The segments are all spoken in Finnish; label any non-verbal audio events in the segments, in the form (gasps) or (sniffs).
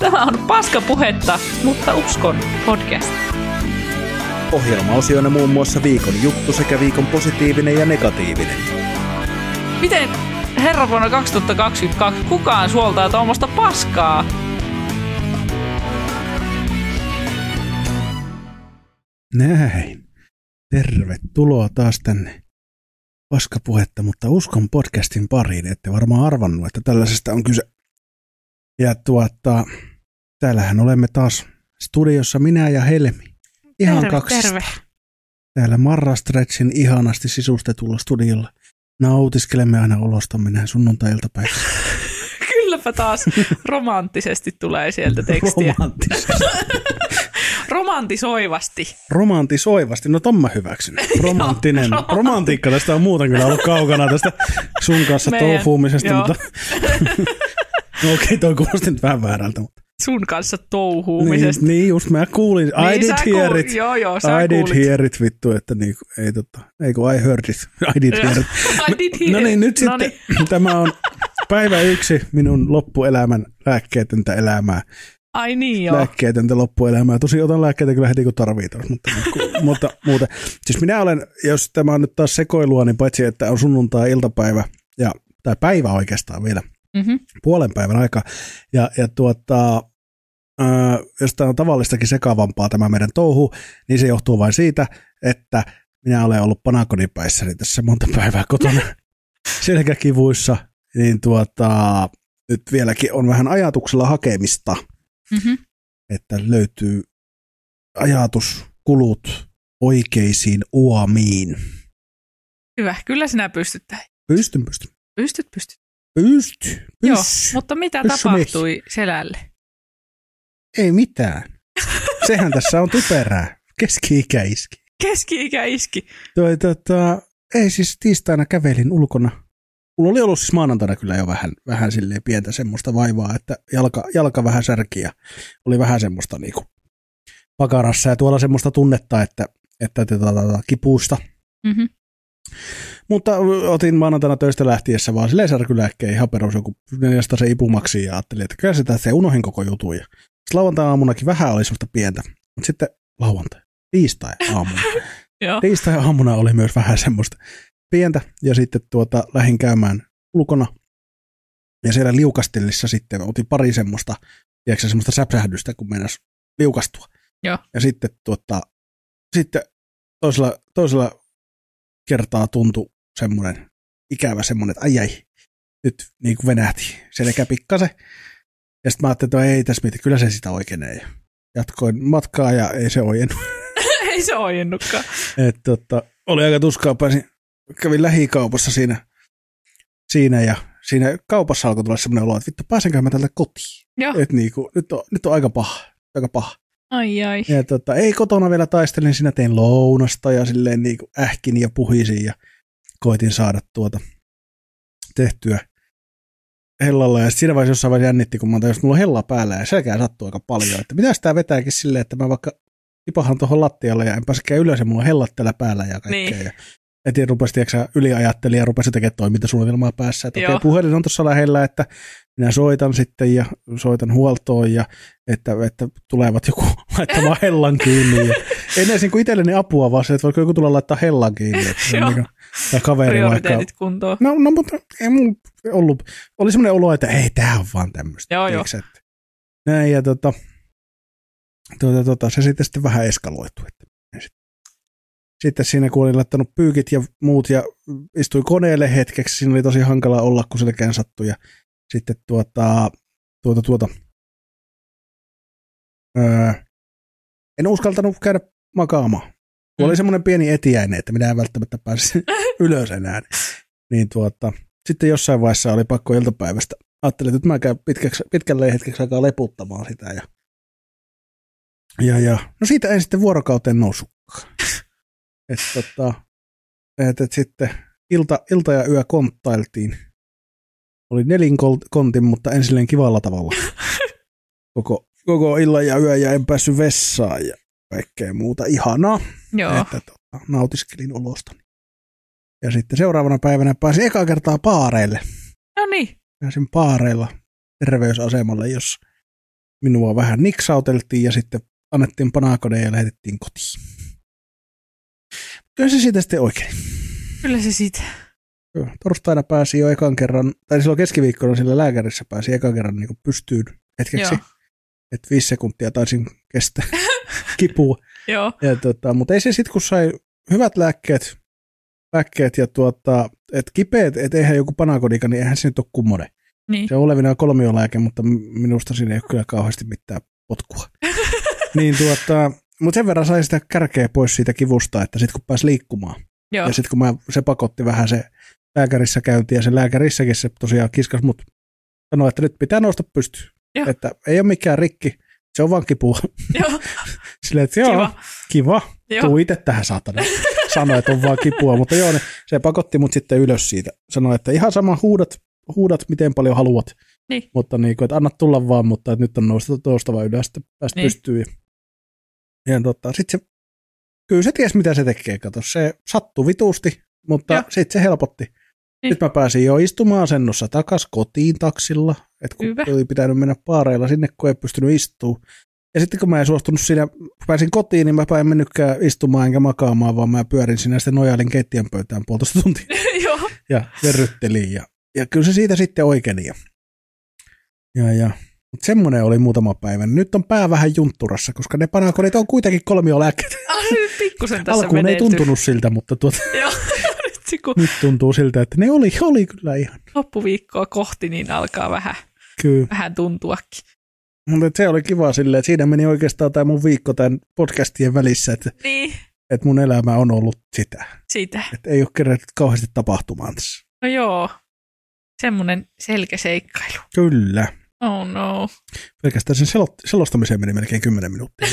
Tämä on paskapuhetta, mutta uskon podcast. Ohjelmaosioina muun muassa viikon juttu sekä viikon positiivinen ja negatiivinen. Miten herra vuonna 2022 kukaan suoltaa tuommoista paskaa? Näin. Tervetuloa taas tänne paskapuhetta, mutta uskon podcastin pariin. Ette varmaan arvannut, että tällaisesta on kyse. Ja tuota, täällähän olemme taas studiossa minä ja Helmi. Ihan terve, kaksi. terve. Täällä Marra Stretchin ihanasti sisustetulla studiolla. Nautiskelemme aina olostamme näin sunnuntai-iltapäivässä. (laughs) Kylläpä taas romanttisesti tulee sieltä tekstiä. Romanttisesti. (laughs) Romantisoivasti. Romantisoivasti, no ton mä hyväksyn. (laughs) Romanttinen. Joo, Romantiikka tästä on muuten kyllä ollut kaukana tästä sun kanssa Meidän- touhuumisesta, joo. mutta no okei, toi kuulosti nyt vähän väärältä. Mutta. Sun kanssa Niin, touhuumisesta. niin, just mä kuulin, I Niin, did sä hear kuul- it. Joo, joo, sä I did kuulit. hear it, vittu, että niinku, ei totta, ei kun I heard it, I did hear it. (laughs) I did hear No niin, nyt No sitten (laughs) tämä on päivä yksi minun loppuelämän lääkkeetöntä elämää. Ai niin joo. lääkkeetöntä loppuelämää. Tosi otan lääkkeitä kyllä heti kun tarvii taas, mutta, (laughs) mutta muuten. Siis minä olen, jos tämä on nyt taas sekoilua, niin paitsi että on sunnuntai-iltapäivä, ja, tai päivä oikeastaan vielä, Mm-hmm. puolen päivän aika, ja, ja tuota, jos tämä on tavallistakin sekavampaa tämä meidän touhu, niin se johtuu vain siitä, että minä olen ollut panakonipäissäni tässä monta päivää kotona (laughs) selkäkivuissa, niin tuota, nyt vieläkin on vähän ajatuksella hakemista Mm-hmm. että löytyy ajatuskulut oikeisiin uomiin. Hyvä, kyllä sinä pystyt tähän. Pystyn, pystyn. Pystyt, pystyt. Pysty, Joo, pysty. mutta mitä Pyssy tapahtui selälle? Ei mitään. Sehän tässä on typerää. Keski-ikäiski. Keski-ikä iski. Toi, tota, ei siis tiistaina kävelin ulkona. Mulla oli ollut siis maanantaina kyllä jo vähän, vähän silleen pientä semmoista vaivaa, että jalka, jalka vähän särki ja oli vähän semmoista niinku pakarassa ja tuolla semmoista tunnetta, että, että tota, tota, kipuusta Mm-hmm. Mutta otin maanantaina töistä lähtiessä vaan silleen särkylääkkeen ihan perus joku 400 se ipumaksi ja ajattelin, että kyllä sitä se unohin koko jutun. Ja lauantai-aamunakin vähän oli semmoista pientä, mutta sitten lauantai, tiistai-aamuna. (laughs) Tiistai-aamuna oli myös vähän semmoista pientä ja sitten tuota, lähdin käymään ulkona ja siellä liukastellissa sitten otin pari semmoista, tiedätkö, semmoista säpsähdystä, kun meinas liukastua. Joo. Ja sitten, tuota, sitten toisella, toisella kertaa tuntui semmoinen ikävä semmoinen, että ai ai, nyt niin kuin venähti selkä pikkasen. Ja sitten mä ajattelin, että ei tässä mitään, kyllä se sitä oikeenee. Ja jatkoin matkaa ja ei se ojennu. (laughs) Ei se ojennutkaan. Et, tota, oli aika tuskaa, pääsin, kävin lähikaupassa siinä, siinä ja siinä kaupassa alkoi tulla semmoinen olo, että vittu pääsenkö mä tältä kotiin. Joo. Et niinku, nyt, on, nyt on aika paha, aika paha. Ai ai. Ja tota, ei kotona vielä taistelin, siinä tein lounasta ja silleen niinku ähkin ja puhisin ja koitin saada tuota tehtyä hellalla. Ja siinä vaiheessa jossain vaiheessa jännitti, kun mä tajusin, että mulla on hella päällä ja selkää sattuu aika paljon. Että mitä sitä vetääkin silleen, että mä vaikka tipahan tuohon lattialle ja en pääsekään ylös ja mulla on hellat täällä päällä ja kaikkea. Niin. Ja Eti rupesi, tiedätkö, yliajatteli ja rupesi tekemään toimintasuunnitelmaa päässä, että okei, Joo. puhelin on tuossa lähellä, että minä soitan sitten ja soitan huoltoon ja että, että tulevat joku (laughs) laittamaan hellan kiinni. Ja en edes niin itselleni apua, vaan se, että voiko joku tulla laittaa hellan kiinni. Että Joo. niin kuin, tai kaveri vaikka. Kuntoon. No, no mutta ei mun ollut, oli semmoinen olo, että ei, tää on vaan tämmöistä. Joo, joo. tiedätkö, Että, näin ja tota, tota, tota, se sitten, sitten vähän eskaloitu. Että, sitten siinä kun olin laittanut pyykit ja muut ja istuin koneelle hetkeksi, siinä oli tosi hankala olla, kun selkään sattui ja sitten tuota, tuota, tuota, öö, en uskaltanut käydä makaamaan. Kun oli Mm. semmoinen pieni etiäinen, että minä en välttämättä pääse (laughs) ylös enää. Niin tuota, sitten jossain vaiheessa oli pakko iltapäivästä. Ajattelin, että mä käyn pitkäksi, pitkälle hetkeksi aikaa leputtamaan sitä. Ja, ja, ja, no siitä en sitten vuorokauteen noussutkaan. Et, tota, et, et sitten ilta, ilta ja yö konttailtiin. Oli nelinkontin, mutta en silleen kivalla tavalla. (laughs) Koko, koko illan ja yö ja en päässyt vessaan ja kaikkea muuta ihanaa. Joo. Että tota, nautiskelin olostani. Ja sitten seuraavana päivänä pääsin eka kertaa paareille. No niin. Pääsin paareilla terveysasemalle, jossa minua vähän niksauteltiin ja sitten annettiin panakoneja ja lähetettiin kotiin. Kyllä se siitä sitten oikein. Kyllä se siitä. Joo, Torstaina pääsi jo ekan kerran, tai silloin keskiviikkona sillä lääkärissä pääsi ekan kerran niin pystyyn hetkeksi. Joo. Että viisi sekuntia taisin kestää (laughs) kipua. Joo. Ja tota, mutta ei se sitten, kun sai hyvät lääkkeet, lääkkeet ja tuota, että kipeät, että eihän joku panakodika, niin eihän se nyt ole kummonen. Niin. Se on olevinaan kolmiolääke, mutta minusta siinä ei ole kyllä kauheasti mitään potkua. (laughs) niin tuota, mutta sen verran sai sitä kärkeä pois siitä kivusta, että sitten kun pääsi liikkumaan. Joo. Ja sitten kun mä, se pakotti vähän se lääkärissä käynti ja se lääkärissäkin se tosiaan kiskas mut sanoi, että nyt pitää nousta pystyyn. Joo. Että ei ole mikään rikki, se on vaan kipua. Joo. (laughs) Silleen, että joo, Kiva. kiva. Joo. Tuu itse tähän saatana. (laughs) Sanoi, että on vaan kipua, mutta joo, ne- se pakotti mut sitten ylös siitä. Sanoi, että ihan sama huudat, huudat miten paljon haluat. Niin. Mutta niin kuin, että anna tulla vaan, mutta että nyt on nousta, noustava ylös, että päästä Niin. pystyyn. Ja, tota, sitten se, kyllä se ties mitä se tekee, kato. Se sattui vitusti, mutta sitten se helpotti. Niin. Nyt mä pääsin jo istumaan asennossa takas kotiin taksilla, että kun Hyvä. oli pitänyt mennä paareilla sinne, kun ei pystynyt istumaan. Ja sitten kun mä en suostunut siinä, kun pääsin kotiin, niin mä en mennytkään istumaan enkä makaamaan, vaan mä pyörin siinä sitten nojailin keittiön pöytään puolitoista tuntia (laughs) Joo. ja verryttelin. Ja, ja kyllä se siitä sitten oikeni. Ja, ja. Mutta semmoinen oli muutama päivä. Nyt on pää vähän juntturassa, koska ne panakonit on kuitenkin kolmiolääkkeet. (laughs) Ah, pikkusen tässä Alkuun ei menelty. tuntunut siltä, mutta tuota, (laughs) Joo. (laughs) Nyt kun nyt tuntuu siltä, että ne oli, oli kyllä ihan. loppuviikkoa kohti, niin alkaa vähän, Kyllä. vähän tuntuakin. Mutta se oli kiva silleen, että siinä meni oikeastaan tämä mun viikko tämän podcastien välissä, että, Niin, että mun elämä on ollut sitä. sitä. Että ei ole kerätty kauheasti tapahtumaan tässä. No joo, semmoinen selkäseikkailu. Kyllä. Oh no, Pelkästään sen selo- selostamiseen meni melkein 10 minuuttia.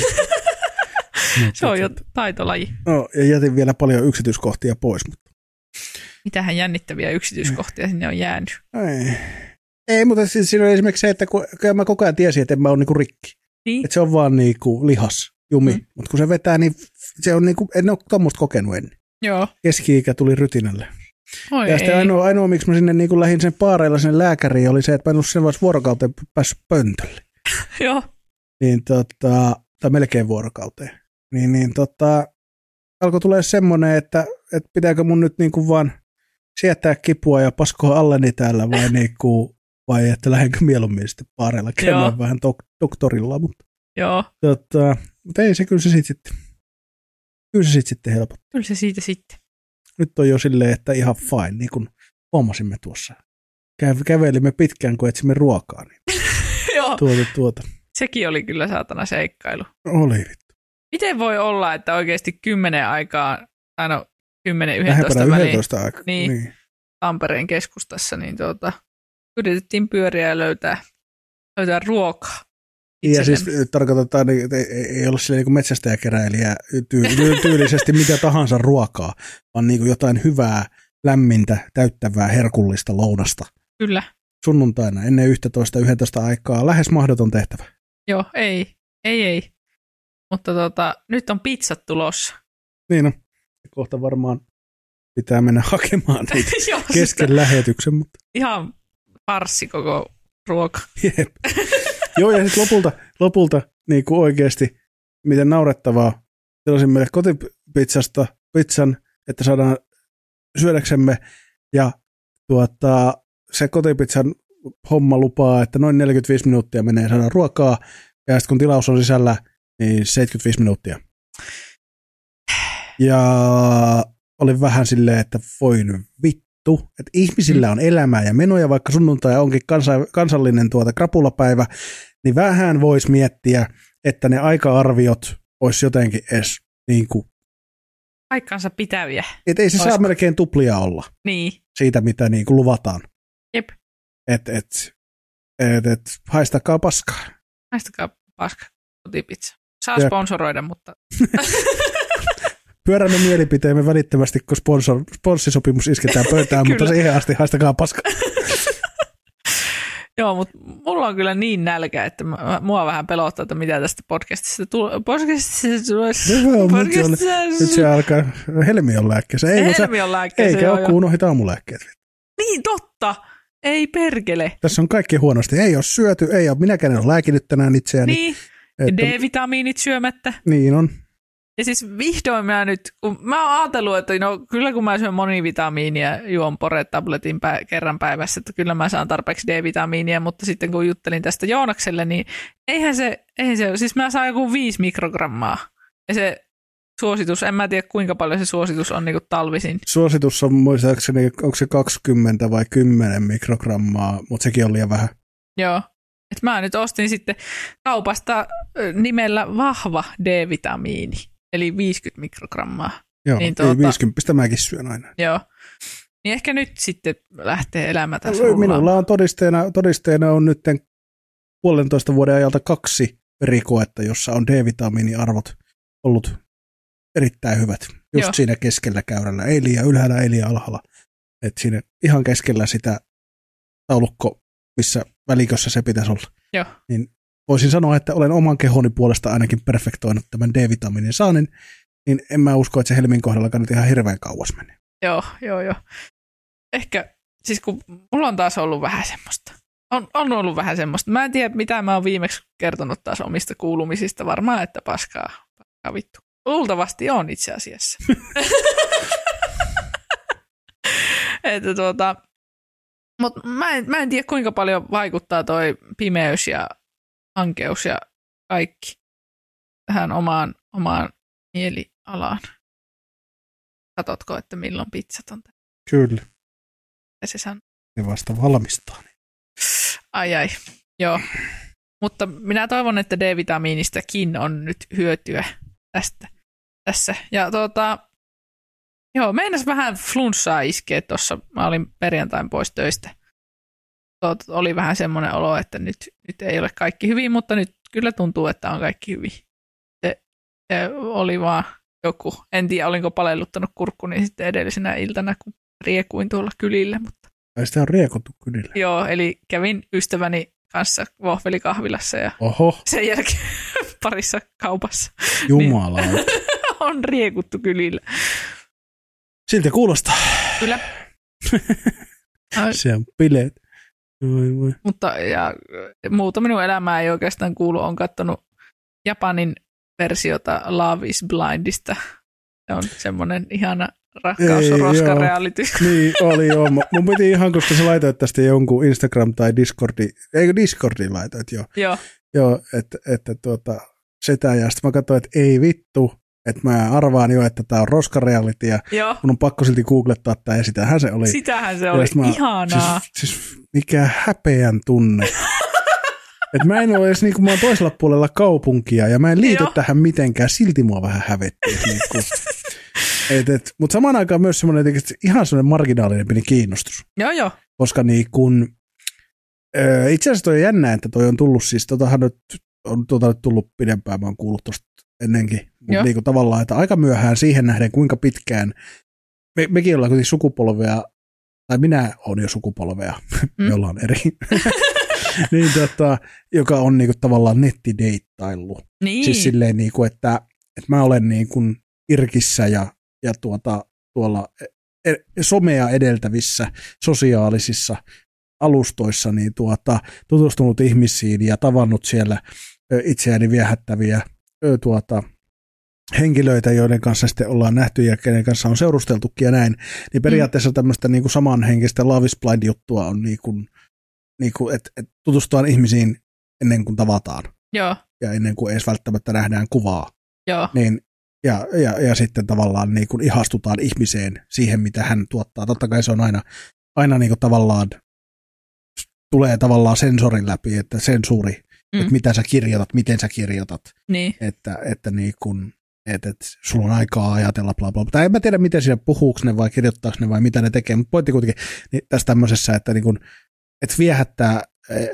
(laughs) se on jo taitolaji. No, ja jätin vielä paljon yksityiskohtia pois, mutta Mitähän jännittäviä yksityiskohtia sinne on jäänyt. ei. Ei, mutta siis siinä oli esimerkiksi se, että kun, kun mä koko ajan tiesin, että en mä ole niinku rikki. Niin, Että se on vaan niinku lihas, jumi. Mm. Mutta kun se vetää, niin se on niinku, en ole tuommoista kokenut ennen. joo. Keski-ikä tuli rytinälle. Oi Ja sitten ainoa, ainoa, miksi mä sinne niin lähdin sen paareilla sinne lääkäriin, oli se, että mä en ollut sen vaiheessa vuorokauteen päässyt pöntölle. (laughs) Joo, Niin tota, tai melkein vuorokauteen. Niin, niin tota, alkoi tulee semmoinen, että, että pitääkö mun nyt niin kuin vaan sietää kipua ja paskoa alleni täällä vai, (laughs) niin kuin, vai että lähdenkö mieluummin sitten paareilla käymään Joo. vähän dok- doktorilla. Mutta, joo. tota, mutta ei se kyllä se sit sitten, kyllä se sit sitten helpot. Kyllä se siitä sitten. Nyt on jo silleen, että ihan fine, niin kuin huomasimme tuossa. Kä- kävelimme pitkään, kun etsimme ruokaa. Niin (laughs) joo, tuota, tuota. sekin oli kyllä saatana seikkailu. Oli vittu. Miten voi olla, että oikeasti kymmenen aikaa, tai no 10-11 Lähempänä väliin 11 aikaa. Niin. niin. Tampereen keskustassa, niin tuota, yritettiin pyöriä ja löytää, löytää ruokaa. Ja siis itsellemme. tarkoitetaan, niin, että ei, ei ole sille niin metsästäjäkeräilijä tyy- tyy- tyylisesti mitä tahansa ruokaa, vaan niin kuin jotain hyvää, lämmintä, täyttävää, herkullista lounasta. Kyllä. Sunnuntaina ennen 11-11 aikaa lähes mahdoton tehtävä. Joo, ei, ei, ei. Mutta tota, nyt on pizzat tulossa. Niin on. Kohta varmaan pitää mennä hakemaan (laughs) niitä Joo, kesken lähetyksen, mutta Ihan farssi koko ruoka. jep. (laughs) Joo, ja sitten lopulta, lopulta niin kuin oikeasti, miten naurettavaa, tilasimme kotipizzasta pizzan, että saadaan syödäksemme, ja tuota, se kotipizzan homma lupaa, että noin 45 minuuttia menee saada ruokaa, ja sitten kun tilaus on sisällä, niin 75 minuuttia. Ja oli vähän silleen, että voi nyt vittu, että ihmisillä on elämää ja menoja, vaikka sunnuntai onkin kansa, kansallinen tuota krapulapäivä, niin vähän voisi miettiä, että ne aika-arviot olisi jotenkin edes niin kuin, Paikkansa pitäviä. että ei se saa Olisiko? melkein tuplia olla Niin, siitä, mitä niin kuin luvataan. Jep. Et, et, et, et, haistakaa paskaa. haistakaa paska kotipizza. Saa Jep. sponsoroida, mutta (laughs) Pyörämme mielipiteemme välittömästi, kun sponsor, sponssisopimus isketään pöytään, (laughs) mutta siihen asti haistakaa paskaa. (laughs) joo, mutta mulla on kyllä niin nälkä, että mä, mua vähän pelottaa, että mitä tästä podcastista tulee. Podcastista tulee. Nyt, on, nyt se alkaa, Helmi on lääkkeessä. Ei, Helmi on lääkkeessä. eikä ole kun unohdit aamulääkkeet. Niin, totta. ei perkele. Tässä on kaikki huonosti. Ei ole syöty, ei ole minäkään en ole lääkinyt tänään itseäni. Niin, että, D-vitamiinit syömättä. niin on. Ja siis vihdoin mä nyt, kun mä oon ajatellut, että no kyllä kun mä syön monivitamiinia, juon pore-tabletin pä- kerran päivässä, että kyllä mä saan tarpeeksi D-vitamiinia, mutta sitten kun juttelin tästä Joonakselle, niin eihän se, eihän se, siis mä saan joku 5 mikrogrammaa. Ja se suositus, en mä tiedä kuinka paljon se suositus on niin talvisin. Suositus on muistaakseni, onko se 20 vai 10 mikrogrammaa, mutta sekin on liian vähän. Joo. Et mä nyt ostin sitten kaupasta nimellä vahva D-vitamiini, eli 50 mikrogrammaa. Joo, Niin tuota- tuota... 50 mäkin syön aina. Joo. Niin ehkä nyt sitten lähtee elämä tässä rullaamaan. Minulla on todisteena, todisteena on nyt puolentoista vuoden ajalta kaksi verikoetta, jossa on D-vitamiiniarvot ollut erittäin hyvät. Just. Joo. siinä keskellä käyrällä. Ei liian ylhäällä, ei liian alhaalla. Et siinä ihan keskellä sitä taulukko, missä välikössä se pitäisi olla. Joo. Niin voisin sanoa, että olen oman kehoni puolesta ainakin perfektoinut tämän D-vitamiinin saannin, niin en mä usko, että se Helmin kohdallakaan nyt ihan hirveän kauas menee. Joo, joo, joo. Ehkä, siis kun mulla on taas ollut vähän semmoista. On, on ollut vähän semmoista. Mä en tiedä, mitä mä oon viimeksi kertonut taas omista kuulumisista. Varmaan, että paskaa, paskaa vittu. Luultavasti on itse asiassa. (laughs) että tuota, mutta mä en, mä en tiedä, kuinka paljon vaikuttaa toi pimeys ja ankeus ja kaikki tähän omaan, omaan mielialaan. Katotko, että milloin pizzat on Kyllä. Ja se san... Ne vasta valmistaa. Ai ai, joo. Mutta minä toivon, että D-vitamiinistakin on nyt hyötyä tästä, tässä. Ja tuota, joo, meinas vähän flunssaa iskeä tuossa. Mä olin perjantain pois töistä. Oli vähän semmoinen olo, että nyt, nyt ei ole kaikki hyvin, mutta nyt kyllä tuntuu, että on kaikki hyvin. Se, se oli vaan joku, en tiedä olinko palelluttanut kurkkuni sitten edellisenä iltana, kun riekuin tuolla kylillä, mutta Tai sitä on riekottu kylillä. Joo, eli kävin ystäväni kanssa vohvelikahvilassa ja Oho, sen jälkeen (laughs) parissa kaupassa jumala. (laughs) on riekuttu kylillä. Siltä kuulostaa. Kyllä. (laughs) Ai, Se on bileet. Voi voi. Mutta ja, muuta minun elämää ei oikeastaan kuulu. on katsonut Japanin versiota Love is Blindista. Se on semmoinen ihana rakkaus Ei, roska joo. reality. (laughs) Niin, oli joo. Mun- Mun piti ihan, koska sä laitoit tästä jonkun Instagram tai Discordi, eikö Discordi laitoit, joo. Joo, Joo, että, että tuota, sitä ja sitten mä katsoin, että ei vittu, että mä arvaan jo, että tää on roskareality ja joo. mun on pakko silti googlettaa tää ja sitähän se oli. Sitähän se oli mä- ihanaa. Siis, siis mikä häpeän tunne. (laughs) Et mä en ole edes niinku, mä oon toisella puolella kaupunkia ja mä en liity Joo. tähän mitenkään, silti mua vähän hävetti. et. (laughs) Et, et, Mutta samaan aikaan myös semmoinen ihan semmoinen marginaalinen pieni kiinnostus. Joo, joo. Koska niin kun, ö, itse asiassa toi on jännä, että toi on tullut siis, totahan nyt on tota nyt tullut pidempään, mä oon kuullut tosta ennenkin. Mutta niin tavallaan, että aika myöhään siihen nähden, kuinka pitkään, me, mekin ollaan kuitenkin sukupolvea, tai minä olen jo sukupolvea, Mm. me ollaan eri, (laughs) niin tota, joka on niinku tavallaan nettideittailu. Niin. Siis silleen, niinku, että, että mä olen niinku irkissä ja, ja tuota, tuolla e- somea edeltävissä sosiaalisissa alustoissa niin tuota, tutustunut ihmisiin ja tavannut siellä itseäni viehättäviä tuota, henkilöitä, joiden kanssa sitten ollaan nähty ja kenen kanssa on seurusteltukin ja näin, niin periaatteessa tämmöistä niin kuin samanhenkistä Love is Blind juttua on niin kuin, niin kuin, että, että tutustutaan ihmisiin ennen kuin tavataan Joo, ja ennen kuin edes välttämättä nähdään kuvaa. joo. Niin, ja, ja, ja sitten tavallaan niin kuin ihastutaan ihmiseen siihen, mitä hän tuottaa. Totta kai se on aina, aina niin kuin tavallaan, tulee tavallaan sensorin läpi, että sensuuri, mm. Mm. että mitä sä kirjoitat, miten sä kirjoitat, Niin. että, että niin kuin, että, että sulla on aikaa ajatella bla bla. Tai en mä tiedä, miten siinä puhuuko ne vai kirjoittaako ne vai mitä ne tekee, mutta pointti kuitenkin niin tässä tämmöisessä, että, niin kuin, että viehättää eh,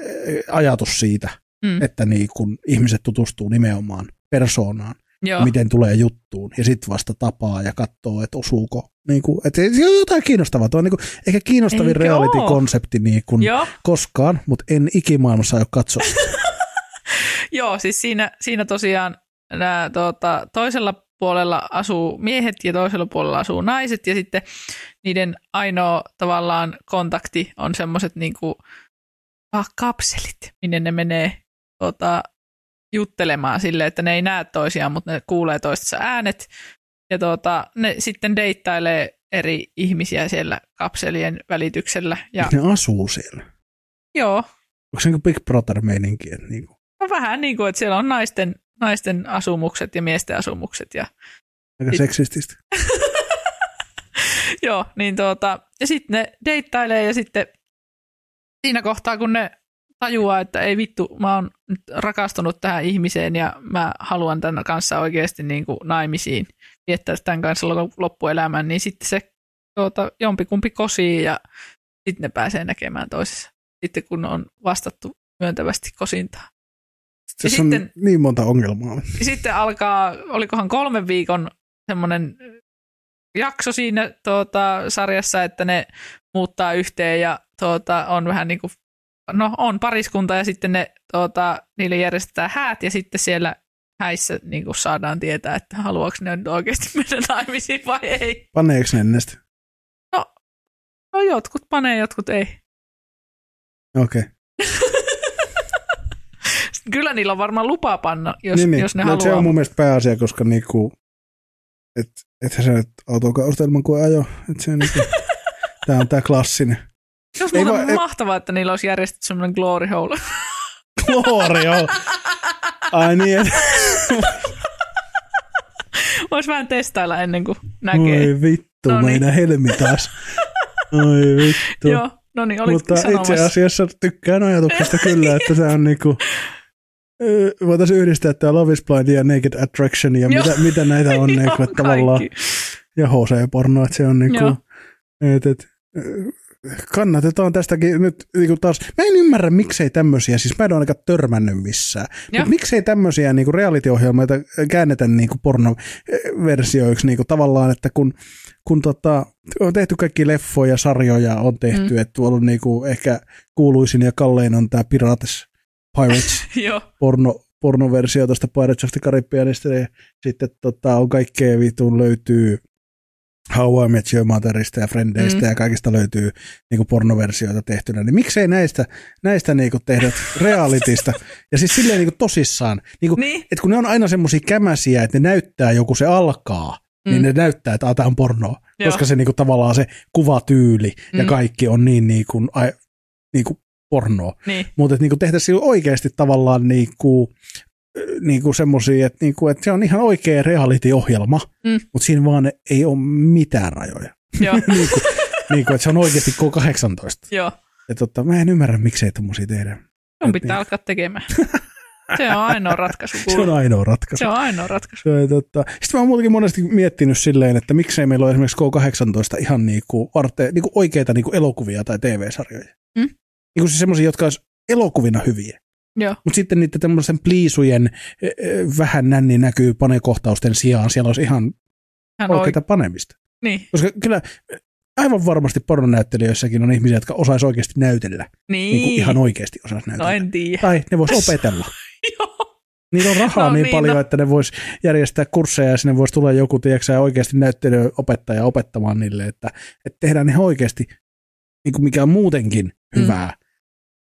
ajatus siitä, Mm. että niin kuin ihmiset tutustuu nimenomaan persoonaan, Joo. miten tulee juttuun, ja sitten vasta tapaa ja katsoo, että osuuko. Niin kuin, että se on jotain kiinnostavaa. Tuo on niin kuin, ehkä kiinnostavin Eikö reality-konsepti niin Joo. koskaan, mutta en ikimaailmassa aio katsoa. (laughs) Joo, siis siinä, siinä tosiaan nää, tuota, toisella puolella asuu miehet ja toisella puolella asuu naiset ja sitten niiden ainoa tavallaan kontakti on semmoiset niinku kapselit, minne ne menee tota, juttelemaan sille, että ne ei näe toisiaan, mutta ne kuulee toistensa äänet ja tota, ne sitten deittailee eri ihmisiä siellä kapselien välityksellä. Ja, Ne asuu siellä. joo, Onko se niin Big Brother-meininki? Että niin kuin, no vähän niin kuin, että siellä on naisten, naisten asumukset ja miesten asumukset ja aika Sit- seksististä. (laughs) Joo, niin tuota, ja sitten ne deittailee ja sitten siinä kohtaa, kun ne tajuaa, että ei vittu, mä oon nyt rakastunut tähän ihmiseen ja mä haluan tämän kanssa oikeasti niin kuin naimisiin viettää tämän kanssa lop- loppuelämän, niin sitten se tuota, jompikumpi kosii ja sitten ne pääsee näkemään toisessa. Sitten kun on vastattu myöntävästi kosintaan. Tässä on sitten- niin monta ongelmaa. Sitten alkaa, olikohan kolmen viikon semmoinen jakso siinä tuota, sarjassa, että ne muuttaa yhteen ja tuota, on vähän niin kuin, no on pariskunta ja sitten ne, tuota, niille järjestetään häät ja sitten siellä häissä niin kuin saadaan tietää, että haluaako ne nyt oikeasti mennä (laughs) naimisiin vai ei. Paneeko ne sitä? No jotkut panee, jotkut ei. Okei. Okay. (laughs) Kyllä niillä on varmaan lupa panna, jos, niin, niin. jos ne No, haluaa. Se on mun mielestä pääasia, koska niinku, et, ethän sä nyt autokausta ilman kuin ajo. Et se niinku, (laughs) tää on tää klassinen. Muuten vaan- ei- mahtavaa, että niillä olisi järjestetty semmoinen glory hole. (laughs) Glory, joo. Ai niin, et, (laughs) Voisi vähän testailla ennen kuin näkee. oi vittu, No niin. meidän helmi taas. Oi vittu. Joo, no niin, Mutta sanomassa. itse asiassa tykkään ajatuksesta kyllä, että se on niinku, voitaisiin yhdistää tämä Love is Blind ja Naked Attraction ja mitä, mitä näitä on niinku, että (laughs) tavallaan, ja HC-porno, että se on niinku, Joo. et, et, kannatetaan tästäkin nyt niinku taas. Mä en ymmärrä, miksei tämmöisiä, siis mä en ole ainakaan törmännyt missään, mutta miksei tämmöisiä niinku reality-ohjelmia käännetä niinku pornoversioiksi niinku tavallaan, että kun, kun tota, on tehty kaikki leffoja ja sarjoja on tehty, mm. että tuolla on niinku ehkä kuuluisin ja kallein on tämä Pirates, Pirates (laughs) porno, pornoversio tuosta Pirates of the Caribbeanista ja sitten tota, on kaikkea vitun löytyy How I Met Your Motherista ja Friendeistä Mm. ja kaikista löytyy niinku pornoversioita tehtynä, niin miksei näistä, näistä niinku tehdä realitista ja siis silleen niinku tosissaan, niinku, niin. että kun ne on aina semmoisia kämäsiä, että ne näyttää joku se alkaa, mm. niin Mm. ne näyttää, että tämä on pornoa, Joo. koska se niinku tavallaan se kuvatyyli mm. ja kaikki on niin niinku, ai, niinku pornoa. Niin, Mutta niinku tehtäisiin oikeasti tavallaan niinku, niinku semmoisia, että niinku, et se on ihan oikea reality-ohjelma, Mm. mutta siinä vaan ei ole mitään rajoja. joo, (laughs) niinku, niinku, että se on oikeasti K18. joo. Et totta, mä en ymmärrä, miksei tommosia tehdä. Sun pitää niin. alkaa tekemään. (laughs) Se on ainoa ratkaisu. Se on kuule. ainoa ratkaisu. Se on ainoa ratkaisu. Se on totta. Sitten mä oon muutenkin monesti miettinyt silleen, että miksei meillä ole esimerkiksi K18 ihan niinku, varte, niinku oikeita niinku elokuvia tai TV-sarjoja. Mm. Niinku siis semmoisia, jotka olisi elokuvina hyviä. Mutta sitten niiden tämmöisen pliisujen vähän nänni näkyy panekohtausten sijaan. Siellä olisi ihan hän oikeita panemista. Niin, Koska kyllä aivan varmasti pornonäyttelijöissäkin on ihmisiä, jotka osaisi oikeasti näytellä. Niin. niin. Niin kuin ihan oikeasti osaisi No näytellä. en tiedä. Tai ne vois opetella. (laughs) Joo, Niillä on rahaa No no, niin, niin, paljon, no. että ne vois järjestää kursseja ja sinne voisi tulla joku, tiedätkö, oikeasti näyttelyopettaja opettamaan niille, että, että tehdään ihan oikeasti, niin kuin mikä on muutenkin Mm. hyvää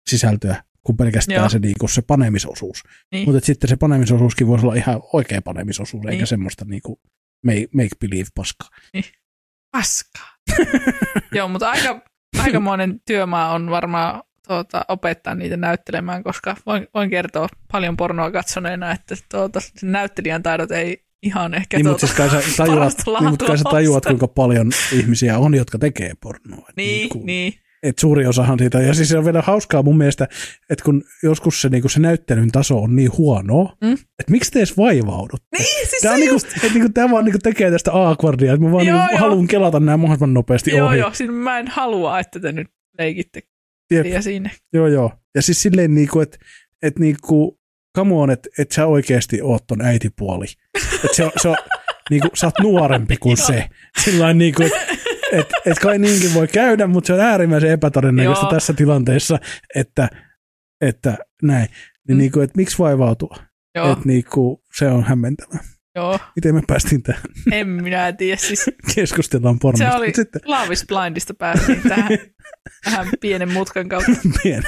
sisältöä kuin pelkästään Joo. se, niin kuin se panemisosuus. Niin. Mutta sitten se panemisosuuskin voisi olla ihan oikea panemisosuus, eikä Niin. semmoista niin kuin make, make believe paskaa. paskaa. (laughs) Joo, mutta aika, aikamoinen työmaa on varmaan tuota, opettaa niitä näyttelemään, koska voin, voin kertoa paljon pornoa katsoneena, että tuota, sen näyttelijän taidot ei ihan ehkä Niin, tuota, mutta siis kai sä (laughs) tajuat, niin, mutta kai sä tajuat, kuinka paljon ihmisiä on, jotka tekee pornoa. Et Niin, kuin- niin. Et suuri osahan siitä, ja siis se on vielä hauskaa mun mielestä, että kun joskus se, niinku, se näyttelyn taso on niin huono, Mm. että miksi te edes vaivaudutte? Niin, siis Tämä, on niinku, just, että niinku, tämä vaan niinku tekee tästä awkwardia, että mä vaan Joo, niinku, joo. haluan kelata nämä mahdollisimman nopeasti joo, ohi. joo, siinä mä en halua, että te nyt leikitte Jep. ja sinne. joo, joo. Ja siis silleen, niinku, että et, niinku, come on, että et sä oikeasti oot ton äitipuoli. Että se on, se on niinku, sä oot nuorempi kuin (laughs) se. Sillain niinku, että et, et kai niinkin voi käydä, mutta se on äärimmäisen epätodennäköistä Joo. tässä tilanteessa, että, että näin. Niin, Mm. niinku, että miksi vaivautua? Joo, Että niinku, se on hämmentävää. Joo, Miten me päästiin tähän? en minä tiedä. Siis Keskustellaan se pornosta. oli Mut Sitten Love is Blindista päästiin tähän, tähän pienen mutkan kautta. (laughs) pieni.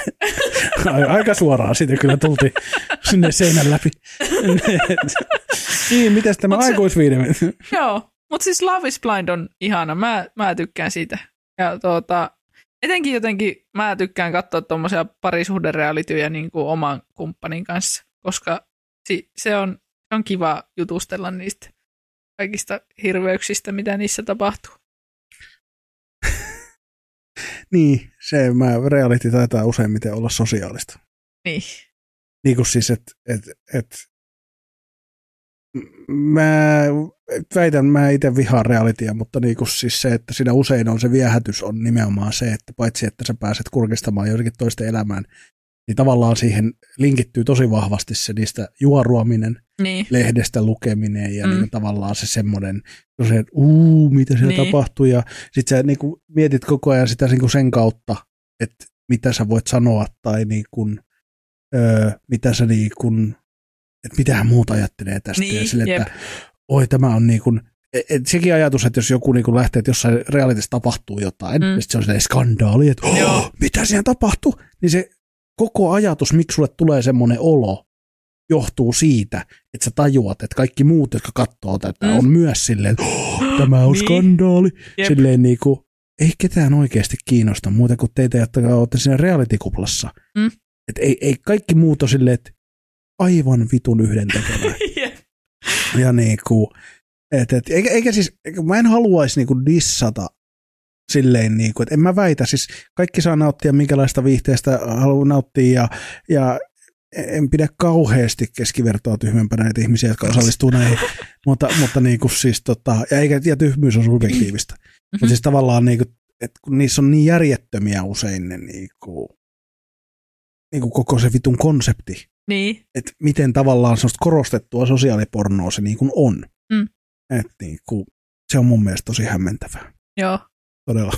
Ai- Aika suoraan siitä kyllä tultiin sinne seinän läpi. (laughs) niin, mitäs tämä se- aikuisviideme? Joo, mutta siis Love is Blind on ihana. Mä, mä tykkään siitä. Ja tuota, etenkin jotenkin mä tykkään katsoa tuommoisia parisuhderealityjä niin kuin oman kumppanin kanssa, koska si, se, on, se on kiva jutustella niistä kaikista hirveyksistä, mitä niissä tapahtuu. (laughs) niin, se mä, reality taitaa useimmiten olla sosiaalista. Niin. Niin kuin siis, että et, et, mä väitän, mä itse vihaan realitya, mutta niin kuin siis se, että siinä usein on se viehätys on nimenomaan se, että paitsi että sä pääset kurkistamaan jotenkin toisten elämään, niin tavallaan siihen linkittyy tosi vahvasti se niistä juoruaminen, Niin. lehdestä lukeminen ja Mm. niin tavallaan se semmoinen, se, että uu, mitä siellä niin. tapahtuu ja sit sä niin kuin mietit koko ajan sitä niin kuin sen kautta, että mitä sä voit sanoa tai niin kuin, öö, mitä sä niin kuin, että mitähän muut ajattelee tästä Niin, ja sille, jep. että oi tämä on niin kuin, et, et sekin ajatus, että jos joku niin kuin lähtee, että jossain realitissa tapahtuu jotain, Mm. ja se on sellainen skandaali, että oh, mitä siellä tapahtuu, niin se koko ajatus, miksi sulle tulee semmoinen olo, johtuu siitä, että sä tajuat, että kaikki muut, jotka katsoo tätä, Mm. on myös silleen, että oh, (gasps) tämä on Niin. niin. skandaali. Jep. Silleen niin kuin, ei ketään oikeasti kiinnosta muuta kuin teitä, jotka olette siinä reality-kuplassa. Mm. Et ei, ei kaikki muut ole silleen, että aivan vitun yhden tekevää. (laughs) Jep. ja niin kuin, et, et, eikä, eikä siis, eikä, mä en haluaisi niin kuin dissata silleen, niin kuin, että en mä väitä, siis kaikki saa nauttia minkälaista viihteestä haluaa nauttia ja, ja en pidä kauheasti keskivertoa tyhmempänä näitä ihmisiä, jotka osallistuu näihin, (laughs) mutta, mutta niin kuin siis tota, ja eikä ja tyhmyys on subjektiivista, Mhm. mutta siis tavallaan niin kuin, että kun niissä on niin järjettömiä usein ne niin kuin, niin kuin koko se vitun konsepti, Niin. että miten tavallaan semmoista korostettua sosiaalipornoa se niin kuin on. Mm. Et niin kuin, se on mun mielestä tosi hämmentävää. Joo. Todella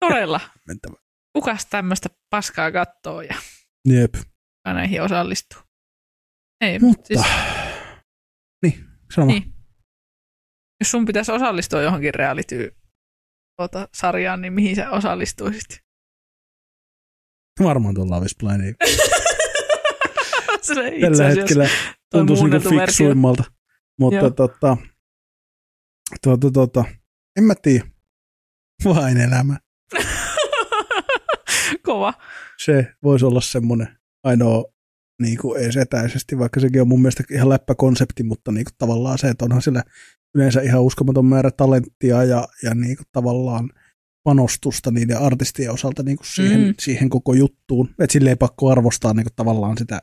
Todella. (laughs) hämmentävää. Kukas tämmöistä paskaa kattoo ja Jep. näihin osallistuu? Ei, Mutta, siis, niin, niin. Niin. jos sun pitäisi osallistua johonkin reality tuota, sarjaan, niin mihin sä osallistuisit? varmaan tuolla Love (laughs) (laughs) itse Tällä hetkellä tuntuisi niin fiksuimmalta. Mutta Joo. tota, tota, tota, en mä tiedä. Vain elämä. (laughs) Kova. Se voisi olla semmoinen ainoa niin kuin edes etäisesti, vaikka sekin on mun mielestä ihan läppäkonsepti, mutta niin kuin tavallaan se, että onhan sillä yleensä ihan uskomaton määrä talenttia ja, ja niin kuin tavallaan panostusta niiden artistien osalta niin kuin siihen, mm. siihen koko juttuun. Että sille ei pakko arvostaa niin kuin tavallaan sitä,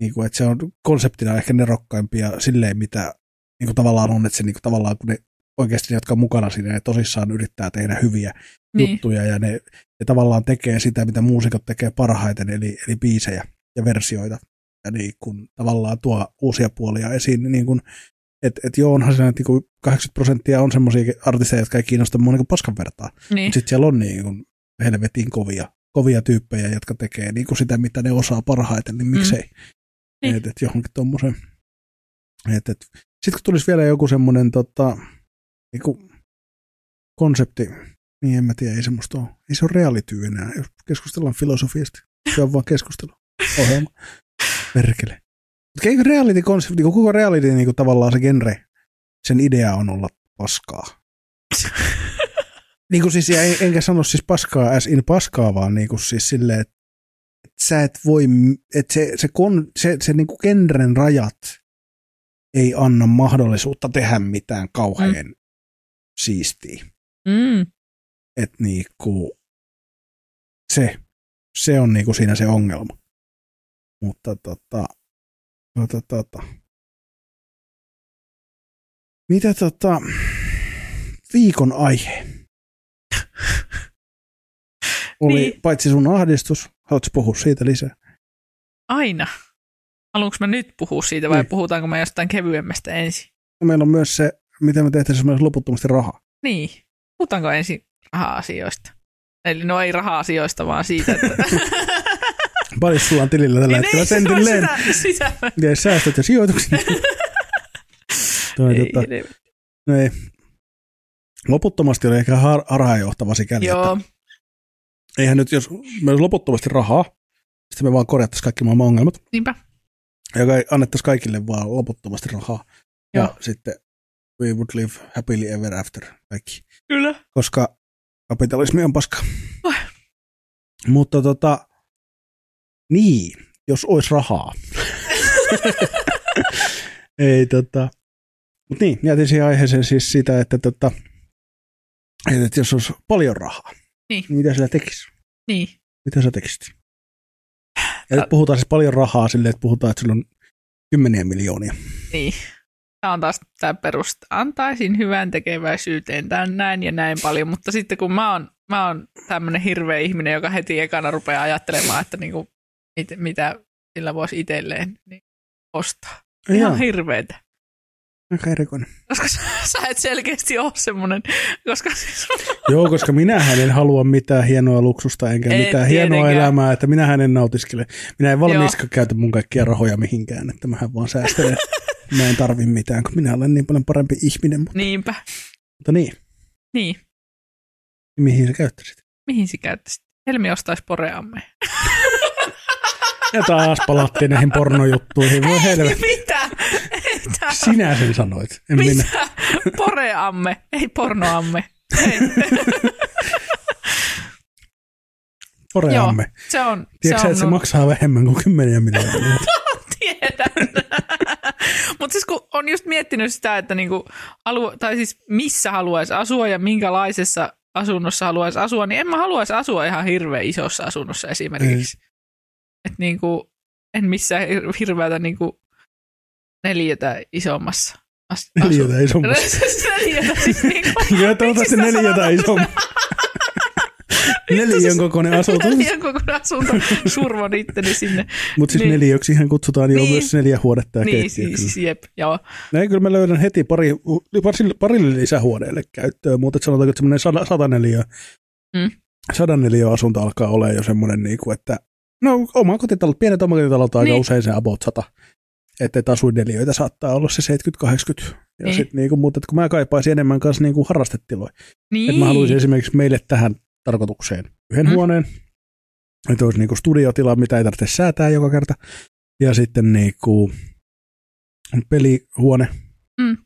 niin kuin, että se on konseptina ehkä nerokkaimpia silleen, mitä niin kuin tavallaan on, että se niin kuin tavallaan kun ne oikeasti ne, jotka on mukana siinä, ne tosissaan yrittää tehdä hyviä Niin. juttuja ja ne, ne tavallaan tekee sitä, mitä muusikot tekee parhaiten, eli, eli biisejä ja versioita. Ja niin kun tavallaan tuo uusia puolia esiin, niin kun, et, et joo, onhan siinä, että niin kun 80 prosenttia on semmoisia artisteja, jotka ei kiinnosta mua niin paskan vertaa. Niin. Sitten siellä on niin kun helvetin kovia, kovia tyyppejä, jotka tekee niin kun sitä, mitä ne osaa parhaiten, niin miksei. Niin. Mm. Et, et johonkin. Et, et. Sitten kun tulisi vielä joku semmoinen tota, niin konsepti, niin en mä tiedä, ei semmoista ole. Ei se ole reality enää, jos keskustellaan filosofiasta. Se on vaan keskustelu. (laughs) Ohjelma. Perkele. Mutta eikö reality-konsepti, niin koko reality niin kuin tavallaan se genre, sen idea on olla paskaa. (laughs) niin kuin siis, en- enkä sano siis paskaa as in paskaa, vaan niin kuin siis silleen, että että sä et voi, että se, se, kon, se, se niin kuin genren rajat ei anna mahdollisuutta tehdä mitään kauhean mm. siistiä Mm. että niinku, se, se on niinku siinä se ongelma. Mutta tota, tota, tota. Mitä tota, viikon aihe? Oli Niin. paitsi sun ahdistus, haluatko puhua siitä lisää? Aina. Haluanko mä nyt puhua siitä vai Niin. puhutaanko me jostain kevyemmästä ensin? Meillä on myös se, miten me tehtäisiin esimerkiksi loputtomasti rahaa. Niin. Puhutaanko ensin raha-asioista? Eli no ei raha-asioista, vaan siitä, että... (laughs) Paljon sulla on tilillä tällä Niin, hetkellä niin, sentilleen. sitä, sitä. Ja säästöt ja sijoitukset. (laughs) (laughs) Toi, Ei, tota, helvetti. no ei. Loputtomasti oli ehkä har- harhaanjohtava sikäli, Joo, että eihän nyt, jos meillä olisi loputtomasti rahaa, sitten me vaan korjattaisiin kaikki maailman ongelmat, niinpä. ja annettaisiin kaikille vaan loputtomasti rahaa. Ja Joo. sitten we would live happily ever after kaikki. Kyllä. Koska kapitalismi on paska. Oi. Mutta tota, niin, jos olisi rahaa. (laughs) ei tota, mutta niin, jätin siihen aiheeseen siis sitä, että tota, että jos olisi paljon rahaa, Niin. mitä sillä tekisi? Niin. Mitä sä tekisit? Ja nyt puhutaan siis paljon rahaa silleen, että puhutaan, että sillä on kymmeniä miljoonia. Niin. Tämä on taas tämä perusta. Antaisin hyvän tekeväisyyteen tämän näin ja näin paljon, mutta sitten kun mä oon, mä oon tämmöinen hirveä ihminen, joka heti ekana rupeaa ajattelemaan, että niinku, mit, mitä sillä voisi itselleen niin ostaa. Ihan Ihan hirveetä. Aika erikoinen. Koska sä, sä et selkeästi ole semmoinen, koska siis, Joo, koska minähän en halua mitään hienoa luksusta enkä Ei mitään hienoa tietenkään. elämää, että minähän en nautiskele. Minä en valmiiska käytä mun kaikkia rahoja mihinkään, että mähän vaan säästelen. Mä en tarvi mitään, kun minä olen niin paljon parempi ihminen. Mutta, niinpä. mutta niin, Niin. mihin sä käyttäisit? Mihin sä käyttäisit? Helmi ostaisi poreamme. Ja taas palattiin näihin pornojuttuihin. Voi helvetti. Mitä? Ei tää- Sinä sen sanoit, en minä. Mitä? Poreamme, ei pornoamme. Ei. Poreamme. Se on, Tiedätkö se on että se maksaa vähemmän kuin kymmeniä miljoonia? (laughs) tiedän. Mutta siis kun on just miettinyt sitä, että niinku halu, tai siis missä haluaisi asua ja minkälaisessa asunnossa haluaisi asua, niin en mä haluaisi asua ihan hirveän isossa asunnossa esimerkiksi. Että niinku, en missään hir- hirveätä niinku neliötä isommassa. As- Neliötä isommassa. (laughs) neliötä siis. (laughs) Kyllä toivottavasti sitä neliötä sanotaan? isompi. (laughs) Neliön kokoinen asunto. Neliön kokoinen asunto. Survon itteni sinne. Mutta siis Niin. neliöksihän kutsutaan jo Niin. myös neljä huonetta ja niin, keittiö. kyllä. siis jep, joo. Näin kyllä mä löydän heti pari, parille, parille lisähuoneelle käyttöön, mutta sanotaanko, että semmoinen sada, sataneliö, Mm. sadaneliö asunto alkaa olla jo semmoinen, niin kuin, että no oma kotitalo, pienet omakotitalot on aika Niin. usein se about sata. Että et asuinneliöitä saattaa olla se 70-80. Ja Niin. sit, niin kuin, mutta et kun mä kaipaisin enemmän kanssa niin kuin harrastetiloja. Niin. Että mä haluaisin esimerkiksi meille tähän tarkoitukseen yhden Mm. huoneen, että olisi niinku studiotila, mitä ei tarvitse säätää joka kerta, ja sitten niinku pelihuone. Mm.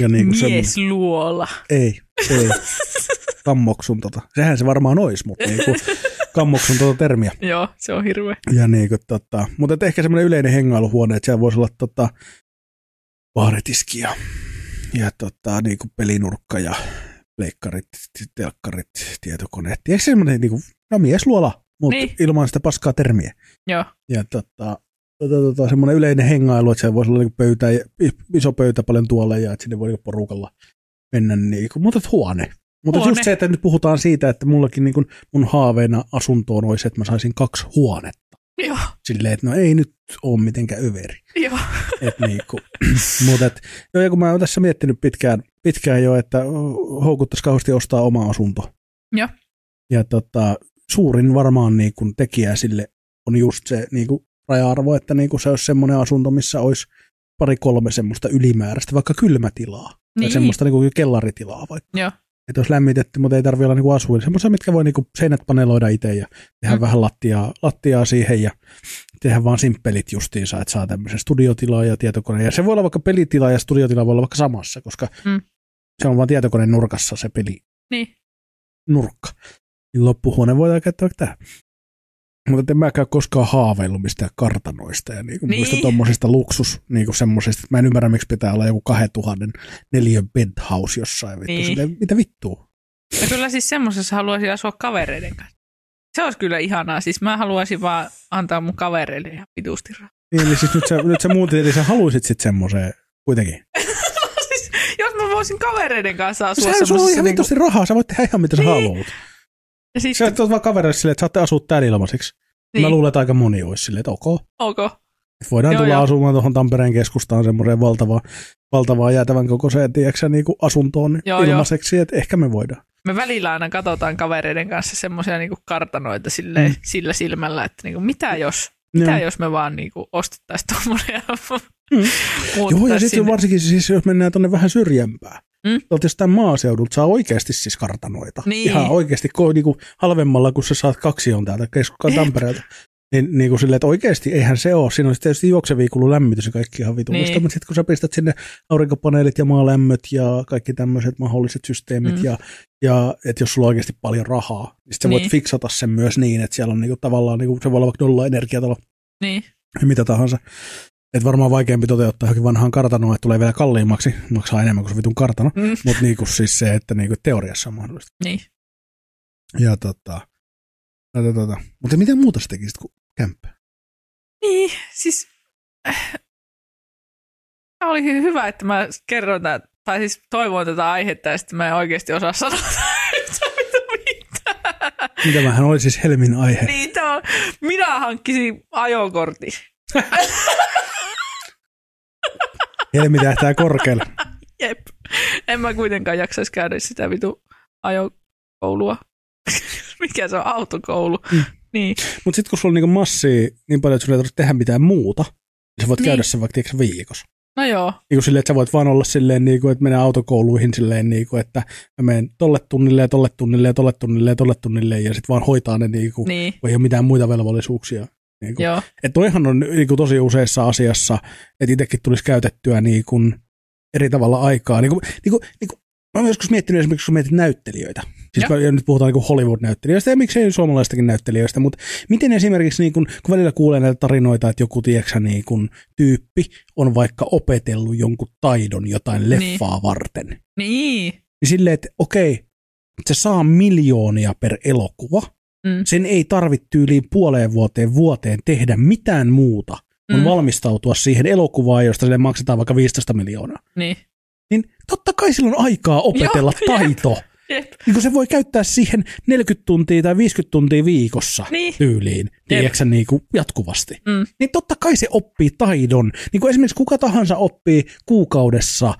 Ja niinku Miesluola. ei, ei, (laughs) kammoksun tota. Sehän se varmaan olisi, mutta niinku (laughs) kammoksun tota termiä. Joo, se on hirveä. Ja niinku tota, mutta et ehkä semmoinen yleinen hengailuhuone, että siellä voisi olla tota baaritiski ja, ja tota, niinku pelinurkka ja leikkarit, telkkarit, tietokoneet. Eikö semmoinen niinku, no miesluola, mutta Niin. niin. ilman sitä paskaa termiä. Joo. Ja tota, tota, tota, semmoinen yleinen hengailu, että siellä voisi olla niinku pöytä, ja- iso pöytä paljon tuolle ja että sinne voi niinku porukalla mennä. Niinku, mutta et huone. Mutta just se, että nyt puhutaan siitä, että mullakin niinku mun haaveena asuntoon olisi, että mä saisin kaksi huonetta. Joo, Silleen, että no ei nyt ole mitenkään överi. joo. (laughs) Et niinku, (clears throat) mut et, joo, ja kun mä oon tässä miettinyt pitkään, pitkään jo, että houkuttaisi kauheasti ostaa oma asunto. Joo. Ja tota, suurin varmaan niinku tekijä sille on just se niinku raja-arvo, että niinku se olisi semmoinen asunto, missä olisi pari kolme semmoista ylimääräistä, vaikka kylmätilaa. Tai Niin. semmoista niinku kellaritilaa vaikka. Joo. Että olisi lämmitetty, mutta ei tarvitse olla niinku asuin. Semmoisia, mitkä voi niinku seinät paneloida itse ja tehdä Mm. vähän lattiaa, lattiaa siihen ja tehdä vaan simppelit justiinsa, että saa tämmöisen studiotilaa ja tietokoneen. Ja se voi olla vaikka pelitila ja studiotila voi olla vaikka samassa, koska Mm. se on vaan tietokoneen nurkassa se peli Niin. nurkka. Niin loppuhuone voidaan käyttää vaikka tähän. Mutta en mäkään koskaan haaveillut mistään kartanoista ja niinku Niin. muista tommosista luksus, niinku semmosista, että mä en ymmärrä, miksi pitää olla joku 2000 neliön penthouse jossain. Vittu, Niin. silleen, mitä vittua? Ja kyllä siis semmoisessa haluaisin asua kavereiden kanssa. Se olisi kyllä ihanaa. Siis mä haluaisin vaan antaa mun kavereille ihan vitusti rahaa. Niin, eli siis nyt sä, nyt sä muutit, eli sä haluisit sitten semmoiseen kuitenkin. (laughs) siis, jos mä voisin kavereiden kanssa asua Sehän sulla on semmoisessa... ihan Niinku, vitusti rahaa, sä voit tehdä ihan mitä sä Niin. haluat. Ja Sä sitten, et vaan kavereille silleen, että saatte asua täällä ilmaiseksi. Niin. Mä niin, luulen, että aika moni olisi silleen, että ok. ok. Et voidaan Joo, tulla joo. asumaan tuohon Tampereen keskustaan semmoiseen valtavaan, valtavaan jäätävän kokoiseen, tiedätkö, niin kuin asuntoon Joo, ilmaiseksi, että ehkä me voidaan. Me välillä aina katsotaan kavereiden kanssa semmoisia niinku kartanoita silleen, Mm. sillä silmällä, että niinku, mitä jos, mitä Joo. jos me vaan niinku ostettaisiin tuommoinen Mm. Joo, ja sitten varsinkin siis, jos mennään tuonne vähän syrjempään. Mm. Tuolta jostain maaseudulta saa oikeasti siis kartanoita. Niin. Ihan oikeasti ko, niinku, halvemmalla, kun sä saat kaksi on täältä keskuskaan. (laughs) Tampereelta. Niin, niin kuin silleen, että oikeasti eihän se ole. Siinä on sitten tietysti juoksevia lämmitys ja kaikki ihan vitullista, Niin. mutta sitten kun sä pistät sinne aurinkopaneelit ja maalämmöt ja kaikki tämmöiset mahdolliset systeemit Mm. ja, ja että jos sulla on oikeasti paljon rahaa, niin sit sä voit Niin. fiksata sen myös niin, että siellä on niinku tavallaan, niinku, se voi olla vaikka nolla energiatalo Niin, ja mitä tahansa. Että varmaan vaikeampi toteuttaa johonkin vanhaan kartanoon, että tulee vielä kalliimmaksi, maksaa enemmän kuin se vitun kartano, mm, mutta niinku siis se, että niinku teoriassa on mahdollista. niin. Ja tota, tota, tota. Mutta mitä muuta sä tekisit kuin kämppä? Niin, siis äh, oli hy- hyvä, että mä kerron tämän, tai siis toivon tätä aihetta ja sitten mä en oikeasti osaa sanoa. (laughs) Mitä vähän oli siis Helmin aihe? Niin, tämä on, minä hankkisin ajokortin. (laughs) Helmi tähtää korkealle. (laughs) Jep. En mä kuitenkaan jaksaisi käydä sitä vitu ajokoulua. Mikä se on autokoulu? Mm. Niin, Mutta sitten kun sulla on niinku massia niin paljon, että sulla ei tarvitse tehdä mitään muuta, niin sä voit Niin. käydä sen vaikka tiedätkö, viikossa. no joo. Niin silleen, että sä voit vaan olla silleen, niin kuin, että mennä autokouluihin silleen, niin kuin, että mä menen tolle tunnille ja tolle tunnille ja tolle tunnille ja tolle tunnille ja sitten vaan hoitaa ne, niin kuin, Niin, kun ei ole mitään muita velvollisuuksia. Niin kuin. joo. Että toihan on niin kuin, tosi useissa asiassa, että itsekin tulisi käytettyä niin kuin, eri tavalla aikaa. Niin kuin, niin kuin, niin kuin, mä oon joskus miettinyt esimerkiksi, kun mietit näyttelijöitä. Siis ja nyt puhutaan niin kuin Hollywood-näyttelijöistä ja miksei suomalaistakin näyttelijöistä, mutta miten esimerkiksi, niin kun, kun välillä kuulee näitä tarinoita, että joku tiedätkö, niin kun, tyyppi on vaikka opetellut jonkun taidon jotain leffaa niin. varten, Niin. niin silleen, että okei, se saa miljoonia per elokuva, Mm. sen ei tarvitse tyyliin puoleen vuoteen vuoteen tehdä mitään muuta, kun Mm. valmistautua siihen elokuvaan, josta sille maksetaan vaikka 15 miljoonaa. Niin. Niin totta kai sillä on aikaa opetella Joo, taito. Jep. Niin kun se voi käyttää siihen 40 tuntia tai 50 tuntia viikossa Niin. tyyliin, tiedätkö niin kuin jatkuvasti. Mm. Niin totta kai se oppii taidon. Niin kuin esimerkiksi kuka tahansa oppii kuukaudessa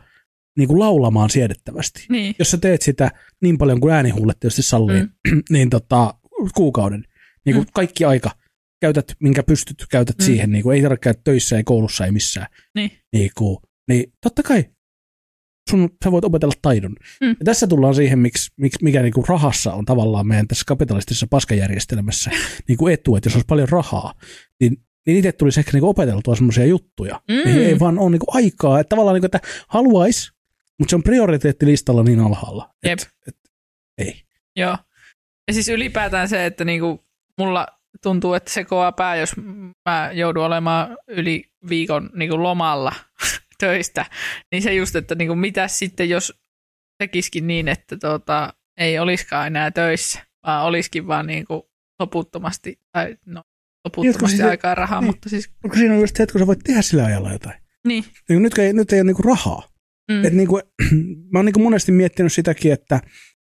niin kuin laulamaan siedettävästi. Niin. Jos sä teet sitä niin paljon kuin äänihuulet tietysti sallii, mm. (clears throat) niin tota, kuukauden, niin kuin Mm. kaikki aika, käytät minkä pystyt, käytät Mm. mm. siihen, niin kuin ei tarvitse käydä töissä, ei koulussa, ei missään. Niin. Niin, kuin, niin totta kai sun, sä voit opetella taidon. Mm. Ja tässä tullaan siihen, miksi, miksi, mikä niin kuin rahassa on tavallaan meidän tässä kapitalistisessa paskajärjestelmässä (laughs) niin kuin etu, että jos olisi paljon rahaa, niin niin itse tulisi ehkä niin kuin opeteltua semmoisia juttuja, Mm. ei vaan ole niin kuin aikaa. Että tavallaan, niin kuin, että haluaisi, mutta se on prioriteettilistalla niin alhaalla. Jep. Et, et, ei. Joo. Ja siis ylipäätään se, että niinku mulla tuntuu, että se kova pää, jos mä joudun olemaan yli viikon niinku lomalla (laughs) töistä, niin se just, että niinku mitä sitten, jos tekisikin niin, että tota, ei olisikaan enää töissä, vaan olisikin vaan niinku loputtomasti, tai no, loputtomasti siis se- aikaa rahaa, niin. mutta siis, Mutta siinä on just se, että kun sä voit tehdä sillä ajalla jotain. niin, Niin nyt, ei, nyt ei ole niin kuin rahaa. mm, Et niin kuin, (clears throat) mä oon niin kuin monesti miettinyt sitäkin, että,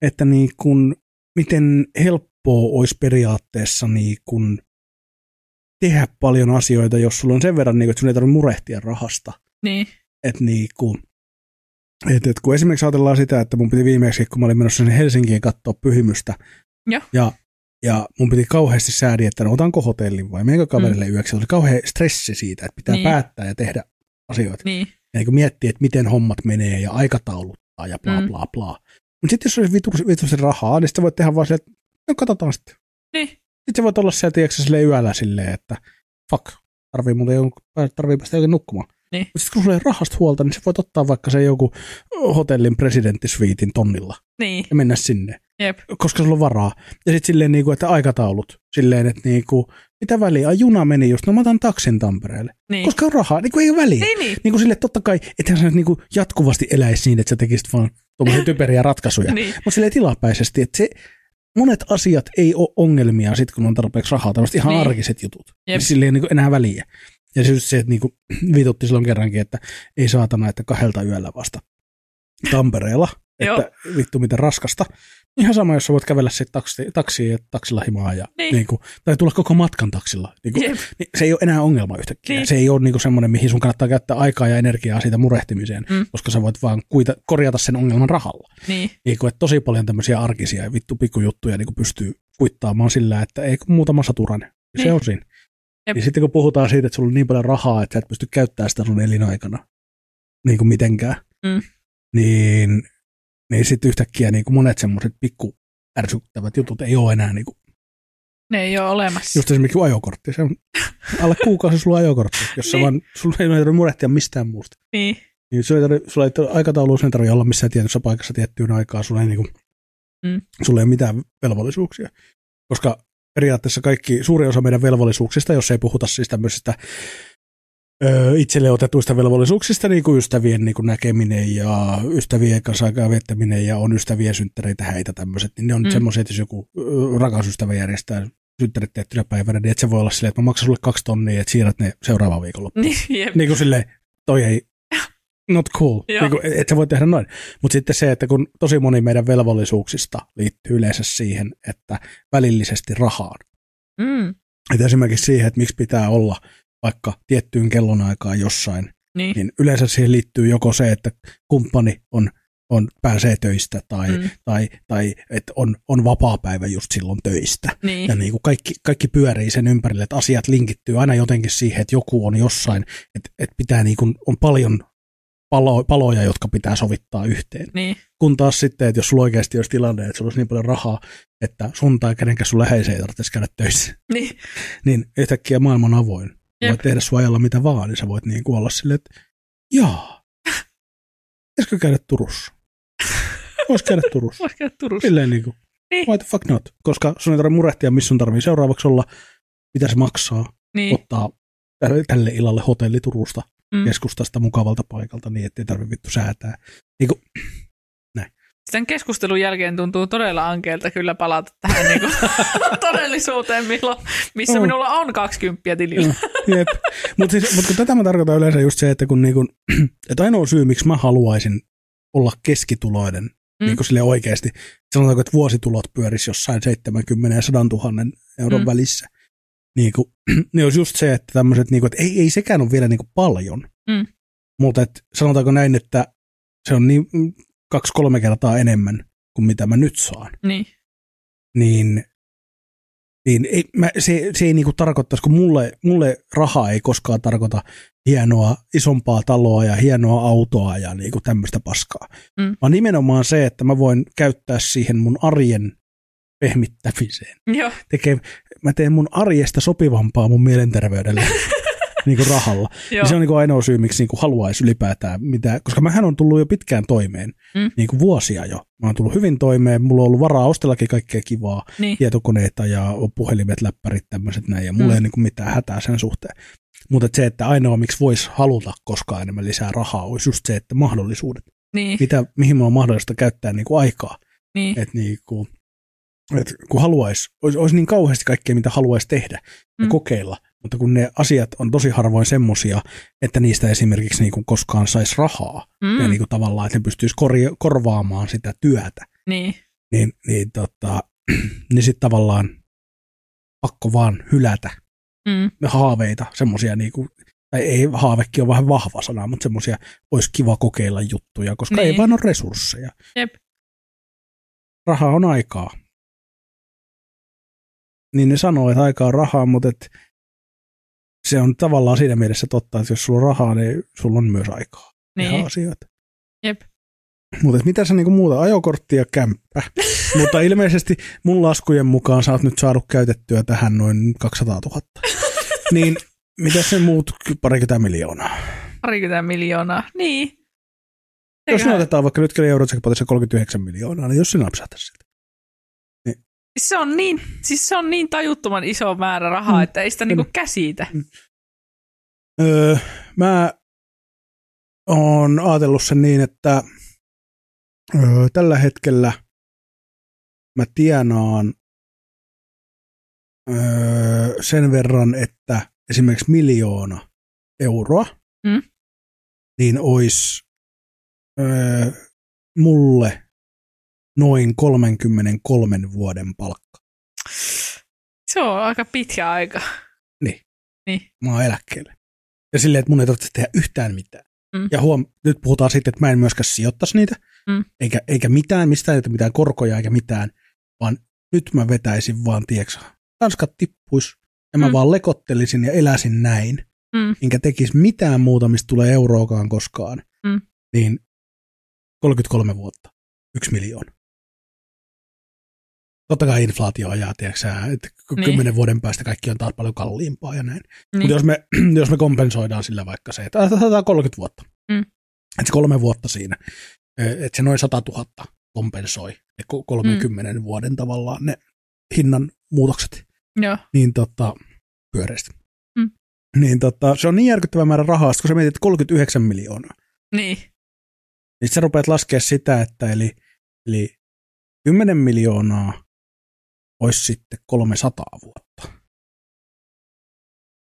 että niin kuin, miten helppoa olisi periaatteessa niin kuin tehdä paljon asioita, jos sulla on sen verran, niin kuin, että sun ei tarvitse murehtia rahasta. Niin, Et niin kuin, et, et kun esimerkiksi ajatellaan sitä, että mun piti viimeksi, kun mä olin menossa sinne Helsinkiin katsoa pyhimystä, Joo. ja, ja mun piti kauheasti säädiä, että no, otanko hotellin vai menenkö kaverille mm. yöksi. Oli kauhean stressi siitä, että pitää Niin. päättää ja tehdä asioita. niin, Ja niin miettiä, että miten hommat menee ja aikatauluttaa ja bla Mm. bla bla. Mutta sitten jos olisi vitu, vitusti rahaa, niin sitten voit tehdä vaan silleen, että no katsotaan sitten. niin, Sitten sä voit olla siellä, tiedätkö, silleen yöllä silleen, että fuck, tarvii muuten jonkun, tarvii päästä jokin nukkumaan. Niin. Mutta sitten kun sulla ei rahasta huolta, niin sä voit ottaa vaikka se joku hotellin presidenttisviitin tonnilla niin, ja mennä sinne, jep, koska sulla on varaa. Ja sitten silleen, niin kuin, että aikataulut, silleen, että niin kuin, mitä väliä, juna meni just, no mä otan taksin Tampereelle, niin, koska on rahaa, niin kuin ei ole väliä. niin, niin, Niin kuin sille totta kai, ethän sä niin kuin jatkuvasti eläisi niin, että sä tekisit vaan tuommoisia (laughs) typeriä ratkaisuja. niin, Mutta silleen tilapäisesti, että se, monet asiat ei ole ongelmia sit, kun on tarpeeksi rahaa, tämmöiset ihan Niin. arkiset jutut. Jep. Niin sille ei niin enää väliä. Ja se just se, että niin kuin, (clears throat) vitutti silloin kerrankin, että ei saatana, että kahdelta yöllä vasta Tampereella, että vittu miten raskasta. Ihan sama, jos sä voit kävellä sitten taksi, taksiin ja taksilla himaa, ja, Niin. niin. kuin, tai tulla koko matkan taksilla. Niin kuin, niin se ei ole enää ongelma yhtäkkiä. Niin. Niin. Se ei ole niinku semmoinen, mihin sun kannattaa käyttää aikaa ja energiaa siitä murehtimiseen, Mm. koska sä voit vaan kuita, korjata sen ongelman rahalla. niin, Niin kuin, että tosi paljon tämmöisiä arkisia ja vittu pikkujuttuja niin kuin pystyy kuittaamaan sillä, että ei muutama saturainen. Se Niin. on siinä. Jep. Niin sitten kun puhutaan siitä, että sulla on niin paljon rahaa, että sä et pysty käyttämään sitä sun elinaikana niin kuin mitenkään, Mm. niin, niin sitten yhtäkkiä niin kuin monet semmoiset pikku ärsyttävät jutut ei ole enää niin kuin, Ne ei ole olemassa. just esimerkiksi ajokortti. Se on (laughs) alle kuukausi sulla on ajokortti, jos sä Niin. vaan, sulla ei tarvitse murehtia mistään muusta. Niin. Niin sulla ei, sulla ei aikataulu sen tarvitse olla missään tietyssä paikassa tiettyyn aikaan, sulla ei, niin kuin, Mm. sulla ei ole mitään velvollisuuksia. Koska periaatteessa kaikki, suuri osa meidän velvollisuuksista, jos ei puhuta siis tämmöisistä ö, itselle otetuista velvollisuuksista, niin kuin ystävien niin kuin näkeminen ja ystävien kanssa aikaa viettäminen ja on ystävien synttäreitä häitä tämmöiset, niin ne on Mm. mm. semmoisia, että jos joku rakas ystävä järjestää synttärit tiettynä päivänä, niin että se voi olla silleen, että mä maksan sulle kaksi tonnia, että siirrät ne seuraavaan viikonloppuun. (laughs) Niin. Niin kuin silleen, toi ei, not cool. Joo. Niin kuin, et sä voi tehdä noin. Mutta sitten se, että kun tosi moni meidän velvollisuuksista liittyy yleensä siihen, että välillisesti rahaan. Mm. Että esimerkiksi siihen, että miksi pitää olla vaikka tiettyyn kellonaikaan jossain, Niin. niin yleensä siihen liittyy joko se, että kumppani on, on pääsee töistä tai, Mm. mm. tai, tai että on, on vapaa päivä just silloin töistä. Niin. Ja niin kuin kaikki, kaikki pyörii sen ympärille, että asiat linkittyy aina jotenkin siihen, että joku on jossain, että, että pitää niin kuin, on paljon palo, paloja, jotka pitää sovittaa yhteen. Niin. Kun taas sitten, että jos sulla oikeasti olisi tilanne, että sulla olisi niin paljon rahaa, että sun tai kenenkään sun läheisen ei tarvitsisi käydä töissä, (laughs) Niin. niin yhtäkkiä maailma on avoin. Jep. Voit tehdä sun ajalla mitä vaan, niin sä voit niin kuin olla silleen, että jaa, pitäisikö käydä Turussa? Vois käydä Turussa. (laughs) Voisi käydä Turussa. Silleen niin kuin, Niin. why the fuck not? Koska sun ei tarvitse murehtia, missä sun tarvii seuraavaksi olla, mitä se maksaa, Niin. ottaa tälle- tälle illalle hotelli Turusta Mm. keskustasta mukavalta paikalta niin, ettei tarvitse vittu säätää. Niin kuin, Tämän keskustelun jälkeen tuntuu todella ankeelta kyllä palata tähän niin kuin, (laughs) (laughs) todellisuuteen, milloin, missä Mm. minulla on 20 tilillä. Jep. Mutta siis, mut kun tätä mä tarkoitan yleensä just se, että kun niinku, (clears throat) että ainoa syy, miksi mä haluaisin olla keskituloinen, Mm. mm. niin kuin sille oikeasti, sanotaanko, että vuositulot pyörisi jossain 70 ja 100 000 euron Mm. mm. välissä, niin, kuin, niin olisi just se, että tämmöiset, niin kuin, että ei, ei sekään ole vielä niin kuin paljon, Mm. mutta että sanotaanko näin, että se on niin mm, kaksi-kolme kertaa enemmän kuin mitä mä nyt saan Niin. niin, niin ei, mä, se, se ei niinku tarkoittaisi, kun mulle, mulle raha ei koskaan tarkoita hienoa, isompaa taloa ja hienoa autoa ja niinku tämmöistä paskaa. Mm. Vaan nimenomaan se, että mä voin käyttää siihen mun arjen pehmittämiseen. Joo. Tekee, mä teen mun arjesta sopivampaa mun mielenterveydelle (laughs) niinku rahalla. Joo. Ja se on niinku ainoa syy, miksi niinku haluaisi ylipäätään mitä, koska mähän on tullut jo pitkään toimeen, Mm. niinku vuosia jo. Mä oon tullut hyvin toimeen, mulla on ollut varaa ostellakin kaikkea kivaa, Niin. tietokoneita ja puhelimet, läppärit, tämmöiset näin, ja mulla Mm. ei niinku mitään hätää sen suhteen. Mutta se, että ainoa, miksi voisi haluta koskaan enemmän lisää rahaa, olisi just se, että mahdollisuudet, Niin. mitä, mihin mulla on mahdollista käyttää niinku aikaa. Niin. Että niinku, et kun haluaisi, olisi, olisi niin kauheasti kaikkea, mitä haluaisi tehdä ja Mm. kokeilla, mutta kun ne asiat on tosi harvoin semmosia, että niistä esimerkiksi niinku koskaan saisi rahaa, mm. ja Mm. niinku tavallaan, että ne pystyisi korja- korvaamaan sitä työtä, Niin. niin, niin, tota, (clears throat) niin sitten tavallaan pakko vaan hylätä Mm. haaveita, semmoisia niinku, tai ei haavekin on vähän vahva sana, mutta semmoisia olisi kiva kokeilla juttuja, koska Niin. ei vaan ole resursseja. Jep. Raha on aikaa. Niin ne sanoo, että aika on rahaa, mutta et se on tavallaan siinä mielessä totta, että jos sulla on rahaa, niin sulla on myös aikaa tehdä Niin. asioita. Jep. Mutta mitä sä niinku muuta? Ajokortti ja kämppä. (laughs) Mutta ilmeisesti mun laskujen mukaan sä oot nyt saanut käytettyä tähän noin 200 000. (laughs) niin mitä se muut parikymmentä miljoonaa? Parikymmentä miljoonaa. Niin. Jos ne otetaan vaikka nyt Eurojackpotissa 39 miljoonaa, niin jos se napsahtaisi sitä. Se on niin, siis se on niin tajuttoman iso määrä rahaa, Mm. että ei sitä niinku käsitä. Öö, mä oon ajatellut sen niin, että öö, tällä hetkellä mä tienaan öö, sen verran, että esimerkiksi miljoona euroa, Mm. niin olisi öö, mulle noin 33 vuoden palkka. Se on aika pitkä aika. Mä oon eläkkeelle. Ja silleen, että mun ei tarvitse tehdä yhtään mitään. Mm. Ja huom, nyt puhutaan sitten, että mä en myöskään sijoittaisi niitä, Mm. eikä, eikä mitään, mistään ei mitään korkoja eikä mitään, vaan nyt mä vetäisin vaan, tiedätkö, Tanskat tippuis, ja mä Mm. vaan lekottelisin ja eläisin näin, Mm. enkä tekisi mitään muuta, mistä tulee euroakaan koskaan, Mm. niin 33 vuotta, yksi miljoona. Totta kai inflaatio ajaa, tiedätkö että Niin. kymmenen vuoden päästä kaikki on taas paljon kalliimpaa ja näin. Niin. Mutta jos me, (clears throat) jos me kompensoidaan sillä vaikka se, että otetaan 30 vuotta, Mm. että se kolme vuotta siinä, että se noin 100 000 kompensoi ne ko- 30 mm. vuoden tavallaan ne hinnan muutokset, Joo. niin tota, pyöreästi. Mm. Niin tota, se on niin järkyttävä määrä rahaa, kun sä mietit 39 miljoonaa. Niin. Niin sä rupeat laskea sitä, että eli, eli 10 miljoonaa olisi sitten 300 vuotta.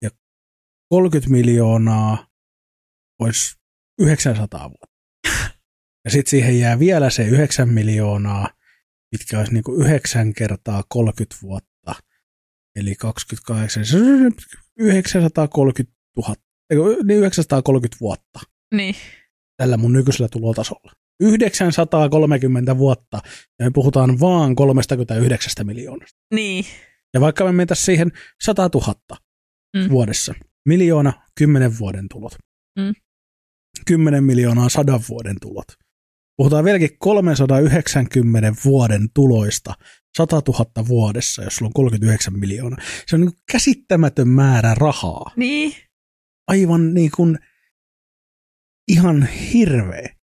Ja 30 miljoonaa olisi 900 vuotta. Ja sitten siihen jää vielä se 9 miljoonaa, mitkä olisi niin kuin 9 kertaa 30 vuotta. Eli 28, se on 930 000, eikö, niin 930 vuotta Niin. tällä mun nykyisellä tulotasolla. 930 vuotta, ja me puhutaan vaan 39 miljoonasta. Niin. Ja vaikka me mentäisiin siihen 100 000 Mm. vuodessa, miljoona 10 vuoden tulot, Mm. 10 miljoonaa 100 vuoden tulot. Puhutaan vieläkin 390 vuoden tuloista 100 000 vuodessa, jos sulla on 39 miljoonaa. Se on niin käsittämätön määrä rahaa. Niin. Aivan niin kuin ihan hirveä.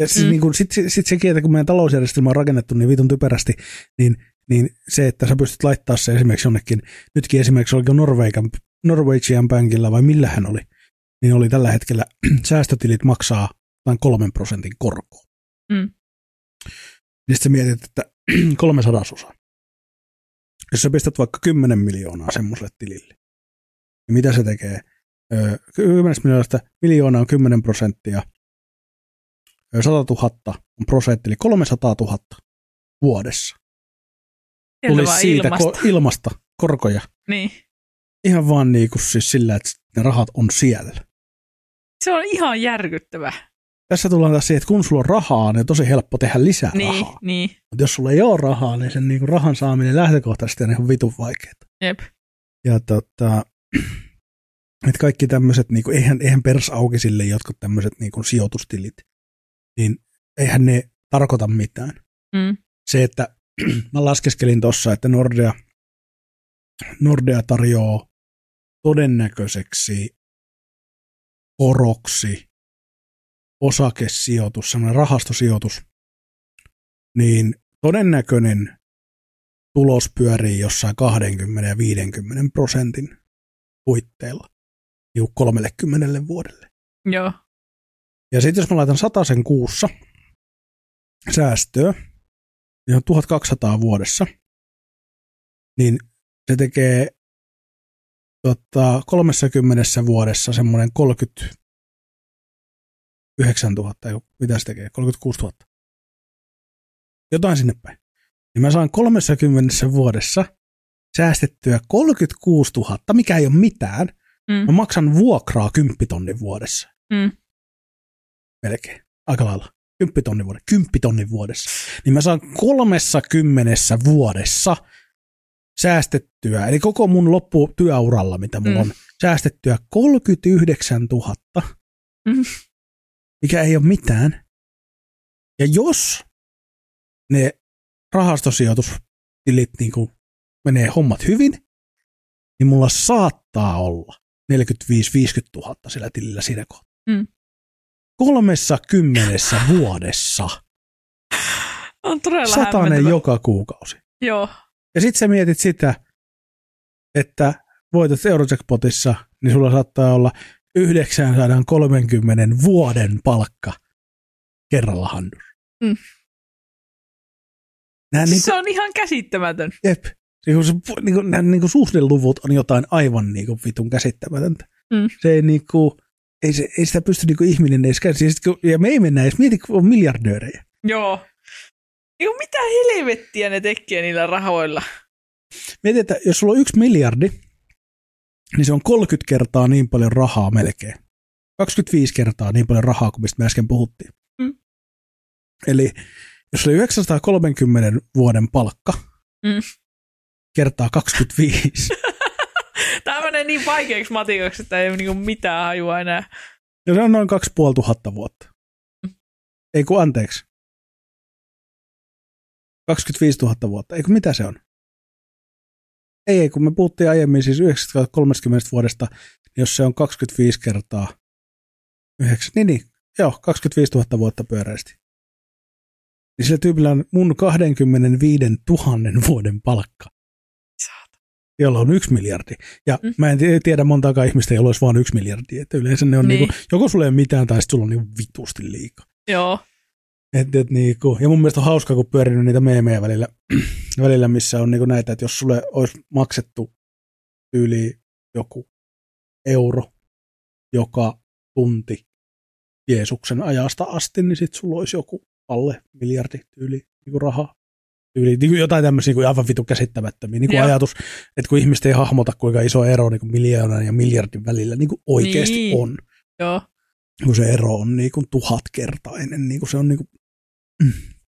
Ja siis Mm. niin kuin, sit, sit, sekin, että kun meidän talousjärjestelmä on rakennettu niin vitun typerästi, niin, niin se, että sä pystyt laittaa se esimerkiksi jonnekin, nytkin esimerkiksi oliko Norveikan, Norwegian Bankilla vai millä hän oli, niin oli tällä hetkellä (clears throat) säästötilit maksaa vain kolmen prosentin korkoa. Mm. Niin sitten mietit, että (clears throat) kolme sadasosaa. Jos sä pistät vaikka 10 miljoonaa semmoiselle tilille, niin mitä se tekee? Öö, 10 miljoonasta miljoona on 10 prosenttia, 100 000 on prosentti, eli 300 000 vuodessa. Sieltä Tuli siitä ilmasta. Ko- ilmasta korkoja. Niin. Ihan vaan niin kuin siis sillä, että ne rahat on siellä. Se on ihan järkyttävä. Tässä tullaan taas siihen, että kun sulla on rahaa, niin on tosi helppo tehdä lisää Niin, rahaa. niin. Mutta jos sulla ei ole rahaa, niin sen niin kuin rahan saaminen lähtökohtaisesti on ihan vitun vaikeaa. Jep. Ja tota, (clears throat) että kaikki tämmöiset, niin kuin, eihän, eihän pers auki sille jotkut tämmöiset niin kuin sijoitustilit, niin eihän ne tarkoita mitään. Mm. Se, että (clears throat) mä laskeskelin tuossa, että Nordea, Nordea tarjoaa todennäköiseksi koroksi osakesijoitus, semmoinen rahastosijoitus, niin todennäköinen tulos pyörii jossain 20 ja 50 prosentin huitteilla niin 30 vuodelle. Joo. Ja sitten jos mä laitan sen kuussa säästöä, niin on 1200 vuodessa, niin se tekee tota, 30 vuodessa semmoinen 39 000, ei, mitä se tekee, 36 000. Jotain sinne päin. Niin mä saan 30 vuodessa säästettyä 36 000, mikä ei ole mitään. Mm. Mä maksan vuokraa 10 tonnin vuodessa. Mm. Melkein. Aika lailla. 10 tonnin vuodessa. 10 tonnin vuodessa. Niin mä saan 30 vuodessa säästettyä, eli koko mun loppu työuralla, mitä mulla Mm. on, säästettyä 39 000, Mm. mikä ei ole mitään. Ja jos ne rahastosijoitustilit niin kuin menee hommat hyvin, niin mulla saattaa olla 45-50 000 sillä tilillä siinä kohtaa. Mm. Kolmessa kymmenessä vuodessa. On todella Satanen hämmentävä. joka kuukausi. Joo. Ja sit sä mietit sitä, että voitat Eurojackpotissa, niin sulla saattaa olla 930 vuoden palkka kerralla handus. Mm. Nämä Niin se on ihan käsittämätön. jep, niin kuin, niin kuin, nämä niin kuin suhdeluvut on jotain aivan niin kuin vitun käsittämätöntä. Mm. Se ei niin kuin, ei, se, ei sitä pysty niin kuin ihminen edes käsittämään. Siis, kun- ja me ei mennä edes, mieti kun on miljardöörejä. Joo. Niin mitä helvettiä ne tekee niillä rahoilla? Mieti, että jos sulla on yksi miljardi, niin se on 30 kertaa niin paljon rahaa melkein. 25 kertaa niin paljon rahaa kuin mistä me äsken puhuttiin. Mm. Eli jos oli 930 vuoden palkka Mm. kertaa 25, (laughs) menee niin vaikeaksi matikaksi, että ei ole niinku mitään hajua enää. Ja se on noin 2500 vuotta. Ei kun anteeksi. 25 000 vuotta. Eikö mitä se on? Ei, ei, kun me puhuttiin aiemmin siis 930 vuodesta, niin jos se on 25 kertaa 9, niin, niin joo, 25 000 vuotta pyöreästi. Niin sillä tyypillä on mun 25 000 vuoden palkka, jolla on yksi miljardi. Ja mm. mä en tiedä montaakaan ihmistä, jolla olisi vain yksi miljardi. Että yleensä ne on niin. Niinku, joko sulla ei ole mitään tai sitten sulla on niinku vitusti liikaa. Joo. Et, et, niinku, ja mun mielestä on hauskaa, kun pyörinyt niitä meemejä välillä, (clears throat) välillä missä on niinku näitä, että jos sulle olisi maksettu yli joku euro joka tunti Jeesuksen ajasta asti, niin sitten sulla olisi joku alle miljardi tyyli niinku rahaa. Tyyli, niinku jotain tämmöisiä niin aivan vitu käsittämättömiä. Niin kuin ajatus, että kun ihmiset ei hahmota, kuinka iso ero niin kuin miljoonan ja miljardin välillä niin kuin oikeasti niin. on. Joo. Kun se ero on niin kuin tuhatkertainen. Niin kuin se on niin kuin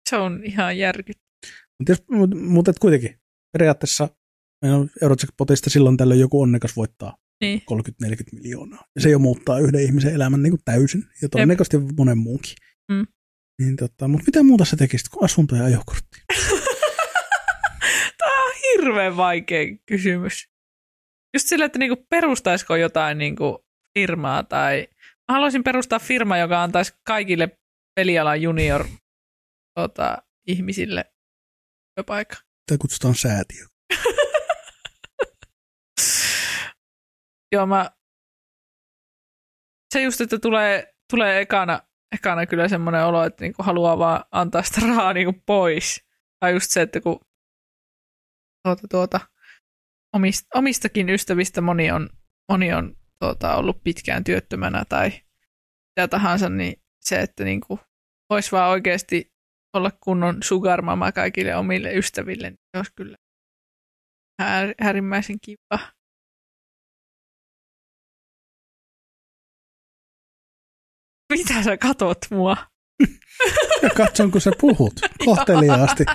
se on ihan järkyttävää. Mutta mut, mut kuitenkin, periaatteessa Eurojackpotista silloin tällöin joku onnekas voittaa niin. 30-40 miljoonaa. Ja se jo muuttaa yhden ihmisen elämän niin kuin täysin, ja todennäköisesti monen muunkin. Mm. Niin, tota, mutta mitä muuta sä tekisit kuin asunto ja ajokortti? (laughs) Hirveän vaikea kysymys. Just sillä, että niinku perustaisiko jotain niinku firmaa tai... Mä haluaisin perustaa firma, joka antaisi kaikille pelialan junior tota, ihmisille työpaikka. Tämä kutsutaan säätiö. (laughs) Joo, mä... Se just, että tulee, tulee ekana, ekana kyllä semmoinen olo, että niinku haluaa vaan antaa sitä rahaa niinku pois. Tai just se, että kun tuota, tuota, omist, omistakin ystävistä moni on, moni on tuota, ollut pitkään työttömänä tai mitä tahansa, niin se, että niinku voisi vaan oikeasti olla kunnon sugar mama kaikille omille ystäville, niin se olisi kyllä äärimmäisen kiva. Mitä sä katot mua? Ja katson, kun sä puhut. Kohteliaasti.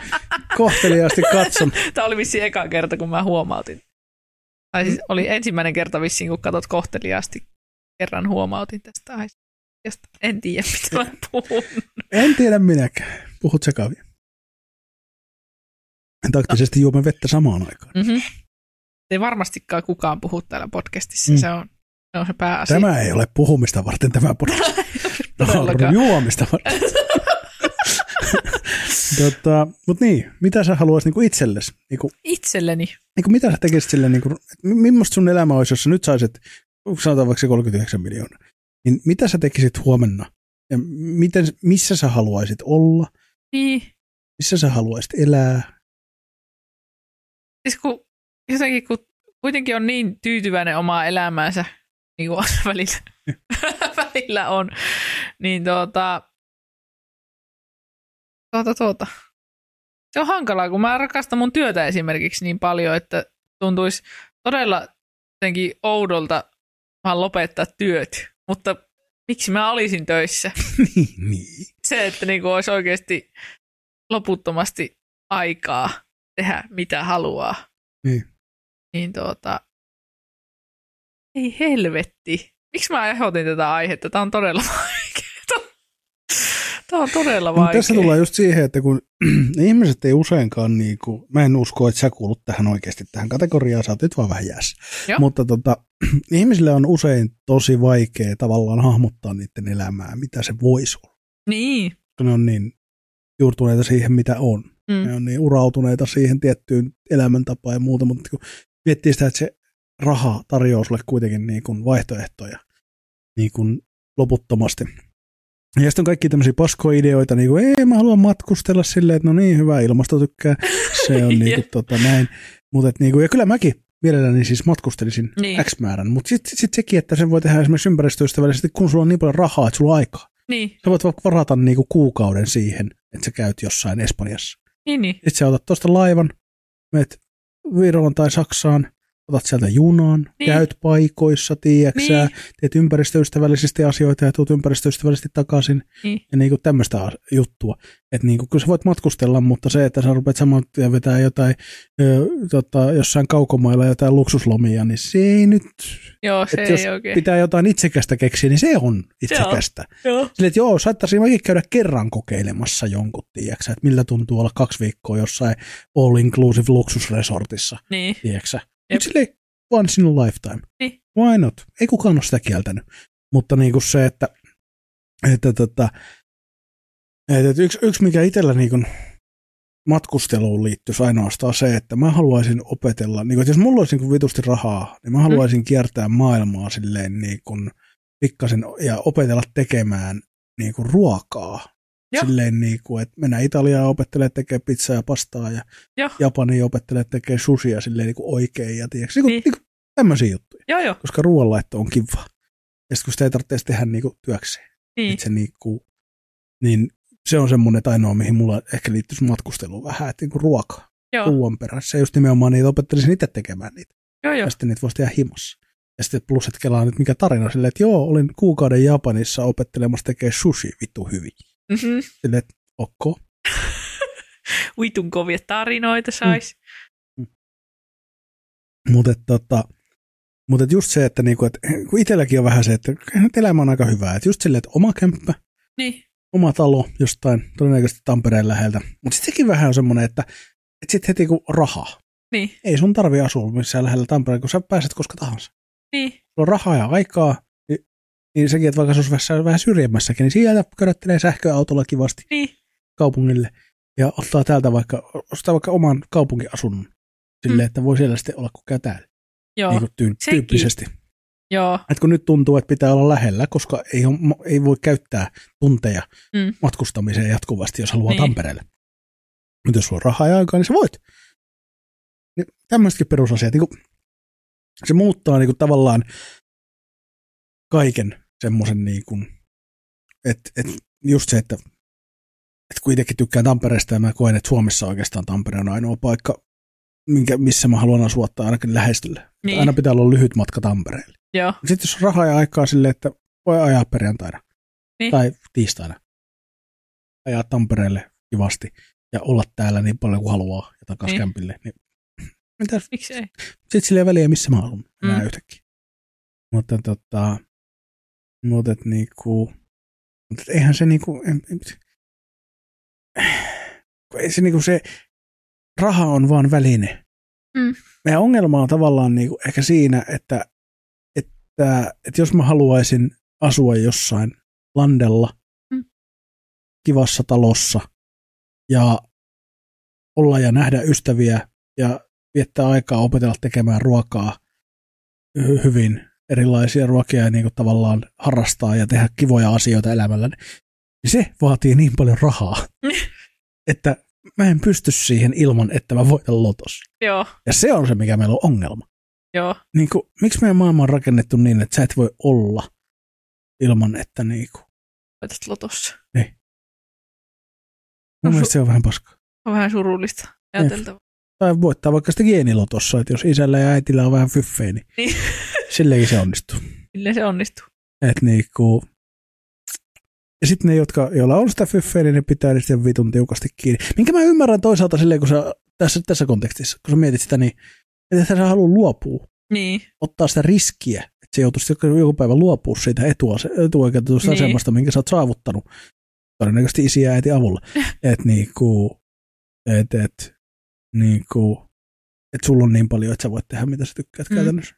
Kohteliaasti katson. Tämä oli vissiin eka kerta, kun mä huomautin. Tai siis oli ensimmäinen kerta vissiin, kun katot kohteliaasti. Kerran huomautin tästä aiheesta. En tiedä, mitä mä puhun. En tiedä minäkään. Puhut sekavia. Taktisesti juomme vettä samaan aikaan. Mm-hmm. Ei varmastikaan kukaan puhu täällä podcastissa. Mm. Se, on, se on se pääasia. Tämä ei ole puhumista varten tämä podcast. (laughs) no, juomista varten. tota, Mutta niin, mitä sä haluaisit niinku itsellesi? Niinku, Itselleni? Niinku, mitä sä tekisit sille, niinku, millaista sun elämä olisi, jos sä nyt saisit, sanotaan vaikka 39 miljoonaa, niin mitä sä tekisit huomenna? Ja miten, missä sä haluaisit olla? Niin. Missä sä haluaisit elää? Siis kun jotenkin kun kuitenkin on niin tyytyväinen omaa elämäänsä, niin kuin (laughs) välillä, (laughs) välillä on, niin tuota, tuota, tuota. Se on hankalaa, kun mä rakastan mun työtä esimerkiksi niin paljon, että tuntuisi todella jotenkin oudolta vaan lopettaa työt. Mutta miksi mä olisin töissä? (laughs) niin, niin. Se, että niin kuin olisi oikeasti loputtomasti aikaa tehdä mitä haluaa. Niin. Niin tuota, ei helvetti. Miksi mä ehdotin tätä aihetta? Tämä on todella (laughs) vaikeaa. Tämä on todella vaikea. tässä tullaan just siihen, että kun (clears throat) ihmiset ei useinkaan, niin kuin, mä en usko, että sä kuulut tähän oikeasti tähän kategoriaan, sä oot nyt vaan vähän jäässä. Mutta tota, (clears throat) ihmisille on usein tosi vaikea tavallaan hahmottaa niiden elämää, mitä se voisi olla. Niin. Ne on niin juurtuneita siihen, mitä on. Mm. Ne on niin urautuneita siihen tiettyyn elämäntapaan ja muuta, mutta kun miettii sitä, että se raha tarjoaa sulle kuitenkin niin kuin vaihtoehtoja niin kuin loputtomasti. Ja sitten on kaikki tämmöisiä paskoideoita, niin kuin, ei mä haluan matkustella silleen, että no niin, hyvä ilmasto tykkää, se on (laughs) niin kuin, tota, näin. Mutta niin kuin, ja kyllä mäkin mielelläni siis matkustelisin niin. X määrän, mutta sitten sit sekin, että sen voi tehdä esimerkiksi ympäristöystävällisesti, kun sulla on niin paljon rahaa, että sulla on aikaa. Niin. Sä voit varata niin kuin kuukauden siihen, että sä käyt jossain Espanjassa. Niin, niin. Sitten sä otat tuosta laivan, menet Viroon tai Saksaan, otat sieltä junan, Niin. käyt paikoissa, tiedäksä, Niin. teet ympäristöystävällisesti asioita ja tuut ympäristöystävällisesti takaisin Niin. ja niin kuin tämmöistä juttua. Että niin kuin, kyllä sä voit matkustella, mutta se, että sä rupeat saman tien vetää jotain ö, tota, jossain kaukomailla jotain luksuslomia, niin se ei nyt, Joo, se että jos ei oikein. pitää jotain itsekästä keksiä, niin se on itsekästä. Joo. Silleen, että joo, saattaisiin mäkin käydä kerran kokeilemassa jonkun, tiedäksä, että miltä tuntuu olla kaksi viikkoa jossain all-inclusive luksusresortissa, Niin. tiedäksä. Mutta silleen, once in a lifetime. Niin. Why not? Ei kukaan ole sitä kieltänyt. Mutta niinku se, että, että, tota, että, että yksi, yksi, mikä itsellä niinku matkusteluun liittyisi ainoastaan se, että mä haluaisin opetella, niin kuin, että jos mulla olisi niin vitusti rahaa, niin mä haluaisin kiertää maailmaa silleen niin kuin pikkasen ja opetella tekemään niin kuin ruokaa. Joo. Silleen niin kuin, että mennään Italiaan ja opettelee tekemään pizzaa ja pastaa ja Joo. Japaniin opettelee tekemään sushia silleen niin kuin oikein ja tiedätkö, niin kuin, Niin. niin kuin tämmöisiä juttuja, Joo, joo. koska ruoanlaitto on kiva. Ja sitten kun sitä ei tarvitse tehdä niin kuin työkseen, Niin. että se niin kuin, niin se on semmoinen että ainoa, mihin mulla ehkä liittyisi matkusteluun vähän, että niin kuin ruoka, Joo, ruoan perässä. Ja just nimenomaan niitä opettelisin itse tekemään niitä. joo, joo. Ja sitten niitä voisi tehdä himassa. Ja sitten plus, että kelaa nyt mikä tarina silleen, että joo, olin kuukauden Japanissa opettelemassa tekee sushi vittu hyvin. Mm-hmm. Silleen, että okko. (laughs) Vitun kovia tarinoita sais. Mutta tota, mutta et just se, että niinku, et, kun itselläkin on vähän se, että elämä on aika hyvää. Että just silleen, että oma kämppä, Niin. oma talo jostain todennäköisesti Tampereen läheltä. Mutta sitten sekin vähän on semmoinen, että, että sitten heti kun rahaa. Niin. Ei sun tarvi asua missään lähellä Tampereen, kun sä pääset koska tahansa. Niin. Sulla on rahaa ja aikaa, niin, sekin, että vaikka se olisi vähän- syrjemmässäkin, niin sieltä körättelee sähköautolla kivasti Niin. kaupungille ja ottaa täältä vaikka, ostaa vaikka oman kaupunkiasunnon. Silleen, Mm. että voi siellä sitten olla, kun käy täällä. Joo. Niin kuin tyyppisesti. Joo. Et kun nyt tuntuu, että pitää olla lähellä, koska ei, on, ei voi käyttää tunteja Mm. matkustamiseen jatkuvasti, jos haluaa Niin. Tampereelle. Mutta jos sulla on rahaa ja aikaa, niin sä voit. Niin tämmöisetkin perusasiat. Niin kuin, se muuttaa niin kuin, tavallaan kaiken semmoisen, niin kuin, että et, just se, että et kun itsekin tykkään Tampereesta ja mä koen, että Suomessa oikeastaan Tampere on ainoa paikka, minkä, missä mä haluan asua tai ainakin lähestyllä. Niin. Aina pitää olla lyhyt matka Tampereelle. Joo. Sitten jos on rahaa ja aikaa silleen, että voi ajaa perjantaina Niin. tai tiistaina, ajaa Tampereelle kivasti ja olla täällä niin paljon kuin haluaa ja takaisin Niin. niin. kämpille, niin mitäs, Miksi ei? sitten sillä ei väliä, missä mä haluan enää mm. yhtäkkiä. Mutta tota, mutta et niinku, mutta et eihän se niinku, en, en, ei se niinku se, raha on vaan väline. Mm. Meidän ongelma on tavallaan niinku ehkä siinä, että, että, että jos mä haluaisin asua jossain landella, Mm. kivassa talossa ja olla ja nähdä ystäviä ja viettää aikaa opetella tekemään ruokaa hy- hyvin erilaisia ruokia ja niin kuin tavallaan harrastaa ja tehdä kivoja asioita elämällä, niin se vaatii niin paljon rahaa, (laughs) että mä en pysty siihen ilman, että mä voitan lotos. Joo. Ja se on se, mikä meillä on ongelma. Joo. Niin kuin, miksi meidän maailma on rakennettu niin, että sä et voi olla ilman, että niin kuin, Voitat lotossa. mun No, mielestä se on vähän paskaa. On vähän surullista ajateltavaa. Tai voittaa vaikka sitä geenilotossa, että jos isällä ja äitillä on vähän fyffejä, niin Niin. Silleenkin se onnistuu. Millä se onnistuu? Et niinku, ja sitten ne, jotka, joilla on sitä fyffeä, niin ne pitää niistä vitun tiukasti kiinni. Minkä mä ymmärrän toisaalta silleen, kun sä, tässä, tässä kontekstissa, kun sä mietit sitä, niin että sä halua luopua, Niin. ottaa sitä riskiä, että se joutuisi joku, päivä luopua siitä etua, etuoikeutetusta Niin. asemasta, minkä sä oot saavuttanut, todennäköisesti isi ja äiti avulla. (laughs) että niinku, et, et, niinku, et sulla on niin paljon, että sä voit tehdä mitä sä tykkäät mm. käytännössä.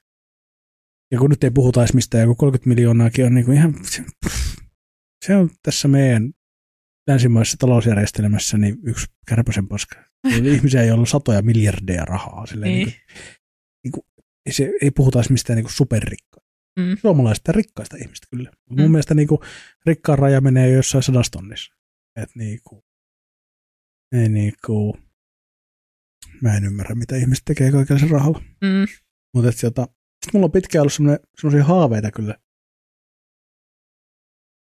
Ja kun nyt ei puhuta edes mistään, joku 30 miljoonaakin on niinku ihan, se, on tässä meidän länsimaisessa talousjärjestelmässä niin yksi kärpäsen paska. Eli (laughs) Ihmisiä, joilla on satoja miljardeja rahaa. Silleen, Niin. niin. Niin kuin, ei, se, ei puhuta edes mistään niin superrikkaista. Mm. Suomalaisista rikkaista ihmistä kyllä. Mm. Mun mielestä niin kuin, rikkaan raja menee jo jossain sadastonnissa. Et niin kuin, ei niin kuin, mä en ymmärrä, mitä ihmiset tekee kaikella sen rahalla. Mm. Mutta tota, sit mulla on pitkään ollut semmoisia haaveita kyllä.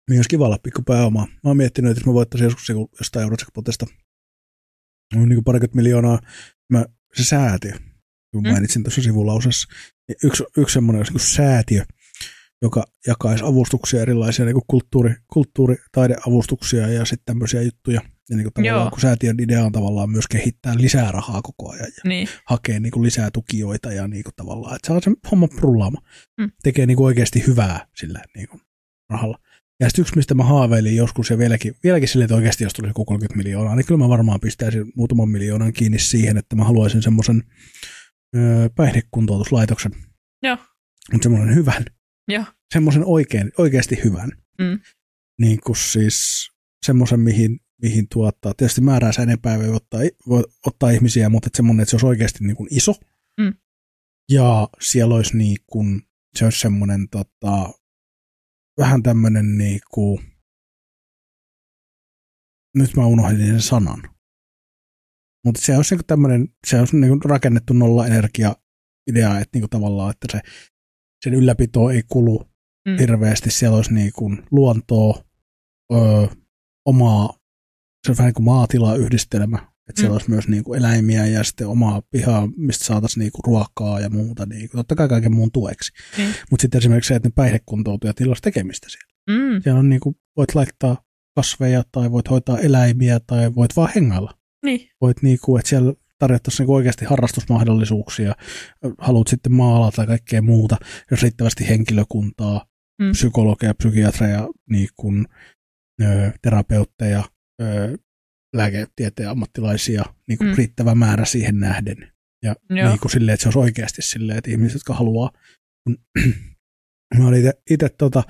Niin olisi kiva olla pikku pääomaa. Mä oon miettinyt, että jos mä voittaisin joskus jostain Eurojackpotista niin kuin parikymmentä miljoonaa, mä, se säätiö, kun mainitsin tuossa sivulausessa. Niin yksi, yksi semmoinen niin säätiö, joka jakaisi avustuksia, erilaisia niin kulttuuri, kulttuuri, taideavustuksia ja sitten tämmöisiä juttuja. Ja niin kuin tavallaan, Joo. kun säätiön idea on tavallaan myös kehittää lisää rahaa koko ajan ja Niin. hakee niin kuin lisää tukijoita ja niin kuin tavallaan, että saa sen homma rullaama. Mm. Tekee niin kuin oikeasti hyvää sillä niin kuin rahalla. Ja sitten yksi, mistä mä haaveilin joskus ja vieläkin, vieläkin silleen, että oikeasti jos tulisi joku 30 miljoonaa, niin kyllä mä varmaan pistäisin muutaman miljoonan kiinni siihen, että mä haluaisin semmoisen öö, päihdekuntoutuslaitoksen. Joo. Mutta semmoinen hyvän. Joo. Semmoisen oikein, oikeasti hyvän. Mm. Niin kuin siis semmoisen, mihin, mihin tuottaa. Tietysti määräänsä enempää voi ottaa, voi ottaa ihmisiä, mutta että semmoinen, että se olisi oikeasti niin kuin iso. Mm. Ja siellä olisi niin kuin, se olisi semmoinen tota, vähän tämmöinen niin kuin, nyt mä unohdin sen sanan. Mutta se olisi niin tämmöinen, se olisi niin rakennettu nolla energia idea, että niin kuin tavallaan, että se, sen ylläpito ei kulu Mm. hirveästi. Siellä olisi niin kuin luontoa, öö, omaa, se on vähän niin kuin maatilayhdistelmä, että siellä Mm. olisi myös niin kuin eläimiä ja sitten omaa pihaa, mistä saataisiin niin kuin ruokaa ja muuta, niin kuin, totta kai kaiken muun tueksi. Niin. Mutta sitten esimerkiksi se, että ne päihdekuntoutujat, niillä olisi tekemistä siellä. Mm. Siellä on niin kuin, voit laittaa kasveja tai voit hoitaa eläimiä tai voit vaan hengailla. Niin. Voit niin kuin, että siellä tarjottaisiin niin oikeasti harrastusmahdollisuuksia, haluat sitten maalata ja kaikkea muuta, jos riittävästi henkilökuntaa, Mm. psykologeja, psykiatreja, niin kuin, ö, terapeutteja, ö, lääketieteen ammattilaisia, niin kuin Mm. riittävä määrä siihen nähden. Ja Joo. niin kuin silleen, että se olisi oikeasti silleen, että ihmiset, jotka haluaa, kun (clears throat) mä olin itse tota,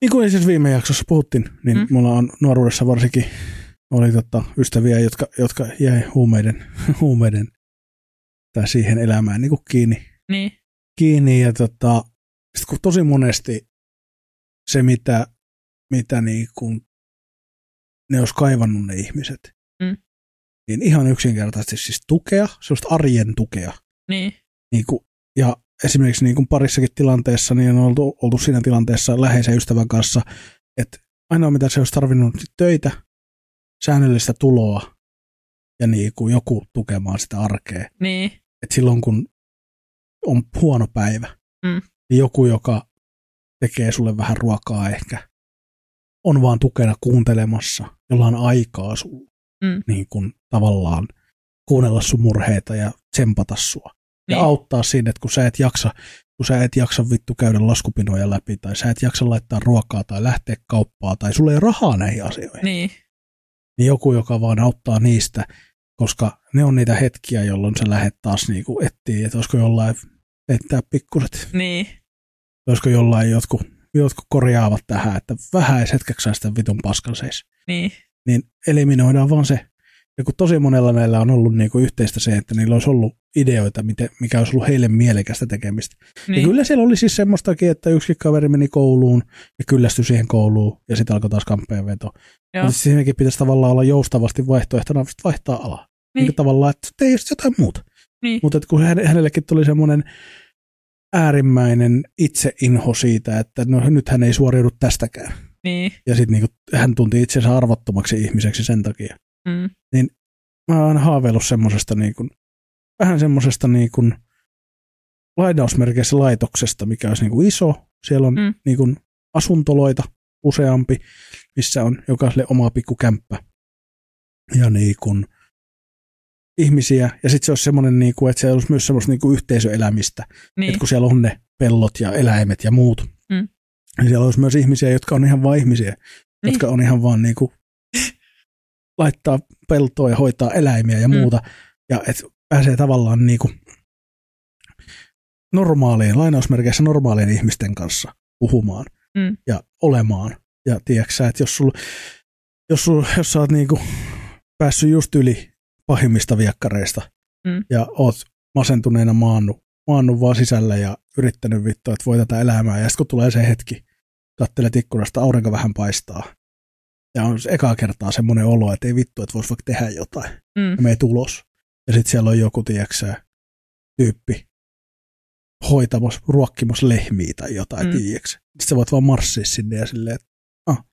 niin kuin siis viime jaksossa puhuttiin, niin mm. mulla on nuoruudessa varsinkin oli tota, ystäviä, jotka, jotka jäi huumeiden, (laughs) huumeiden tai siihen elämään niin kuin kiinni, Niin. kiinni ja tota, sit kun tosi monesti se, mitä, mitä niin kuin ne olisi kaivannut ne ihmiset, Mm. niin ihan yksinkertaisesti siis tukea, sellaista arjen tukea. Niin. Niin kuin, ja esimerkiksi niin kuin parissakin tilanteessa niin on oltu, oltu siinä tilanteessa läheisen ystävän kanssa, että ainoa mitä se olisi tarvinnut sit töitä, säännöllistä tuloa ja niin kuin joku tukemaan sitä arkea. Niin. että silloin kun on huono päivä, Mm. niin joku, joka tekee sulle vähän ruokaa ehkä, on vaan tukena kuuntelemassa, jolla on aikaa sun, Mm. niin kuin tavallaan kuunnella sun murheita ja tsempata sua. Ja Niin. auttaa siinä, että kun sä et jaksa, kun sä et jaksa vittu käydä laskupinoja läpi, tai sä et jaksa laittaa ruokaa tai lähteä kauppaan, tai sulla ei ole rahaa näihin asioihin, Niin. Niin joku, joka vaan auttaa niistä, koska ne on niitä hetkiä, jolloin sä lähdet taas niinku etsiä, että olisiko jollain peittää pikkuset, Niin. olisiko jollain jotkut, jotkut korjaavat tähän, että vähän hetkeksi sitä vitun paskan seis. Niin. Niin eliminoidaan vaan se. Ja kun tosi monella näillä on ollut niinku yhteistä se, että niillä olisi ollut ideoita, miten, mikä olisi ollut heille mielekästä tekemistä. Niin. Ja Niin. kyllä siellä oli siis semmoistakin, että yksi kaveri meni kouluun ja kyllästyi siihen kouluun ja sitten alkoi taas kampeenveto. Joo. Mutta siihenkin pitäisi tavallaan olla joustavasti vaihtoehtona vaihtaa alaa. Niin. Niin. niin tavallaan, että tee just jotain muuta. Niin. Mutta kun häne- hänellekin tuli semmoinen äärimmäinen itseinho siitä, että no nyt hän ei suoriudu tästäkään. Niin. Ja sitten niinku, hän tunti itsensä arvottomaksi ihmiseksi sen takia. Mm. Mä oon aina haaveillut semmoisesta niinku, vähän semmoisesta niinku, lainausmerkeissä laitoksesta, mikä olisi niinku iso. Siellä on Mm. mm. niinku, asuntoloita useampi, missä on jokaiselle oma pikku kämppä. Ja niinku, ihmisiä. Ja sitten se olisi semmoinen, niinku, että siellä olisi myös semmoista niinku, yhteisöelämistä. Niin. Että kun siellä on ne pellot ja eläimet ja muut, Mm. niin siellä olisi myös ihmisiä, jotka on ihan vain ihmisiä, Niin. niin. jotka on ihan vaan niinku, (laughs) laittaa peltoa ja hoitaa eläimiä ja Mm. muuta. Ja et pääsee tavallaan niinku normaalien, lainausmerkeissä normaalien ihmisten kanssa puhumaan Mm. ja olemaan. Ja tiedätkö että jos, sul, jos, sul, jos sä oot niinku päässyt just yli pahimmista viekkareista Mm. ja oot masentuneena maannut, maannut vaan sisällä ja yrittänyt vittu, että voi tätä elämää. Ja sitten kun tulee se hetki, kattelet ikkunasta, aurinko vähän paistaa. Ja on ekaa kertaa semmoinen olo, että ei vittu, että voisi vaikka tehdä jotain. Mm. Ja menee ulos. Ja sitten siellä on joku, tiedäksä, tyyppi hoitamassa, ruokkimassa lehmiä tai jotain, Mm. mm. tiedäksä. Sitten sä voit vaan marssia sinne ja silleen, että ah,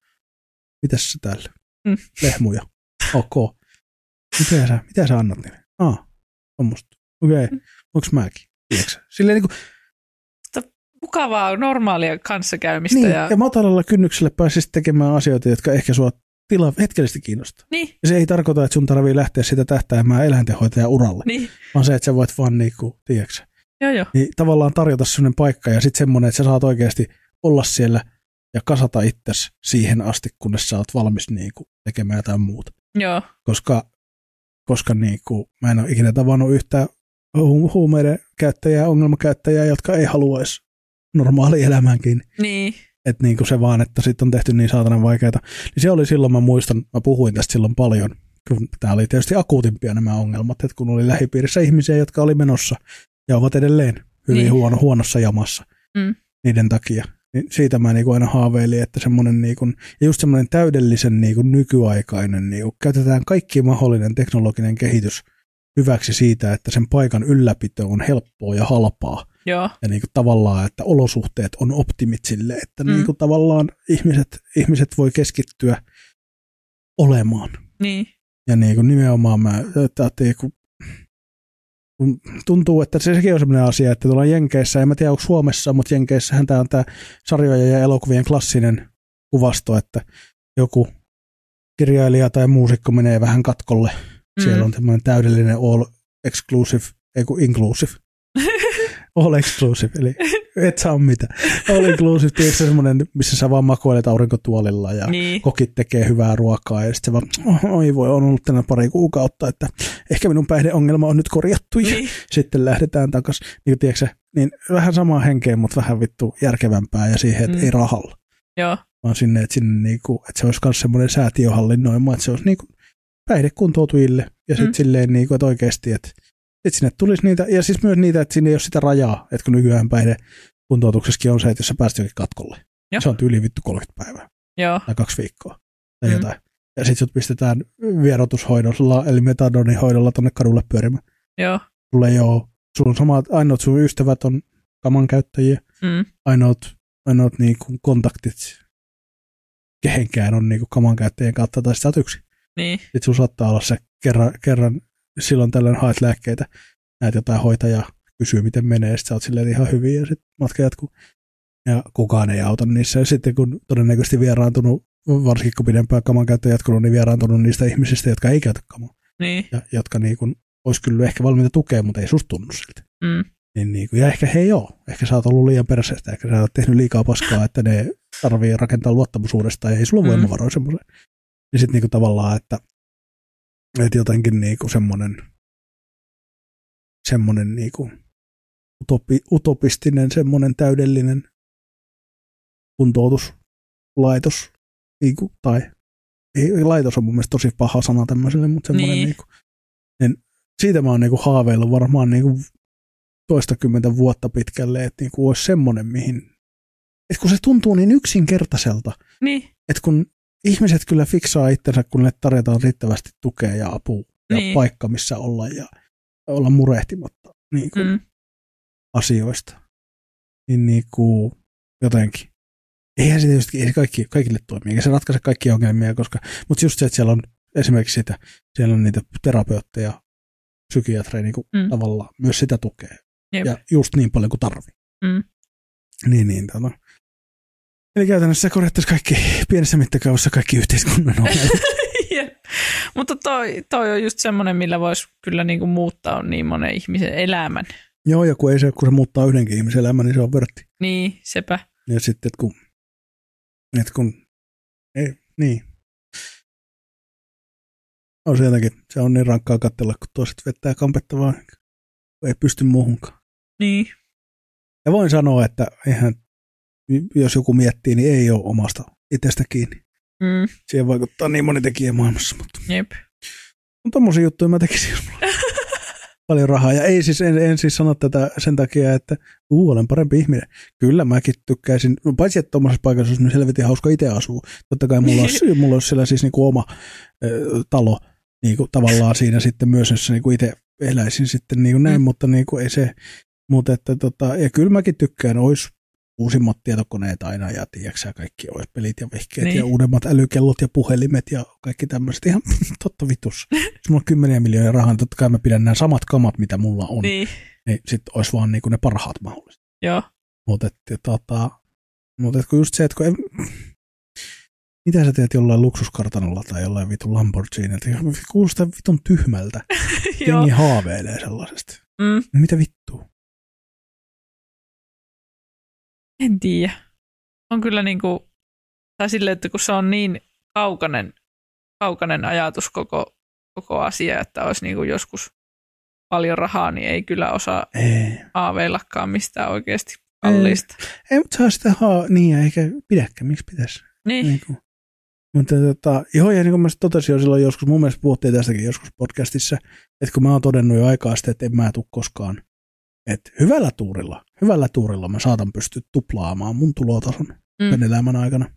mitäs sä täällä? Mm. Lehmuja. Ok. Mitä sä, mitä sä annat niille? Ah, tuommoista okei, okay. onko mäkin? Tiedätkö? Silleen niin kuin, Mukavaa, normaalia kanssakäymistä. niin, ja... ja matalalla kynnyksellä pääsisi tekemään asioita, jotka ehkä sua tila hetkellisesti kiinnostaa. Niin, Ja se ei tarkoita, että sun tarvii lähteä sitä tähtäämään eläintenhoitajan uralle, niin, vaan se, että sä voit vaan niinku, tiedätkö, joo joo. niin tavallaan tarjota sellainen paikka ja sitten semmoinen, että sä saat oikeasti olla siellä ja kasata itsesi siihen asti, kunnes sä oot valmis niinku tekemään jotain muuta. Joo, Koska, koska niinku, mä en ole ikinä tavannut yhtään hu- huumeiden käyttäjää, ongelmakäyttäjää, jotka ei haluaisi normaali elämäänkin. niin, Että niinku se vaan, että sitten on tehty niin saatanan vaikeaa. Niin se oli silloin, mä muistan, mä puhuin tästä silloin paljon, kun tämä oli tietysti akuutimpia nämä ongelmat, että kun oli lähipiirissä ihmisiä, jotka oli menossa ja ovat edelleen hyvin Niin. huono, huonossa jamassa Mm. niiden takia. Niin siitä mä niinku aina haaveilin, että semmoinen niinku, ja just semmoinen täydellisen niinku nykyaikainen, niinku, käytetään kaikki mahdollinen teknologinen kehitys hyväksi siitä, että sen paikan ylläpito on helppoa ja halpaa. Joo, Ja niinku tavallaan, että olosuhteet on optimit sille, että Mm. niinku tavallaan ihmiset, ihmiset voi keskittyä olemaan. niin, Ja niinku nimenomaan mä ajattelin, kun kun tuntuu, että se sekin on sellainen asia, että tuolla Jenkeissä, en mä tiedä onko Suomessa, mutta Jenkeissähän tämä on tämä sarjojen ja elokuvien klassinen kuvasto, että joku kirjailija tai muusikko menee vähän katkolle. Siellä Mm. on tämmöinen täydellinen all exclusive, ei kun inclusive. All exclusive, eli et saa mitään. All inclusive, tiedätkö semmoinen, missä sä vaan makoilet aurinkotuolilla ja niin, kokit tekee hyvää ruokaa ja sitten se vaan, "Oh, oi voi, on ollut tänä pari kuukautta, että ehkä minun päihdeongelma on nyt korjattu ja niin, sitten lähdetään takaisin. Niin, tiedätkö, niin vähän samaa henkeä, mutta vähän vittu järkevämpää ja siihen, että Mm. ei rahalla, joo, vaan sinne, että, sinne niinku, että se olisi myös semmoinen säätiöhallinnoima, että se olisi niinku päihdekuntoutujille ja sitten mm. silleen, niinku, että oikeasti, että, että sinne tulisi niitä, ja siis myös niitä, että sinne ei ole sitä rajaa, että kun nykyään päihdekuntoutuksessakin on se, että jos sä jokin katkolle, Joo. se on tyyli vittu 30 päivää joo, tai kaksi viikkoa tai Mm. jotain. Ja sitten sut pistetään vierotushoidolla, eli metadonihoidolla tonne kadulle pyörimään. joo, Sulla ei ole, sulla on samat, ainoat sun ystävät on kaman käyttäjiä, mm, ainoat, ainoat niinku kontaktit kehenkään on niinku kaman käyttäjien kautta, tai sä oot yksin. niin, Sitten sun saattaa olla se kerran, kerran silloin tällöin haet lääkkeitä, näet jotain hoitajaa, kysyy miten menee, sitten sä oot silleen ihan hyvin ja sitten matka jatkuu. Ja kukaan ei auta niissä. Ja sitten kun todennäköisesti vieraantunut, varsinkin kun pidempään kaman käyttö jatkunut, niin vieraantunut niistä ihmisistä, jotka ei käytä kamaa. niin, Ja jotka niin kuin, olisi kyllä ehkä valmiita tukea, mutta ei susta tunnu siltä. mm, Niin, niin kuin, ja ehkä he ei ole. Ehkä sä oot ollut liian perseestä, ehkä sä oot tehnyt liikaa paskaa, että ne tarvii rakentaa luottamusuudesta ja ei sulla Mm. voimavaroja semmoisen. Niin sitten niin tavallaan, että, että jotenkin niin kuin semmoinen, semmoinen niin kuin utopi, utopistinen, semmoinen täydellinen kuntoutuslaitos, niin kuin, tai ei, laitos on mun mielestä tosi paha sana tämmöiselle, mutta semmoinen Niin. niin. Niin siitä mä oon niin kuin haaveillut varmaan niin kuin toistakymmentä vuotta pitkälle, että niin kuin olisi semmoinen, mihin, että kun se tuntuu niin yksinkertaiselta, niin, että kun ihmiset kyllä fiksaa itsensä, kun ne tarjotaan riittävästi tukea ja apua ja Niin. paikka, missä olla ja olla murehtimatta niin kuin mm, asioista, niin, niin kuin jotenkin. Eihän se tietysti ei se kaikki, kaikille toimi, eikä se ratkaise kaikkia ongelmia, koska, mutta just se, että siellä on esimerkiksi sitä, siellä on niitä terapeutteja, psykiatreja niin kuin Mm. tavallaan myös sitä tukea. Jep. Ja just niin paljon kuin tarvii. Mm. Niin, niin. Tota. Eli käytännössä korjattaisiin kaikki pienessä mittakaavassa kaikki yhteiskunnan ongelmat. (laughs) Mutta toi, toi on just semmoinen, millä voisi kyllä niinku muuttaa niin monen ihmisen elämän. Joo, ja kun, ei se, kun se muuttaa yhdenkin ihmisen elämän, niin se on vörtti. Niin, sepä. Ja sitten, että kun, että kun ei, niin. On se jotenkin, se on niin rankkaa katsella, kun toiset vetää kampetta vaan, kun ei pysty muuhunkaan. Niin, Ja voin sanoa, että eihän, jos joku miettii, niin ei ole omasta itsestä kiinni. mm, Siihen vaikuttaa niin moni tekijä maailmassa, mutta jep. on tommosia juttuja mä tekisin, jos (laughs) mulla paljon rahaa. Ja ei siis, en, en siis sano tätä sen takia, että uu, olen parempi ihminen. Kyllä mäkin tykkäisin, no paitsi että tuommoisessa paikassa niin helvetin hauska itse asua. Totta kai mulla olisi, mulla olisi siellä siis niinku oma ö, talo niinku tavallaan siinä sitten myös, jossa niinku itse eläisin sitten niinku näin, Mm. mutta niinku ei se, mutta että tota, ja kyllä mäkin tykkään, olisi uusimmat tietokoneet aina ja tiedätkö kaikki pelit ja vehkeet Niin. ja uudemmat älykellot ja puhelimet ja kaikki tämmöiset. Ihan (laughs) totta vitus. Jos mulla on kymmeniä miljoonia rahaa, niin totta kai mä pidän nämä samat kamat, mitä mulla on. Niin, Niin, sitten olisi vaan niin kuin ne parhaat mahdolliset. joo. Mutta tota, mut et kun just se, että kun en, (sniffs) mitä sä teet jollain luksuskartanolla tai jollain vitun Lamborghini, että kuulostaa vitun tyhmältä. (laughs) Jengi haaveilee sellaisesta. Mm, No mitä vittua? En tiedä. On kyllä niinku, tai silleen, että kun se on niin kaukainen, kaukainen ajatus koko, koko asia, että olisi niinku joskus paljon rahaa, niin ei kyllä osaa Ei. aaveillakaan mistään oikeasti kalliista. Ei, mutta saa sitä haa, niin eikä pidäkään, miksi pitäisi? Niin, Niin kuin. Mutta tota, joo, ja niin kuin mä totesin jo silloin joskus, mun mielestä puhuttiin tästäkin joskus podcastissa, että kun mä oon todennut jo aikaa sitten, että en mä tule koskaan, että hyvällä tuurilla, hyvällä tuurilla mä saatan pystyä tuplaamaan mun tulotason Mm. mm. elämän aikana,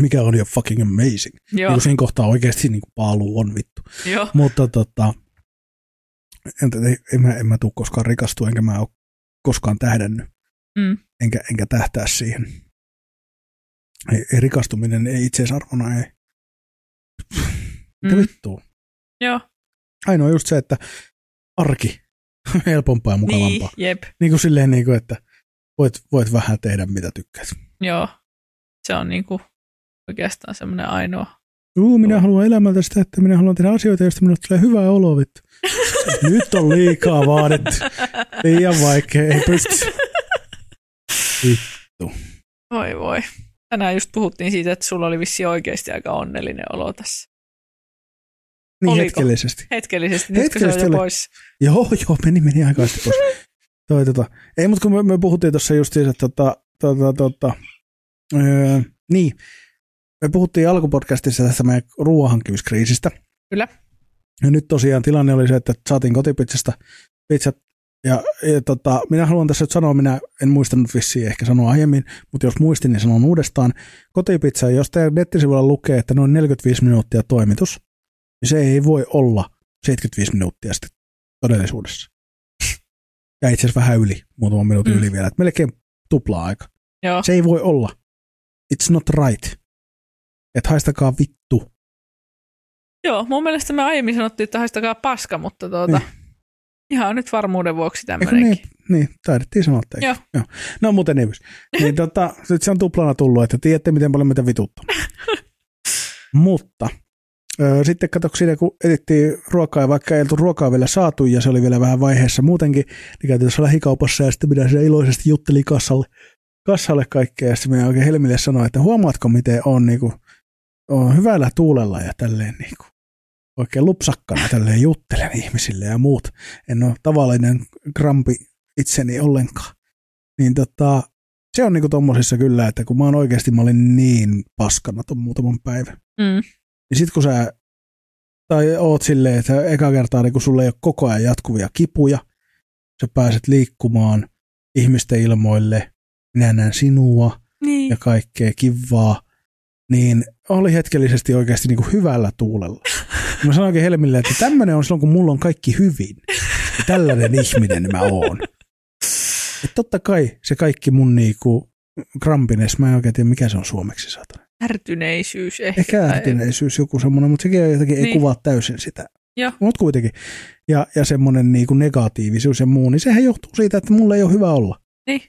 mikä on jo fucking amazing. joo, Niin siinä kohtaa oikeasti niin kuin paaluu on vittu. joo, Mutta tota, en, ei, en, mä, en mä tule koskaan rikastua, enkä mä ole koskaan tähdännyt, Mm. enkä, enkä tähtää siihen. Ei, ei rikastuminen ei itseisarvona, ei. Mitä Mm. vittua? joo, Ainoa just se, että arki (laughs) helpompaa ja niin, mukavampaa. jep, Niin kuin silleen, niin kuin, että voit, voit vähän tehdä mitä tykkäät. joo. Se on niinku oikeastaan semmoinen ainoa. Juu, minä haluan elämältä sitä, että minä haluan tehdä asioita, joista minulle tulee hyvää olo. Vittu. (laughs) Nyt on liikaa vaadittu. Liian vaikea, ei pysty. Voi voi. Tänään just puhuttiin siitä, että sulla oli vissi oikeasti aika onnellinen olo tässä. Niin Oliko? hetkellisesti. Hetkellisesti, nyt kun se on Hetkellisesti jo pois. Joo, joo, meni, meni aikaisesti pois. (laughs) Toi, tota. Ei, mutta kun me, me puhuttiin tuossa just siitä, että tota, tota, tota, öö, niin, me puhuttiin alkupodcastissa tästä meidän ruoanhankkimiskriisistä. Kyllä. Ja nyt tosiaan tilanne oli se, että saatiin kotipizzasta pizzat. Ja, ja tota, minä haluan tässä nyt sanoa, minä en muistanut vissiin ehkä sanoa aiemmin, mutta jos muistin, niin sanon uudestaan. Kotipizza, jos teidän nettisivuilla lukee, että noin 45 minuuttia toimitus, niin se ei voi olla 75 minuuttia sitten todellisuudessa. Ja itse asiassa vähän yli, muutaman minuutin Mm. yli vielä, että melkein tuplaa aika. Joo, Se ei voi olla. It's not right. Että haistakaa vittu. joo, mun mielestä me aiemmin sanottiin, että haistakaa paska, mutta tuota, Niin. ihan nyt varmuuden vuoksi tämmöinenkin. niin, niin, taidettiin sanoa, Joo. Joo. No muuten niin. niin tota, nyt se on tuplana tullut, että tiedätte miten paljon mitä vituttaa. (laughs) Mutta sitten katso siinä, kun etittiin ruokaa ja vaikka ei oltu ruokaa vielä saatu ja se oli vielä vähän vaiheessa muutenkin, niin käytiin tuossa lähikaupassa ja sitten minä siellä iloisesti juttelin kassalle, kassalle kaikkea ja sitten minä oikein Helmille sanoin, että huomaatko miten on, niin kuin, on hyvällä tuulella ja tälleen niin kuin, oikein lupsakkana tälleen juttelen ihmisille ja muut. En ole tavallinen krampi itseni ollenkaan. Niin tota, se on niinku tommosissa kyllä, että kun mä oon oikeasti, mä olin niin paskana ton muutaman päivän. Mm. Ja sit kun sä, tai oot silleen, että eka kertaa niin kun sulla ei ole koko ajan jatkuvia kipuja, sä pääset liikkumaan ihmisten ilmoille, minä näen sinua Niin, ja kaikkea kivaa, niin oli hetkellisesti oikeasti niin kuin hyvällä tuulella. Ja (laughs) Mä sanoinkin Helmille, että tämmöinen on silloin, kun mulla on kaikki hyvin. Ja tällainen ihminen mä oon. Et totta kai se kaikki mun niinku krampines, mä en oikein tiedä mikä se on suomeksi saatana. Ärtyneisyys ehkä. Ehkä ärtyneisyys joku semmoinen, mutta sekin jotenkin ei Niin. kuvaa täysin sitä. Mutta kuitenkin. Ja, ja semmoinen niinku negatiivisuus ja muu, niin sehän johtuu siitä, että mulla ei ole hyvä olla. Niin.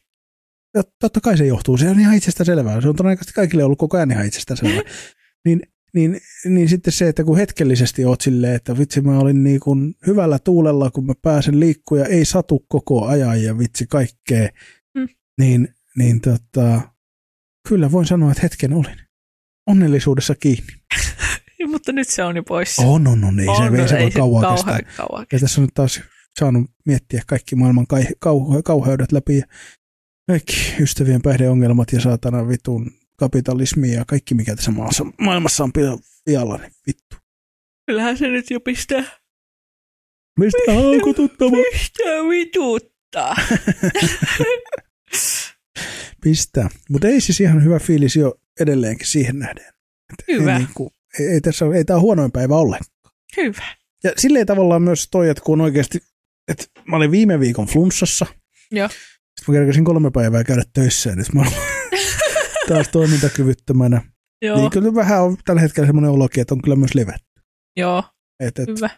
Ja totta kai se johtuu, se on ihan itsestä selvää. Se on todennäköisesti kaikille ollut koko ajan ihan itsestä selvää. (laughs) niin, niin, niin sitten se, että kun hetkellisesti oot silleen, että vitsi mä olin niin kuin hyvällä tuulella, kun mä pääsen liikkuja, ei satu koko ajan ja vitsi kaikkea, Mm. niin, niin tota, kyllä voin sanoa, että hetken olin. Onnellisuudessa kiinni. (laughs) Mutta nyt se on jo poissa. On, on, on, ei se, On, ei se voi kauan kestää. kauan Ja tässä on nyt taas saanut miettiä kaikki maailman kai, kau, kauheudet läpi ja kaikki ystävien päihdeongelmat ja saatana vitun kapitalismi ja kaikki mikä tässä maassa, maailmassa on vialla, niin vittu. Kyllähän se nyt jo pistää, Mistä haukututtava? (laughs) pistää vituttaa. Pistää. Mutta ei siis ihan hyvä fiilis jo edelleenkin siihen nähden. Et Hyvä. Ei, niinku, ei, ei, tässä, ei tämä huonoin päivä ollenkaan. Hyvä. Ja silleen tavallaan myös toi, että kun oikeasti, että mä olin viime viikon flunssassa, Joo. Sitten mä kerkesin kolme päivää käydä töissä ja nyt mä olen (laughs) taas toimintakyvyttömänä. Joo, Niin kyllä vähän on tällä hetkellä semmoinen olokin, että on kyllä myös levätty. joo, Et, et, hyvä.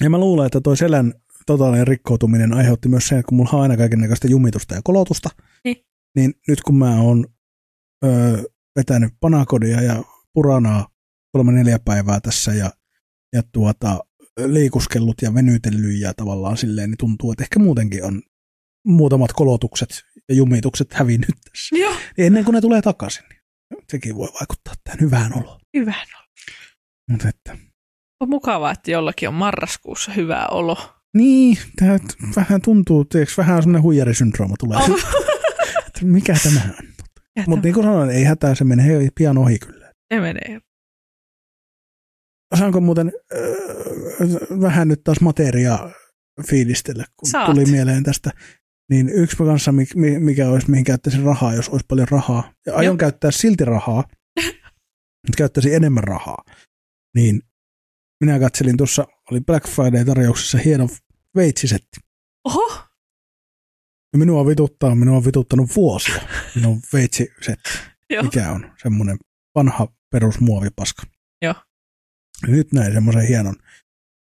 ja mä luulen, että toi selän totaalinen rikkoutuminen aiheutti myös sen, että kun mulla on aina kaikennäköistä jumitusta ja kolotusta, Niin. niin nyt kun mä oon öö, vetänyt panakodia ja puranaa kolme neljä päivää tässä ja, ja tuota, liikuskellut ja venytellyt ja tavallaan silleen, niin tuntuu, että ehkä muutenkin on muutamat kolotukset ja jumitukset hävinnyt tässä. Joo, Niin ennen kuin ne tulee takaisin, niin sekin voi vaikuttaa tähän hyvään oloon. hyvä. No. Mutta että, On mukavaa, että jollakin on marraskuussa hyvä olo. niin, tämä vähän tuntuu, tiedätkö, vähän semmoinen huijarisyndrooma tulee. Oh. (laughs) mikä tämä on? Mutta niin kuin sanoin, ei hätää, se menee pian ohi kyllä. Ne menee. Saanko muuten äh, vähän nyt taas materiaa fiilistellä, kun Saat. tuli mieleen tästä. Niin yksi kanssa, mi- mi- mikä olisi, mihin käyttäisin rahaa, jos olisi paljon rahaa. Ja aion Joo. käyttää silti rahaa, (laughs) mutta käyttäisin enemmän rahaa. Niin minä katselin tuossa, oli Black Friday-tarjouksessa hieno veitsisetti. Oho, minua vituttaa, minua on vituttanut vuosia (laughs) minun veitsisetti, joo. mikä on semmoinen vanha perusmuovipaska. Joo. Nyt näin semmoisen hienon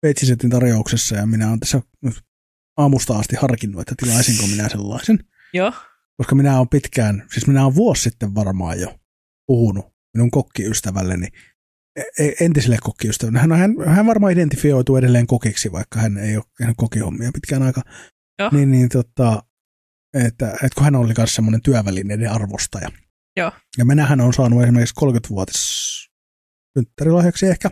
veitsisetin tarjouksessa ja minä olen tässä nyt aamusta asti harkinnut, että tilaisinko minä sellaisen. Joo, Koska minä olen pitkään, siis minä olen vuosi sitten varmaan jo puhunut minun kokkiystävälleni, e- entiselle kokkiystävälle. Hän, hän, hän varmaan identifioituu edelleen kokiksi, vaikka hän ei ole tehnyt kokihommia pitkään aikaa. Joo. Niin, niin tota, että, että kun hän oli myös semmoinen työvälineiden arvostaja. Joo. Ja minähän on saanut esimerkiksi 30-vuotis synttärilahjaksi ehkä,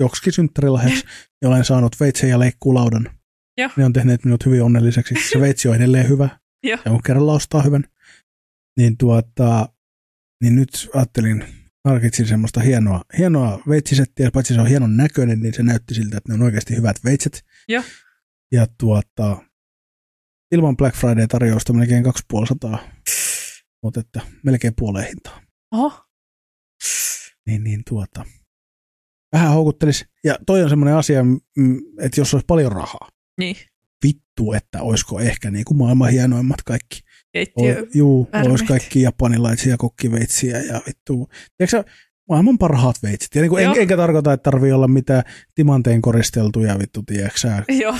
joksikin synttärilahjaksi, (laughs) ja olen saanut veitsen ja leikkuulaudan. Joo. Ne on tehneet minut hyvin onnelliseksi. (laughs) Se veitsi on edelleen hyvä. Joo. Ja kun kerralla ostaa hyvän, niin, tuota, niin nyt ajattelin, harkitsin semmoista hienoa, hienoa veitsisettiä, paitsi se on hienon näköinen, niin se näytti siltä, että ne on oikeasti hyvät veitset. Joo. Ja tuota, ilman Black Friday-tarjousta melkein 250, mutta että melkein puoleen hintaa. oho, Niin, niin tuota, vähän houkuttelisi. Ja toi on semmoinen asia, että jos olisi paljon rahaa, niin. vittu, että olisiko ehkä niin kuin maailman hienoimmat kaikki Keittiö. O, juu, olisi kaikki japanilaisia kokkiveitsiä ja vittu. Tiedätkö maailman parhaat veitsit. Ja niin kuin, en, enkä tarkoita, että tarvii olla mitään timanteen koristeltuja vittu, tiedätkö sä, Joo,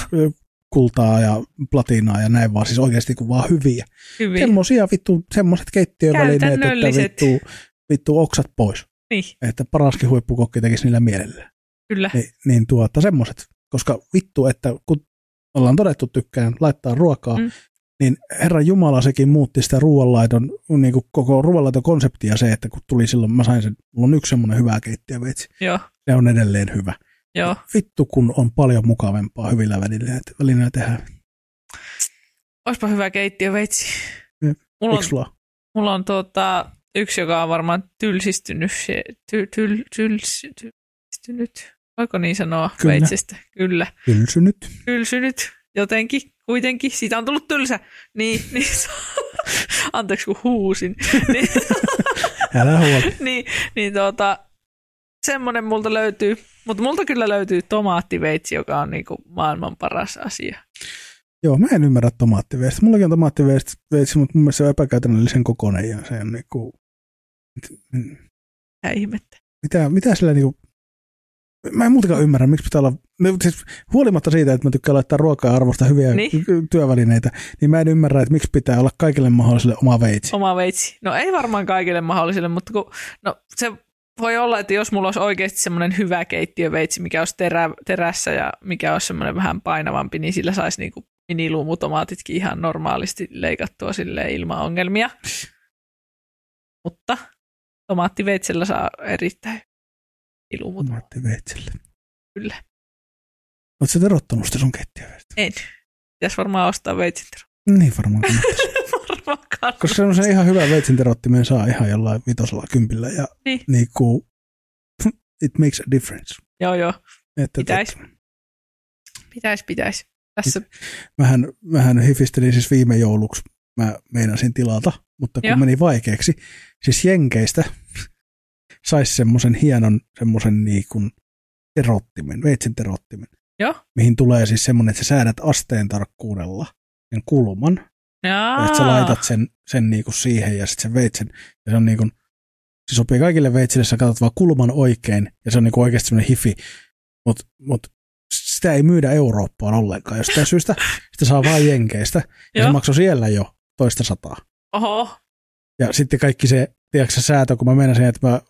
kultaa ja platinaa ja näin vaan, siis oikeasti kun vaan hyviä. hyvin. Semmoisia vittu, semmoiset keittiövälineet, että vittu, vittu oksat pois. Niin, Että paraskin huippukokki tekisi niillä mielellään. kyllä. Niin, niin tuota, semmoiset. Koska vittu, että kun ollaan todettu tykkään laittaa ruokaa, Mm. niin Herran Jumala sekin muutti sitä ruoanlaiton, niin kuin koko ruoanlaiton konseptia se, että kun tuli silloin, mä sain sen, mulla on yksi semmoinen hyvä keittiöveitsi, Joo, se on edelleen hyvä. Joo. Vittu, kun on paljon mukavampaa hyvillä välineillä, välineillä tehdä. Olisipa hyvä keittiöveitsi. Jep. Mulla on, sulla? mulla on tuota, yksi, joka on varmaan tylsistynyt. Se, ty, tyl, tyls, tylsistynyt. Voiko niin sanoa Kyllä. veitsestä? Kyllä. Tylsynyt. Tylsynyt jotenkin, kuitenkin. Siitä on tullut tylsä. Niin, (laughs) niin anteeksi kun huusin. niin, Älä huoli. (laughs) niin, niin tuota, semmoinen multa löytyy. Mutta multa kyllä löytyy tomaattiveitsi, joka on niinku maailman paras asia. Joo, mä en ymmärrä tomaattiveistä. Mullakin on tomaattiveistä, mutta mun mielestä se on epäkäytännöllisen kokoinen ja se on niinku, Ja ihmettä. mitä, mitä sillä niinku, mä en muutenkaan ymmärrä, miksi pitää olla, no, siis huolimatta siitä, että mä tykkään laittaa ruokaa ja arvostaa hyviä niin. työvälineitä, niin mä en ymmärrä, että miksi pitää olla kaikille mahdollisille oma veitsi. Oma veitsi. No ei varmaan kaikille mahdollisille, mutta kun, no, se voi olla, että jos mulla olisi oikeasti semmoinen hyvä keittiöveitsi, mikä olisi terä, terässä ja mikä olisi semmoinen vähän painavampi, niin sillä saisi niinku miniluumutomaatitkin ihan normaalisti leikattua sille ilman ongelmia. Mutta tomaattiveitsellä saa erittäin miniluumutomaatti. Tomaattiveitsille. Kyllä. Oletko terottanut sitä sun keittiöveistä? En. Pitäisi varmaan ostaa veitsintero. Niin varmaan kannattaisi. (laughs) varmaan kannattaa. Koska semmoisen ihan hyvän veitsin terottimen saa ihan jollain vitosella kympillä ja Niin. niin kuin, (laughs) it makes a difference. Joo, joo. Että Pitäis. tota, Pitäisi, pitäisi. Tässä, Mähän, mähän hifistelin siis viime jouluksi, mä meinasin tilata, mutta kun Joo. meni vaikeaksi, siis Jenkeistä (laughs) saisi semmoisen hienon semmoisen niin kuin terottimen, veitsin terottimen, joo, mihin tulee siis semmoinen, että sä säädät asteen tarkkuudella sen kulman, Jaa. Että sä laitat sen, sen niinku siihen ja sitten sen veitsen. Ja se on niinku, se sopii kaikille veitsille, sä katsot vaan kulman oikein ja se on niinku oikeasti semmoinen hifi. Mutta mut sitä ei myydä Eurooppaan ollenkaan jostain syystä. Sitä saa vain Jenkeistä. Ja se Joo. maksoi siellä jo toista sataa. Oho. Ja sitten kaikki se, tiedätkö, se säätö, kun mä menen että mä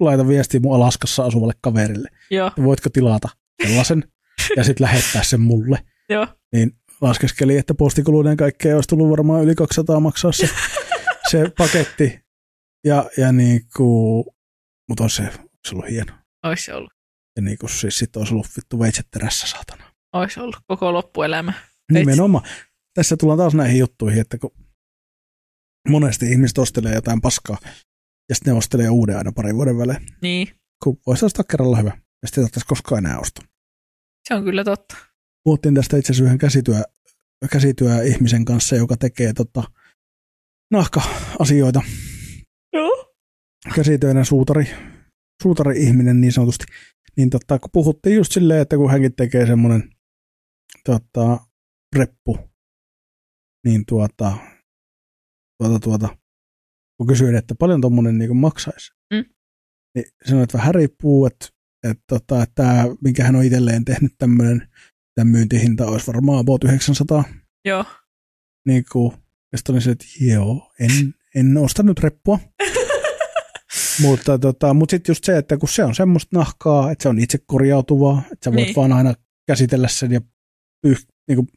laitan viestiä mun Alaskassa asuvalle kaverille. Joo. Voitko tilata sellaisen ja sitten lähettää sen mulle. Joo. Niin laskeskeli, että postikuluiden kaikkea olisi tullut varmaan yli 200 maksaa se, (laughs) se paketti. Ja, ja niinku, mutta on se, se ollut hieno. Ois se ollut. Ja niinku siis sit olisi ollut vittu veitset terässä, saatana. Ois ollut koko loppuelämä. Veitsi. Nimenomaan. Tässä tullaan taas näihin juttuihin, että kun monesti ihmiset ostelee jotain paskaa, ja sitten ne ostelee uuden aina parin vuoden välein, Niin. kun voisi ostaa kerralla hyvä. Ja sitten ei koskaan enää ostaa. Se on kyllä totta. Puhuttiin tästä itse asiassa yhden käsityö, käsityö-ihmisen kanssa, joka tekee tota, nahka-asioita. Joo. Käsityönä suutari, suutari-ihminen niin sanotusti. Niin tota, kun puhuttiin just silleen, että kun hänkin tekee semmoinen tota, reppu, niin tuota, tuota, tuota, kun kysyin, että paljon tuommoinen niin maksaisi, Mm. niin sanoin, että vähän riippuu, että, että, tota, että tämä, minkä hän on itselleen tehnyt tämmöinen, tämän myyntihinta olisi varmaan about 900. Joo. Niin kuin, ja sitten olin se, että joo, en, en osta nyt reppua. (laughs) mutta tota, mutta sitten just se, että kun se on semmoista nahkaa, että se on itse korjautuvaa, että sä voit Niin. vaan aina käsitellä sen ja pyh, niin kuin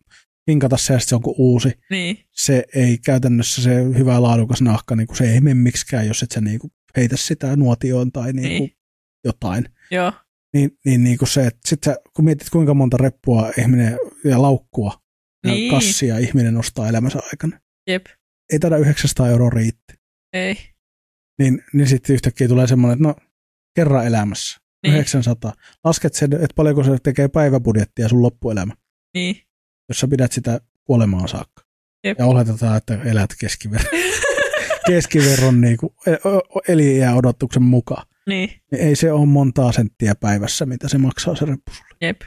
hinkata se ja se on kuin uusi. Niin. Se ei käytännössä se hyvä laadukas nahka, niin kuin se ei mene miksikään, jos et sä niin kuin heitä sitä nuotioon tai niin kuin Niin. jotain. Joo. Niin, niin, niin kuin se, että sit sä, kun mietit kuinka monta reppua ihminen ja laukkua ja Niin. kassia ihminen ostaa elämänsä aikana. Jep. Ei taida 900 euroa riitti. Ei. Niin, niin sitten yhtäkkiä tulee semmoinen, että no kerran elämässä, Niin. 900. Lasket sen, että paljonko se tekee päiväbudjettia sun loppuelämä, Niin. jos sä pidät sitä kuolemaan saakka. Jep. Ja oletetaan, että elät (laughs) keskiverron, keskiverron niin kuin, eliä odotuksen mukaan. Niin. Niin ei se ole montaa senttiä päivässä, mitä se maksaa se reppu sulle. Jep.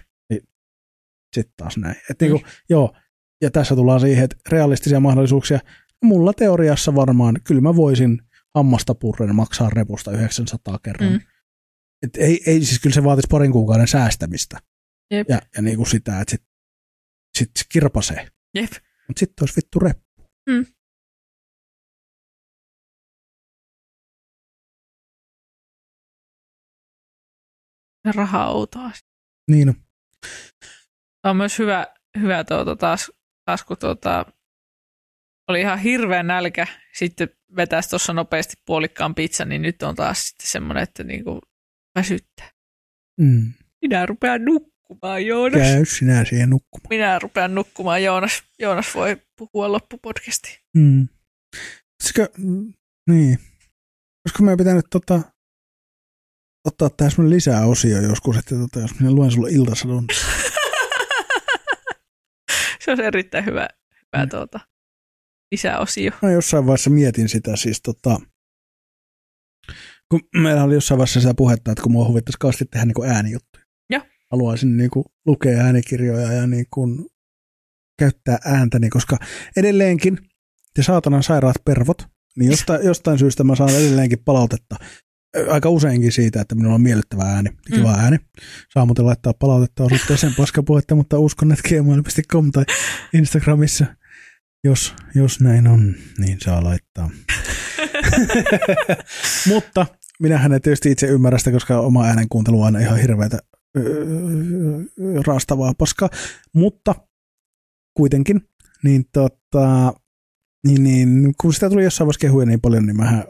Sitten taas näin. Et niin kuin, joo, ja tässä tullaan siihen, että realistisia mahdollisuuksia. Mulla teoriassa varmaan, kyllä mä voisin hammasta purren maksaa repusta 900 kerran. Mm. Mm. Et ei, ei, siis kyllä se vaatisi parin kuukauden säästämistä. Jep. Ja, ja niin kuin sitä, että sit, sit se kirpasee. Jep. Mutta sitten olisi vittu reppu. Mm. Rahaa outoa. Niin on. Tämä on myös hyvä, hyvä tuota, taas, taas, kun tuota, oli ihan hirveä nälkä, sitten vetäisi tuossa nopeasti puolikkaan pizzan, niin nyt on taas sitten semmoinen, että niinku väsyttää. Mm. Minä rupean nukkumaan, Joonas. Käy sinä siihen nukkumaan. Minä rupean nukkumaan, Joonas. Joonas voi puhua loppupodcastiin. Mm. Sikö, mm, niin. Olisiko meidän pitänyt tota, ottaa tähän semmoinen lisää osio joskus, että tota, jos minä luen sulle iltasadun. (laughs) Se on erittäin hyvä, hyvä Mm. tuota, lisäosio. Mä jossain vaiheessa mietin sitä siis tota, kun meillä oli jossain vaiheessa sitä puhetta, että kun mua huvittaisi kauheasti tehdä niin äänijuttuja. Joo. Haluaisin niin kuin lukea äänikirjoja ja niin kuin käyttää ääntäni, koska edelleenkin te saatanan sairaat pervot, niin jostain, jostain syystä mä saan edelleenkin palautetta aika useinkin siitä, että minulla on miellyttävä ääni, kiva Mm. ääni. Saa muuten laittaa palautetta osoitteeseen paskapuhetta, mutta uskon, että gmail.com tai Instagramissa, jos, jos näin on, niin saa laittaa. (laughs) Mutta minähän en tietysti itse ymmärrä sitä, koska oma äänen kuuntelu on aina ihan hirveätä raastavaa paskaa. Mutta kuitenkin, niin, tota, niin, niin kun sitä tuli jossain vaiheessa kehuja niin paljon, niin mähän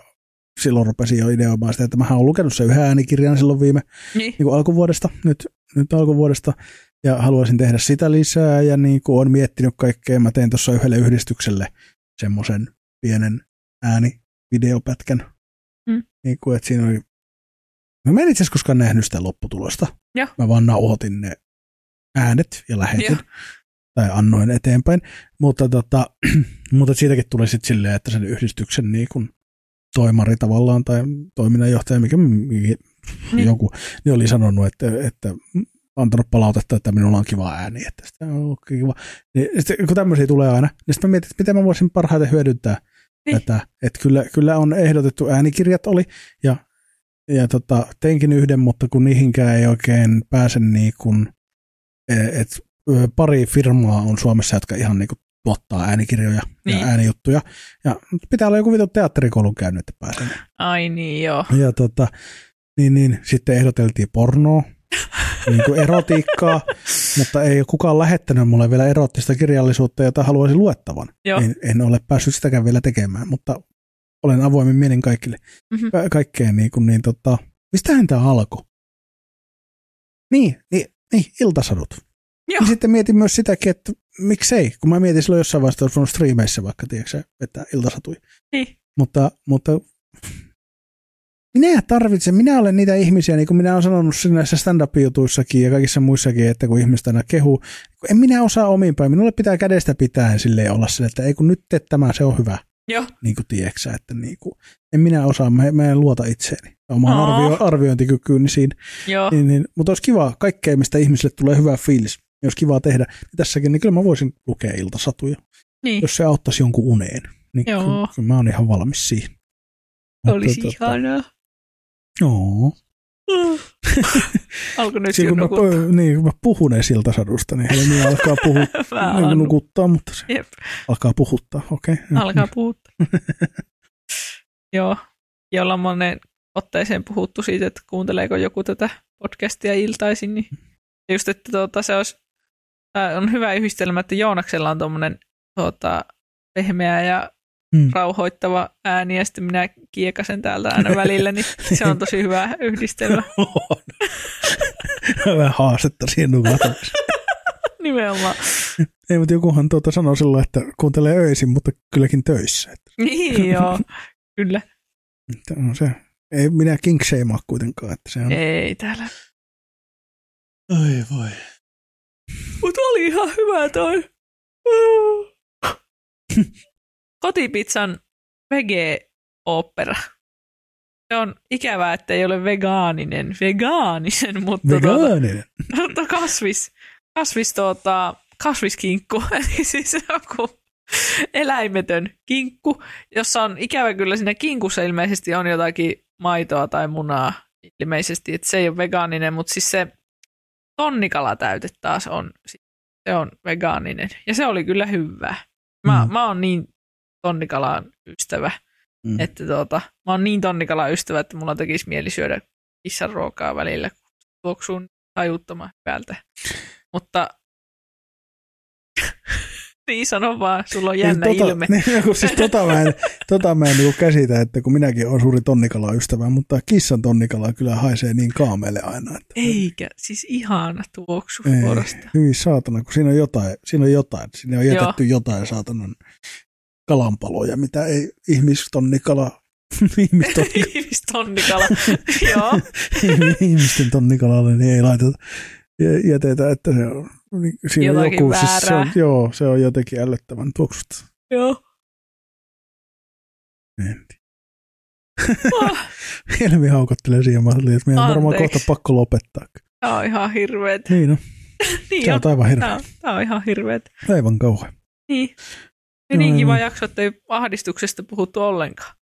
silloin rupesin jo ideoimaan sitä, että mä olen lukenut sen yhden äänikirjan silloin viime Niin. niin kuin alkuvuodesta, nyt, nyt alkuvuodesta, ja haluaisin tehdä sitä lisää, ja niin kuin olen miettinyt kaikkea, mä tein tuossa yhdelle yhdistykselle semmoisen pienen äänivideopätkän, Mm. niin kuin, että siinä oli, mä en itse asiassa koskaan nähnyt sitä lopputulosta, Joo. mä vaan nauhoitin ne äänet ja lähetin, Joo. tai annoin eteenpäin, mutta, tota, (clears throat) mutta siitäkin tuli sitten silleen, että sen yhdistyksen niin kuin toimari tavallaan, tai toiminnanjohtaja, mikä, Niin. joku, niin oli sanonut, että, että antanut palautetta, että minulla on kiva ääni, että sitä on kiva. Niin, sitten, kun tämmöisiä tulee aina, niin sitten mä mietin, että miten mä voisin parhaiten hyödyntää niin. tätä. Että kyllä, kyllä on ehdotettu äänikirjat oli, ja, ja tota, teinkin yhden, mutta kun niihinkään ei oikein pääse niin kuin, et, pari firmaa on Suomessa, jotka ihan niin kuin tuottaa äänikirjoja niin. ja äänijuttuja. Ja pitää olla joku vitu teatterikoulun käynyt, että pääsee. Ai niin, joo. Ja tota, niin, niin, sitten ehdoteltiin pornoa, (laughs) niin kuin erotiikkaa, mutta ei ole kukaan lähettänyt mulle vielä erottista kirjallisuutta, jota haluaisin luettavan. Joo. En, en ole päässyt sitäkään vielä tekemään, mutta olen avoimin mielin kaikille. Mm-hmm. Ka- kaikkeen niin kuin, niin tota, mistähän tämä alkoi? Niin, niin, niin, iltasadut. Joo. Niin sitten mietin myös sitäkin, että miksei, kun mä mietin silloin jossain vaiheessa, että striimeissä vaikka, tiedätkö, että iltasatui. Niin. Mutta, mutta minä tarvitsen, minä olen niitä ihmisiä, niin kuin minä olen sanonut näissä stand-up-jutuissakin ja kaikissa muissakin, että kun ihmiset aina kehuu, en minä osaa omin päin, minulle pitää kädestä pitää silleen olla sille, että ei kun nyt teet tämä, se on hyvä. Joo. Niin kuin tieksä, että niin kuin, en minä osaa, mä, mä en luota itseeni omaan arvio, arviointikykyyn niin siinä. Joo. Niin, niin, mutta olisi kiva kaikkea, mistä ihmisille tulee hyvä fiilis, jos kiva tehdä. Niin tässäkin, niin kyllä mä voisin lukea iltasatuja, niin. jos se auttaisi jonkun uneen. Niin Joo. Kyllä, kyllä mä oon ihan valmis siihen. Olisi mutta, ihanaa. Joo. (laughs) Alko nyt kun mä, niin, kun mä puhun siltasadusta, niin Helmi alkaa (laughs) puhua, niin nukuttaa, mutta se Jep. alkaa puhuttaa. Okay. Alkaa (laughs) puhuttaa. Joo, jolla monen otteeseen puhuttu siitä, että kuunteleeko joku tätä podcastia iltaisin, niin just, että tuota, se olisi, on hyvä yhdistelmä, että Joonaksella on tuommoinen tuota, pehmeä ja hmm. rauhoittava ääni ja sitten minä kiekasen täältä aina välillä, niin (laughs) se on tosi hyvä yhdistelmä. (laughs) Vähän haastetta siihen nukahtamassa. (laughs) Nimenomaan. Ei, mutta jokuhan tuota sanoo silloin, että kuuntelee öisin, mutta kylläkin töissä. Niin joo, kyllä. On se. Ei minä kinkseimaa kuitenkaan. Että se on... Ei täällä. Ai voi. Mutta oli ihan hyvä toi. (laughs) kotipizzan vege-opera. Se on ikävää, että ei ole vegaaninen, vegaanisen, mutta, tuota- vegaaninen. Tuota, (laughs) mutta kasvis, kasvis tuota, kasviskinkku, (laughs) eli siis joku eläimetön kinkku, jossa on ikävä kyllä siinä kinkussa ilmeisesti on jotakin maitoa tai munaa ilmeisesti, että se ei ole vegaaninen, mutta siis se tonnikalatäyte taas on, se on vegaaninen ja se oli kyllä hyvä. Mä, mm. mä oon niin tonnikalan ystävä. Mm. Että tuota, mä oon niin tonnikalan ystävä, että mulla tekisi mieli syödä kissan ruokaa välillä, kun tuoksuu tajuttoman päältä. Mutta niin sano vaan, sulla on niin, jännä niin, tota, ilme. Niin, kun siis tota mä en, (laughs) tota mä en niin käsitä, että kun minäkin olen suuri tonnikala ystävä, mutta kissan tonnikala kyllä haisee niin kaameelle aina. Että... Eikä, siis ihana tuoksu Ei, Hyvin saatana, kun siinä on jotain, siinä on jotain, siinä on jätetty Joo. jotain saatanan kalanpaloja, mitä ei ihmistonnikala (laughs) ihmistonnikala. (laughs) ihmistonnikala, joo. Ihmisten tonnikalalle niin ei laiteta jätetä, että se on niin siinä Jotakin joku, väärää. Siis se on, joo, se on jotenkin ällöttävän tuoksusta. Joo. En oh. Helmi (laughs) haukottelee siihen malliin, että meidän on varmaan kohta pakko lopettaa. Tämä on ihan hirveet. Niin (laughs) on. niin Tämä on aivan hirveet. Tämä on ihan hirveet. Aivan kauhean. Niin. Ja niin kiva jakso, että ei ahdistuksesta puhuttu ollenkaan.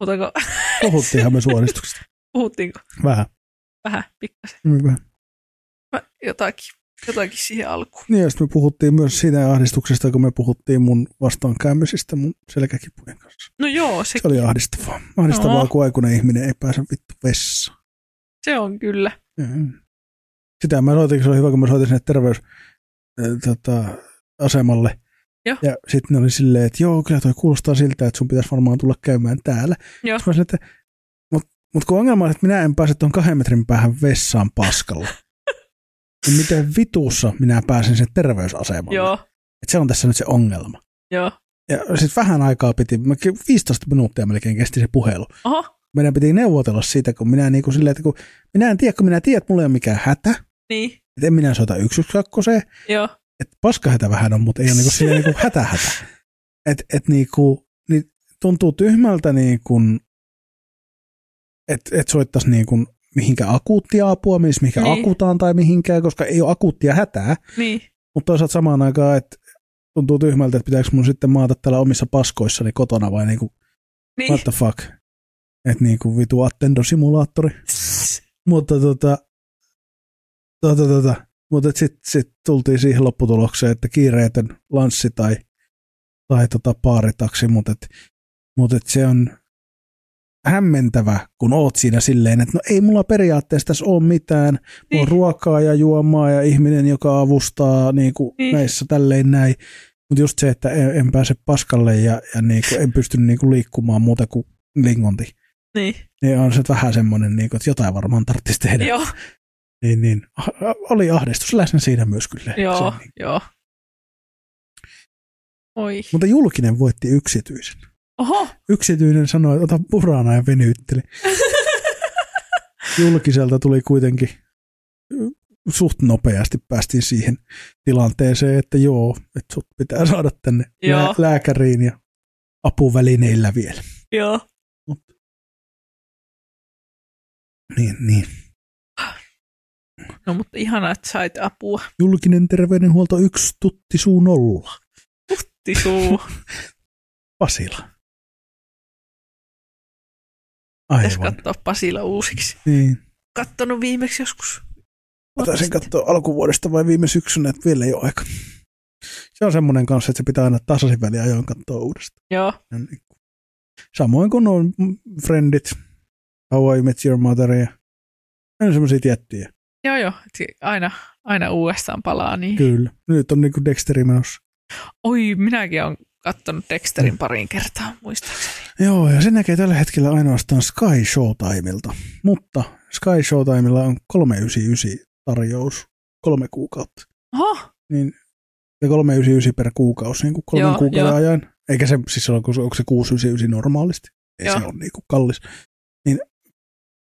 Mutta Puhuttiinhan me suoristuksesta. (laughs) Puhuttiinko? Vähän. Vähän, pikkasen. Vähän. (laughs) Jotakin, jotakin siihen alkuun. Niin, ja me puhuttiin myös siitä ahdistuksesta, kun me puhuttiin mun vastaankäymisistä mun selkäkipujen kanssa. No joo, se, se oli ahdistavaa. Ahdistavaa, no. kun aikuinen ihminen ei pääse vittu vessaan. Se on kyllä. Mm. Sitä mä soitin, se oli hyvä, kun mä soitin sinne terveysasemalle. Tota, Joo. Ja sitten ne oli silleen, että joo, kyllä toi kuulostaa siltä, että sun pitäisi varmaan tulla käymään täällä. Joo. Sitten mä silleen, että mutta mut kun ongelma on, että minä en pääse tuon kahden metrin päähän vessaan paskalla. (laughs) niin miten vitussa minä pääsen sen terveysasemalle? Joo. Et se on tässä nyt se ongelma. Joo. Ja sitten vähän aikaa piti, 15 minuuttia melkein kesti se puhelu. Oho. Meidän piti neuvotella siitä, kun minä niin kuin silleen, että kun minä en tiedä, kun minä tiedän, että mulla ei ole mikään hätä. Niin. Että en minä soita 112. Joo että paskahätä vähän on, mutta ei ole niinku (laughs) silleen niinku hätähätä. Et, et niinku, niin tuntuu tyhmältä, niinku, että et soittaisi niinku mihinkä akuuttia apua, menisi mihinkä Niin. akutaan tai mihinkään, koska ei ole akuuttia hätää. Niin. Mutta toisaalta samaan aikaan, että tuntuu tyhmältä, että pitääkö mun sitten maata täällä omissa paskoissani kotona vai niinku, Niin. what the fuck. Että niinku vitu Attendo-simulaattori. (laughs) Mutta tota, tota, tota, mutta sitten sit tultiin siihen lopputulokseen, että kiireetön lanssi tai, tai tota paaritaksi, mutta et, mut et se on hämmentävä, kun oot siinä silleen, että no ei mulla periaatteessa tässä ole mitään, mulla on Niin. ruokaa ja juomaa ja ihminen, joka avustaa niin kuin Niin. näissä tälleen näin, mutta just se, että en, en pääse paskalle ja, ja niin kuin en pysty niin kuin liikkumaan muuta kuin lingonti, Niin. niin on se vähän semmoinen, niin kuin, että jotain varmaan tarvitsisi tehdä. Joo. Niin, niin. Oli ahdistus läsnä siinä myös kyllä. Joo. Se, niin. Joo. Oi. Mutta julkinen voitti yksityisen. Oho. Yksityinen sanoi, että ota purana ja venyytteli. Julkiselta tuli kuitenkin suht nopeasti päästiin siihen tilanteeseen, että joo, että sut pitää saada tänne Joo. lää- lääkäriin ja apuvälineillä vielä. Joo. Niin, niin. No mutta ihanaa, että sait apua. Julkinen terveydenhuolto yksi, tutti suu nolla. Tisuu. (laughs) Pasila. Pitäisi katsoa Pasila uusiksi. Niin. Kattonut viimeksi joskus. Mä taisin katsoa alkuvuodesta vai viime syksynä, että vielä ei ole aika. Se on semmoinen kanssa, että se pitää aina tasaisin väliajoin katsoa uudestaan. Joo. Ja niin Samoin kuin on Friendit, How I Met Your Mother ja on semmoisia tiettyjä. Joo, joo. Aina, aina uudestaan palaa niin. Kyllä. Nyt on niinku Dexteri menossa. Oi, minäkin olen kattonut Dexterin pariin kertaa, muistaakseni. Joo, ja se näkee tällä hetkellä ainoastaan Sky Showtimeilta. Mutta Sky Showtimella on 399 tarjous kolme kuukautta. Oho, Niin, ja 399 per kuukausi niin kuin kolmen Joo, kuukauden joo. ajan. Eikä se siis ole, onko se 699 normaalisti. Ei Joo. se ole niin kuin kallis. Niin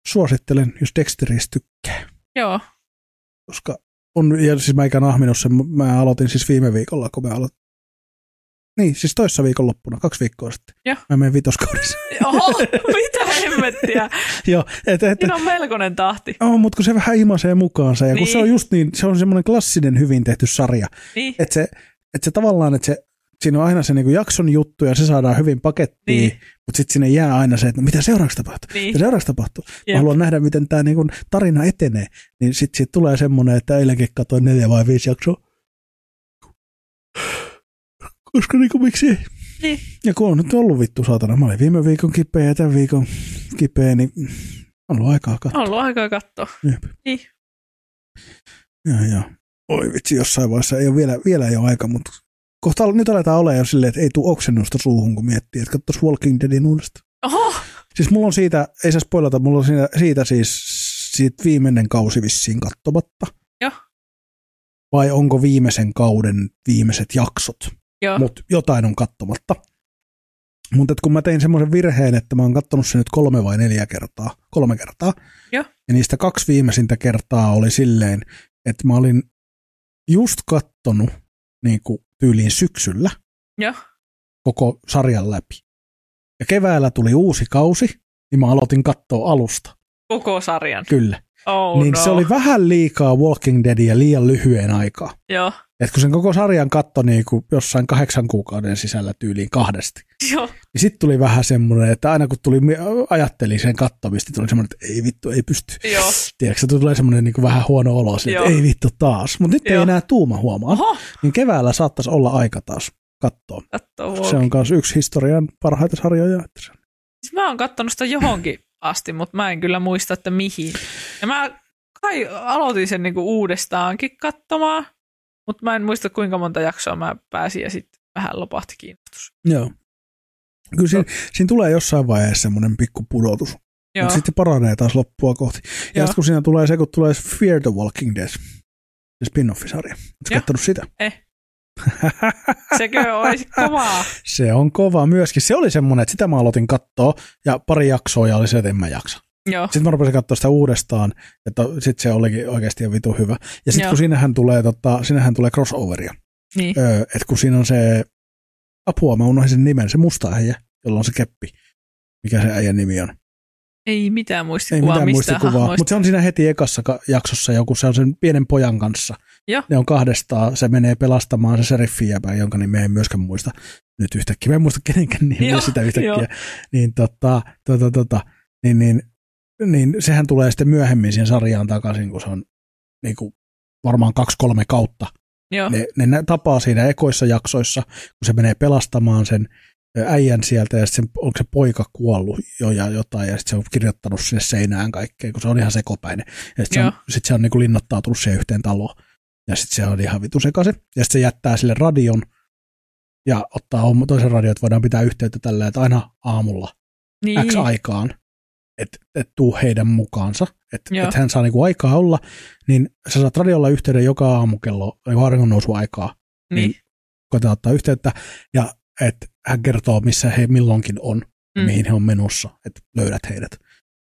suosittelen, jos Dexteristä tykkää. joo. Koska on, ja siis mä ikään ahminut sen, mä aloitin siis viime viikolla, kun mä aloitin. Niin, siis toissa viikon loppuna, kaksi viikkoa sitten. Joo. Mä menen vitoskaudessa. (laughs) Oho, mitä hemmettiä. (laughs) Joo, et, et, Siinä on melkoinen tahti. Oh, mutta kun se vähän imasee mukaansa, ja kun Niin. se on just niin, se on semmoinen klassinen hyvin tehty sarja, Niin, että se, että se tavallaan, että se, siinä on aina se niin jakson juttu, ja se saadaan hyvin pakettiin, Niin. niin. mutta sitten sinne jää aina se, että no, mitä seuraavaksi tapahtuu, niin. mitä seuraavaksi tapahtuu. Mä Jep. haluan nähdä, miten tämä niin tarina etenee, niin sitten siitä tulee semmoinen, että eilenkin katsoin neljä vai viisi jaksoa. Koska niin kuin, miksi ei? Niin. Ja kun on nyt ollut vittu saatana, mä olin viime viikon kipeä ja tämän viikon kipeä, niin on ollut aikaa katsoa. On ollut aikaa katsoa. Jep. Niin. Joo, joo. Oi vitsi, jossain vaiheessa ei ole vielä, vielä ei ole aika, mutta kohta nyt aletaan olemaan jo silleen, että ei tule oksennusta suuhun, kun miettii, että katsoisi Walking Deadin uudestaan. Oho, Siis mulla on siitä, ei saa spoilata, mulla on siitä, siitä siis siitä viimeinen kausi vissiin kattomatta. Joo. Vai onko viimeisen kauden viimeiset jaksot? Mutta jotain on kattomatta. Mutta kun mä tein semmoisen virheen, että mä oon kattonut sen nyt kolme vai neljä kertaa, kolme kertaa. Joo. Ja niistä kaksi viimeisintä kertaa oli silleen, että mä olin just kattonut niin kuin tyyliin syksyllä Joo. koko sarjan läpi. Ja keväällä tuli uusi kausi, niin mä aloitin katsoa alusta. Koko sarjan. Kyllä. Oh, niin no. se oli vähän liikaa Walking Deadia liian lyhyen aikaa. Joo. Et kun sen koko sarjan katto niin kuin jossain kahdeksan kuukauden sisällä tyyliin kahdesti, Joo. niin sitten tuli vähän semmoinen, että aina kun tuli, ajattelin sen kattomista, tuli semmoinen, että ei vittu, ei pysty. Joo. Tiedätkö, tulee semmoinen niin kuin vähän huono olo, sille, että ei vittu taas. Mutta nyt ei Joo. enää tuuma huomaa. Oho, Niin keväällä saattaisi olla aika taas katsoa. kattoo Se on myös yksi historian parhaita sarjoja. Siis mä oon kattonut sitä johonkin asti, mutta mä en kyllä muista, että mihin. Ja mä kai aloitin sen niinku uudestaankin katsomaan, mutta mä en muista kuinka monta jaksoa mä pääsin ja sitten vähän lopahti kiinnostus. Joo. Kyllä siinä, siinä tulee jossain vaiheessa semmoinen pikku pudotus, Joo, mutta sitten paranee taas loppua kohti. Ja sitten kun siinä tulee se, kun tulee Fear the Walking Dead, se spin-off-sarja. Oletko kattonut sitä? Eh. (laughs) sekö olisi kovaa. Se on kova myöskin. Se oli semmoinen, että sitä mä aloitin katsoa ja pari jaksoa ja oli se, että en mä jaksa. Joo, Sitten mä rupesin katsoa sitä uudestaan, että sitten se olikin oikeasti jo vitu hyvä. Ja sitten kun sinähän tulee, tota, sinähän tulee crossoveria, niin. öö, että kun siinä on se, apua mä unohdin sen nimen, se musta äijä, jolla on se keppi. Mikä se äijän nimi on? Ei mitään Ei muistikuvaa mitään mistään muistikuvaa, mutta se on siinä heti ekassa ka- jaksossa joku, se on sen pienen pojan kanssa. Joo. Ne on kahdestaan, se menee pelastamaan se seriffijäpä, jonka nimeä en myöskään muista nyt yhtäkkiä. Mä en muista kenenkään nimeä sitä yhtäkkiä. Niin, tota, tota, tota, niin, niin, niin, sehän tulee sitten myöhemmin siihen sarjaan takaisin, kun se on niin kuin, varmaan kaksi-kolme kautta. Joo, Ne, ne tapaa siinä ekoissa jaksoissa, kun se menee pelastamaan sen äijän sieltä ja sitten onko se poika kuollut jo ja jotain ja sitten se on kirjoittanut sinne seinään kaikkea, kun se on ihan sekopäinen. Ja sitten se on, sit se on niinku linnoittautunut siihen yhteen taloon ja sitten se on ihan vitu sekaisin. Ja sitten se jättää sille radion ja ottaa homma- toisen radion, että voidaan pitää yhteyttä tällä, että aina aamulla niin. X aikaan, että et tuu heidän mukaansa, että et hän saa niinku aikaa olla, niin sä saat radiolla yhteyden joka aamu kello auringon nousu aikaa niin. koetaan ottaa yhteyttä ja että hän kertoo, missä he milloinkin on Mm. mihin he on menossa, että löydät heidät.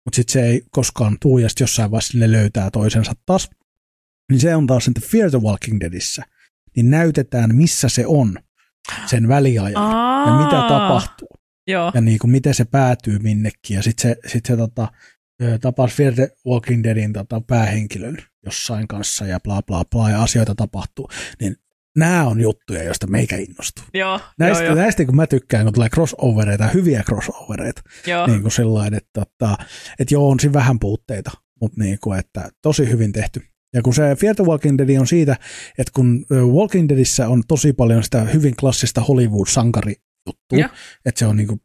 Mutta sitten se ei koskaan tuu ja sitten jossain vaiheessa ne löytää toisensa taas. Niin se on taas sitten Fear the Walking Deadissä. Niin näytetään, missä se on sen väliajan Aa, ja mitä tapahtuu Joo, ja niin kuin miten se päätyy minnekin. Ja sitten se, sit se tota, ö, tapasi Fear the Walking Deadin tota, päähenkilön jossain kanssa ja bla bla bla ja asioita tapahtuu. Niin nämä on juttuja, joista meikä innostuu. joo, Näistä, joo, joo, näistä kun mä tykkään, kun tulee crossovereita, hyviä crossovereita, joo. niin kuin sellainen, että, että, että joo, on siinä vähän puutteita, mutta niin kuin, että tosi hyvin tehty. Ja kun se Fear the Walking Dead on siitä, että kun Walking Deadissä on tosi paljon sitä hyvin klassista Hollywood-sankari juttu, että se on niinku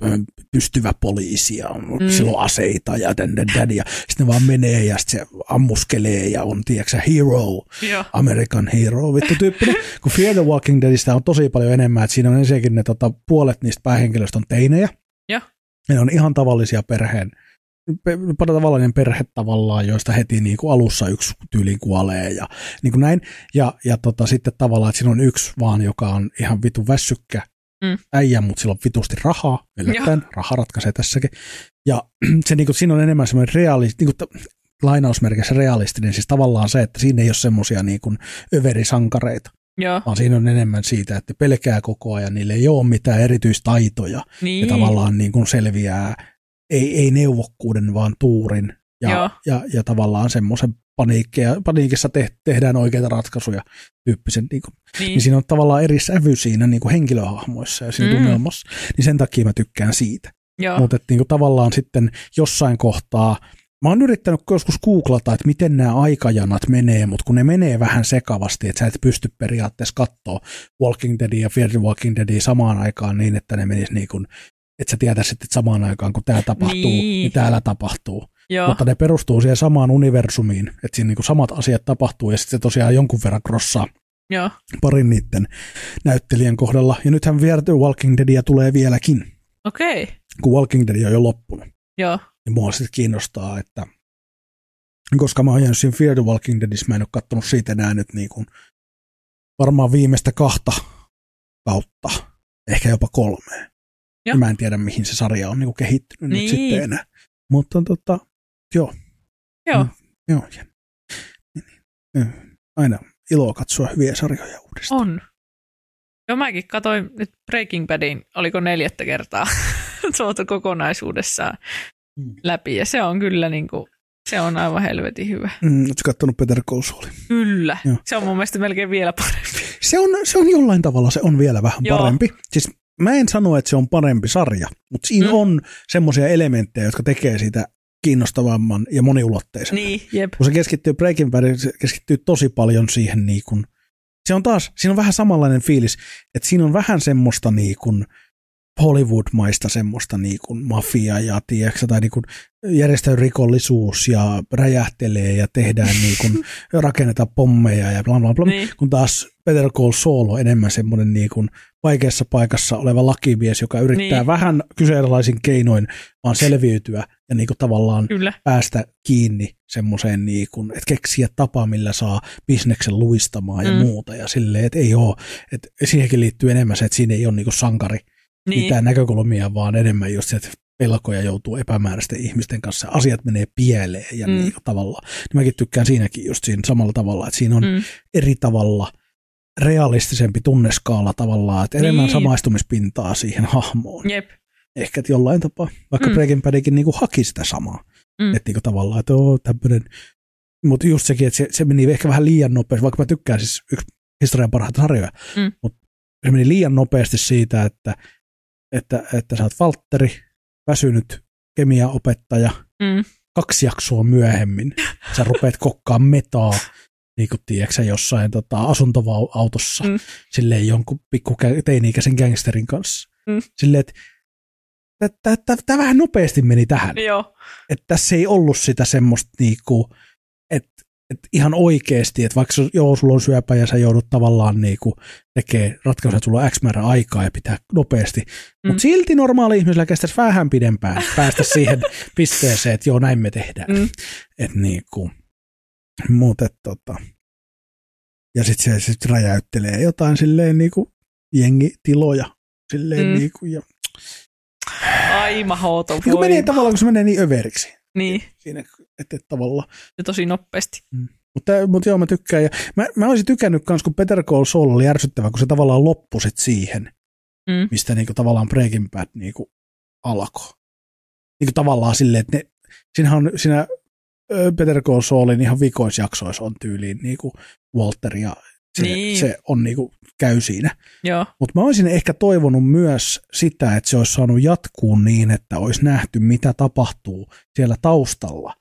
pystyvä poliisi ja Mm. mm. sillä on aseita ja dän, dän, dän, ja sitten ne vaan menee ja sitten se ammuskelee ja on, tiedätkö, hero, joo. American Hero vittu tyyppinen, (laughs) kun Fear the Walking Deadistä on tosi paljon enemmän, että siinä on ensinnäkin ne tota, puolet niistä päähenkilöistä on teinejä. Joo. Ne on ihan tavallisia perheen, pe- tavallinen perhe tavallaan, joista heti niin kuin alussa yksi tyyliin kuolee ja niin kuin näin. Ja, ja tota, sitten tavallaan, että siinä on yksi vaan, joka on ihan vitu väsykkä Mm. äijä, mutta sillä on vitusti rahaa, yllättäen, raha ratkaisee tässäkin. Ja (clears throat) se, niin kuin, siinä on enemmän semmoinen realisti, niin kuin, lainausmerkissä realistinen, siis tavallaan se, että siinä ei ole semmoisia niin kuin överisankareita, Joo, vaan siinä on enemmän siitä, että pelkää koko ajan, niille ei ole mitään erityistaitoja, niin. ja tavallaan niin kuin selviää, ei, ei neuvokkuuden, vaan tuurin, Joo. ja, ja, ja tavallaan semmoisen paniikkia, paniikissa te, tehdään oikeita ratkaisuja tyyppisen, niin, kuin, niin. niin siinä on tavallaan eri sävy siinä niin kuin henkilöhahmoissa ja siinä Mm. tunnelmassa, niin sen takia mä tykkään siitä. Mutta niin tavallaan sitten jossain kohtaa, mä oon yrittänyt joskus googlata, että miten nämä aikajanat menee, mutta kun ne menee vähän sekavasti, että sä et pysty periaatteessa katsoa Walking Deadia ja Fear the Walking Deadia samaan aikaan niin, että ne menisi niin kuin, että sä tietäisit, että samaan aikaan kun tämä tapahtuu, Niin. niin, täällä tapahtuu. joo, Mutta ne perustuu siihen samaan universumiin, että siinä niin samat asiat tapahtuu ja sitten se tosiaan jonkun verran crossaa joo. parin niiden näyttelijän kohdalla. Ja nythän Fear the Walking Deadia tulee vieläkin, Okei, kun Walking Dead on jo loppunut. joo, niin mua sitten kiinnostaa, että koska mä oon jäänyt siinä Fear the Walking Deadissä, mä en ole kattonut siitä enää nyt niin kuin varmaan viimeistä kahta kautta, ehkä jopa kolmea. Joo. Ja mä en tiedä, mihin se sarja on niin kuin kehittynyt Niin. nyt sitten enää. Mutta tota, joo, joo. Mm. joo. ja- niin, Aina iloa katsoa hyviä sarjoja uudestaan. On. Joo, mäkin katsoin nyt Breaking Badin, oliko neljättä kertaa (laughs) tuota kokonaisuudessaan Mm. läpi. Ja se on kyllä niin kuin, se on aivan helvetin hyvä. Mm, Oletko kattonut Peter Saulin? Kyllä. Joo. Se on mun mielestä melkein vielä parempi. Se on, se on jollain tavalla, se on vielä vähän Joo. parempi. Siis mä en sano, että se on parempi sarja, mutta siinä Mm. on semmoisia elementtejä, jotka tekee sitä kiinnostavamman ja moniulotteisen. Niin, jep. Kun se keskittyy Breaking Bad, se keskittyy tosi paljon siihen niin kuin, se on taas, siinä on vähän samanlainen fiilis, että siinä on vähän semmoista niin kuin Hollywood-maista semmoista niin kuin mafia ja tiedätkö, tai niin kuin rikollisuus ja räjähtelee ja tehdään (laughs) niin kuin, rakennetaan pommeja ja bla bla bla. Niin. Kun taas Peter Call Saul on enemmän semmoinen niin kuin vaikeassa paikassa oleva lakimies, joka yrittää Niin. vähän kyseenalaisin keinoin vaan selviytyä ja niin kuin tavallaan Kyllä. päästä kiinni semmoiseen, niin kuin, että keksiä tapa, millä saa bisneksen luistamaan ja mm. muuta. Ja silleen, että ei ole, että siihenkin liittyy enemmän se, että siinä ei ole niin kuin sankari Niin. mitään näkökulmia, vaan enemmän just se, että pelkoja joutuu epämääräisten ihmisten kanssa. Asiat menee pieleen ja Mm. mm. niin kuin tavallaan. Niin mäkin tykkään siinäkin just siinä samalla tavalla, että siinä on Mm. eri tavalla realistisempi tunneskaala tavallaan, että enemmän Niin. samaistumispintaa siihen hahmoon. Jep. Ehkä että jollain tapaa, vaikka Mm. Breaking Badikin niin haki sitä samaa. Mm. Että niinku tavallaan, että oo tämmöinen. Mutta just sekin, että se, se meni ehkä vähän liian nopeasti, vaikka mä tykkään siis yksi historian parhaita sarjoja, Mm. mutta se meni liian nopeasti siitä, että, että, että sä oot Valtteri, väsynyt kemiaopettaja, Mm. kaksi jaksoa myöhemmin sä rupeat kokkaan metaa, niin kuin tiedätkö, jossain tota, asuntoautossa, Mm. silleen jonkun pikku kä- teini-ikäisen gangsterin kanssa. Mm. Silleen, että tämä vähän nopeasti meni tähän. Joo. Että tässä ei ollut sitä semmoista niinku, että et ihan oikeasti, että vaikka joo, sulla on syöpä ja sä joudut tavallaan niinku tekee ratkaisuja, että sulla on X määrä aikaa ja pitää nopeasti. Mm. Mutta silti normaali ihmisellä kestäisi vähän pidempään päästä siihen (laughs) pisteeseen, että joo, näin me tehdään. Mm. Et niinku, mut et tota. Ja sitten se sit räjäyttelee jotain silleen niinku jengitiloja. Silleen Mm. niinku, ja, Ai mahoton niin menee tavallaan, kun se menee niin överiksi. Niin, Siinä, että et tavallaan. ja tosi nopeasti. Mutta, mutta joo, mä tykkään. Ja mä, mä olisin tykännyt myös, kun Peter Call Saul oli ärsyttävä, kun se tavallaan loppui sit siihen, Mm. mistä niinku tavallaan Breaking Bad niinku alkoi. Niinku tavallaan silleen, että ne, siinähän on, siinä Peter Call Saulin ihan vikoisjaksoissa on tyyliin niinku Walter ja se, Niin. se on niinku, käy siinä. Mutta mä olisin ehkä toivonut myös sitä, että se olisi saanut jatkuu niin, että olisi nähty, mitä tapahtuu siellä taustalla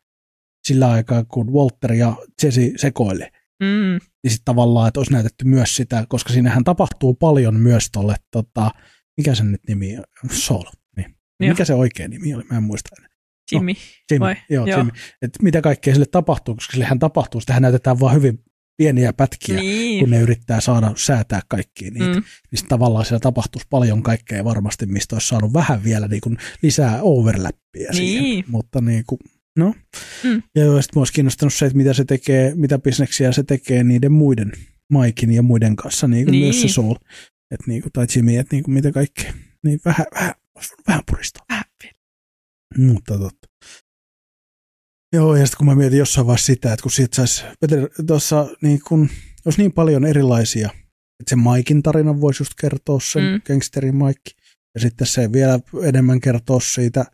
sillä aikaa, kun Walter ja Jesse sekoilee Mm. niin sitten tavallaan, että olisi näytetty myös sitä, koska siinähän tapahtuu paljon myös tolle, tota, mikä sen nyt nimi on, Saul, niin. Joo. Mikä se oikea nimi oli, mä en muista enää. Jimmy. Jimmy, Vai? joo, Joo. Jimmy. Että mitä kaikkea sille tapahtuu, koska sillehän tapahtuu, sitähän näytetään vaan hyvin pieniä pätkiä, Niin. kun ne yrittää saada säätää kaikkia niitä. Mm. Niin tavallaan siellä tapahtuisi paljon kaikkea varmasti, mistä olisi saanut vähän vielä niin kuin lisää overlappia siihen. Niin. Mutta niin kuin, no. Mm. Ja sitten olisi kiinnostanut se, että mitä se tekee, mitä bisneksiä se tekee niiden muiden, Maikin ja muiden kanssa, niin kuin Niin. myös se Soul, että niin kuin, tai Jimmy, että niin kuin mitä kaikkea. Niin vähän, vähän, vähän puristaa. Vähän Mutta totta. Joo, ja sitten kun mä mietin jossain vaiheessa sitä, että kun siitä saisi, tuossa niin kun, olisi niin paljon erilaisia, että se Maikin tarina voisi just kertoa sen Mm. gangsterin Mike, ja sitten se vielä enemmän kertoo siitä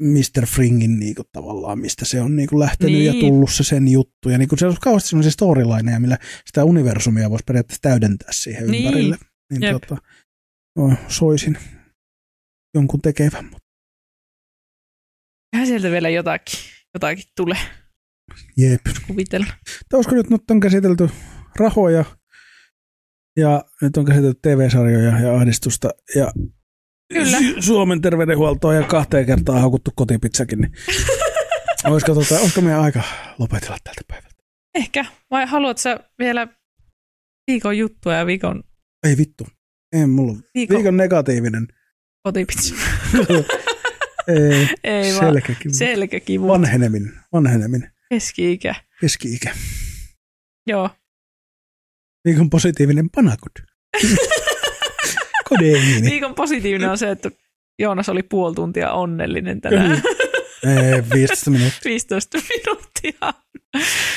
Mr. Fringin niin kuin, tavallaan, mistä se on niin kuin, lähtenyt niin. ja tullut se sen juttu. Ja niin kuin, se olisi kauheasti sellaisia storylineja, millä sitä universumia voisi periaatteessa täydentää siihen Niin. ympärille. Niin Jep. tota, no, soisin jonkun tekevän, mutta Eihän sieltä vielä jotakin, jotakin tulee jep. kuvitella. Olisiko nyt, nyt on käsitelty rahoja ja nyt on käsitelty TV-sarjoja ja ahdistusta ja Kyllä. Su- Suomen terveydenhuoltoa ja kahteen kertaan haukuttu kotipizzakin. Niin (laughs) olisiko, tota, olisiko meidän aika lopetella tältä päivältä? Ehkä. Vai haluatko sä vielä viikon juttua ja viikon, Ei vittu. Ei mulla viikon, Viikon negatiivinen. kotipizza? (laughs) Ei, Ei selkäkivu. Selkäkivu. Vanheneminen. Vanheneminen. Keski-ikä. Keski-ikä. Joo. Viikon positiivinen panakut. (laughs) Kodeiini. Viikon positiivinen on se, että Joonas oli puoli tuntia onnellinen tänään. Ei, 15 minuuttia. 15 minuuttia.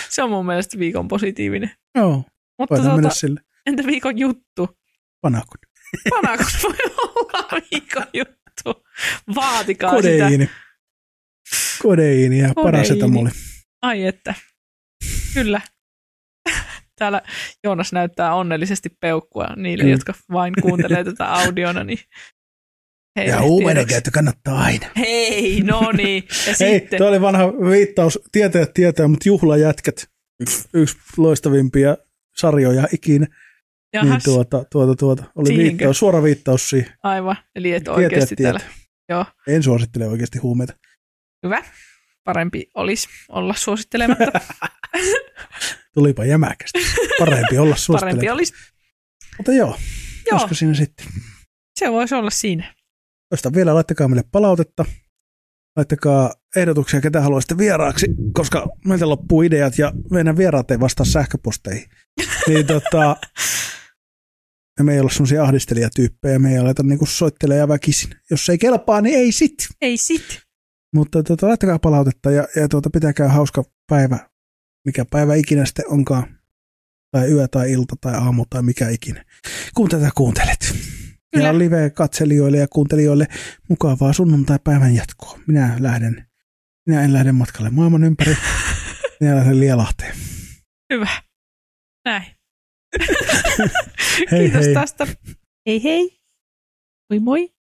Se on mun mielestä viikon positiivinen. Joo, Mutta voidaan mennä tuota, sille. entä viikon juttu? Panakut. Panakut voi olla viikon juttu. Vaatikaa sitä. Kodeiini. Kodeiini ja Kodeiini. parasetamoli. Ai että. Kyllä. Täällä Joonas näyttää onnellisesti peukkua niille, Mm. jotka vain kuuntelee tätä audiona. Niin heille Ja huumeiden käyttö kannattaa aina. Hei, no niin. Ja Hei, sitten, tuo oli vanha viittaus. Tietäjät tietää, mutta juhlajätkät. Yksi, loistavimpia sarjoja ikinä. jahas, Niin tuota, tuota, tuota. Oli viittaus, suora viittaus siihen. aivan. Eli et oikeasti täällä. tietää. Joo, En suosittele oikeasti huumeita. hyvä. Parempi olisi olla suosittelematta. (laughs) Tulipa jämäkästi. Parempi olla (laughs) Parempi suosittelematta. olisi. Mutta joo, Joo, koska siinä sitten. se voisi olla siinä. Josta vielä laittakaa meille palautetta. Laittakaa ehdotuksia, ketä haluaisitte vieraaksi, koska meiltä loppuu ideat ja meidän vieraat ei vastaa sähköposteihin. (laughs) niin tota, me ei olla semmoisia ahdistelijatyyppejä, me ei aleta niinku soittelemaan ja väkisin. Jos ei kelpaa, niin ei sit. Ei sit. Mutta tota, laittakaa palautetta ja, ja tuota, pitäkää hauska päivä, mikä päivä ikinä sitten onkaan. Tai yö tai ilta tai aamu tai mikä ikinä. Kun tätä kuuntelet. Kyllä. Ja live-katselijoille ja kuuntelijoille mukavaa sunnuntai-päivän jatkoa. Minä lähden Minä en lähde matkalle maailman ympäri. (laughs) Minä lähden Lielahteen. Hyvä. Näin. Hei (laughs) Kiitos hei. tästä. Hei hei. Moi moi.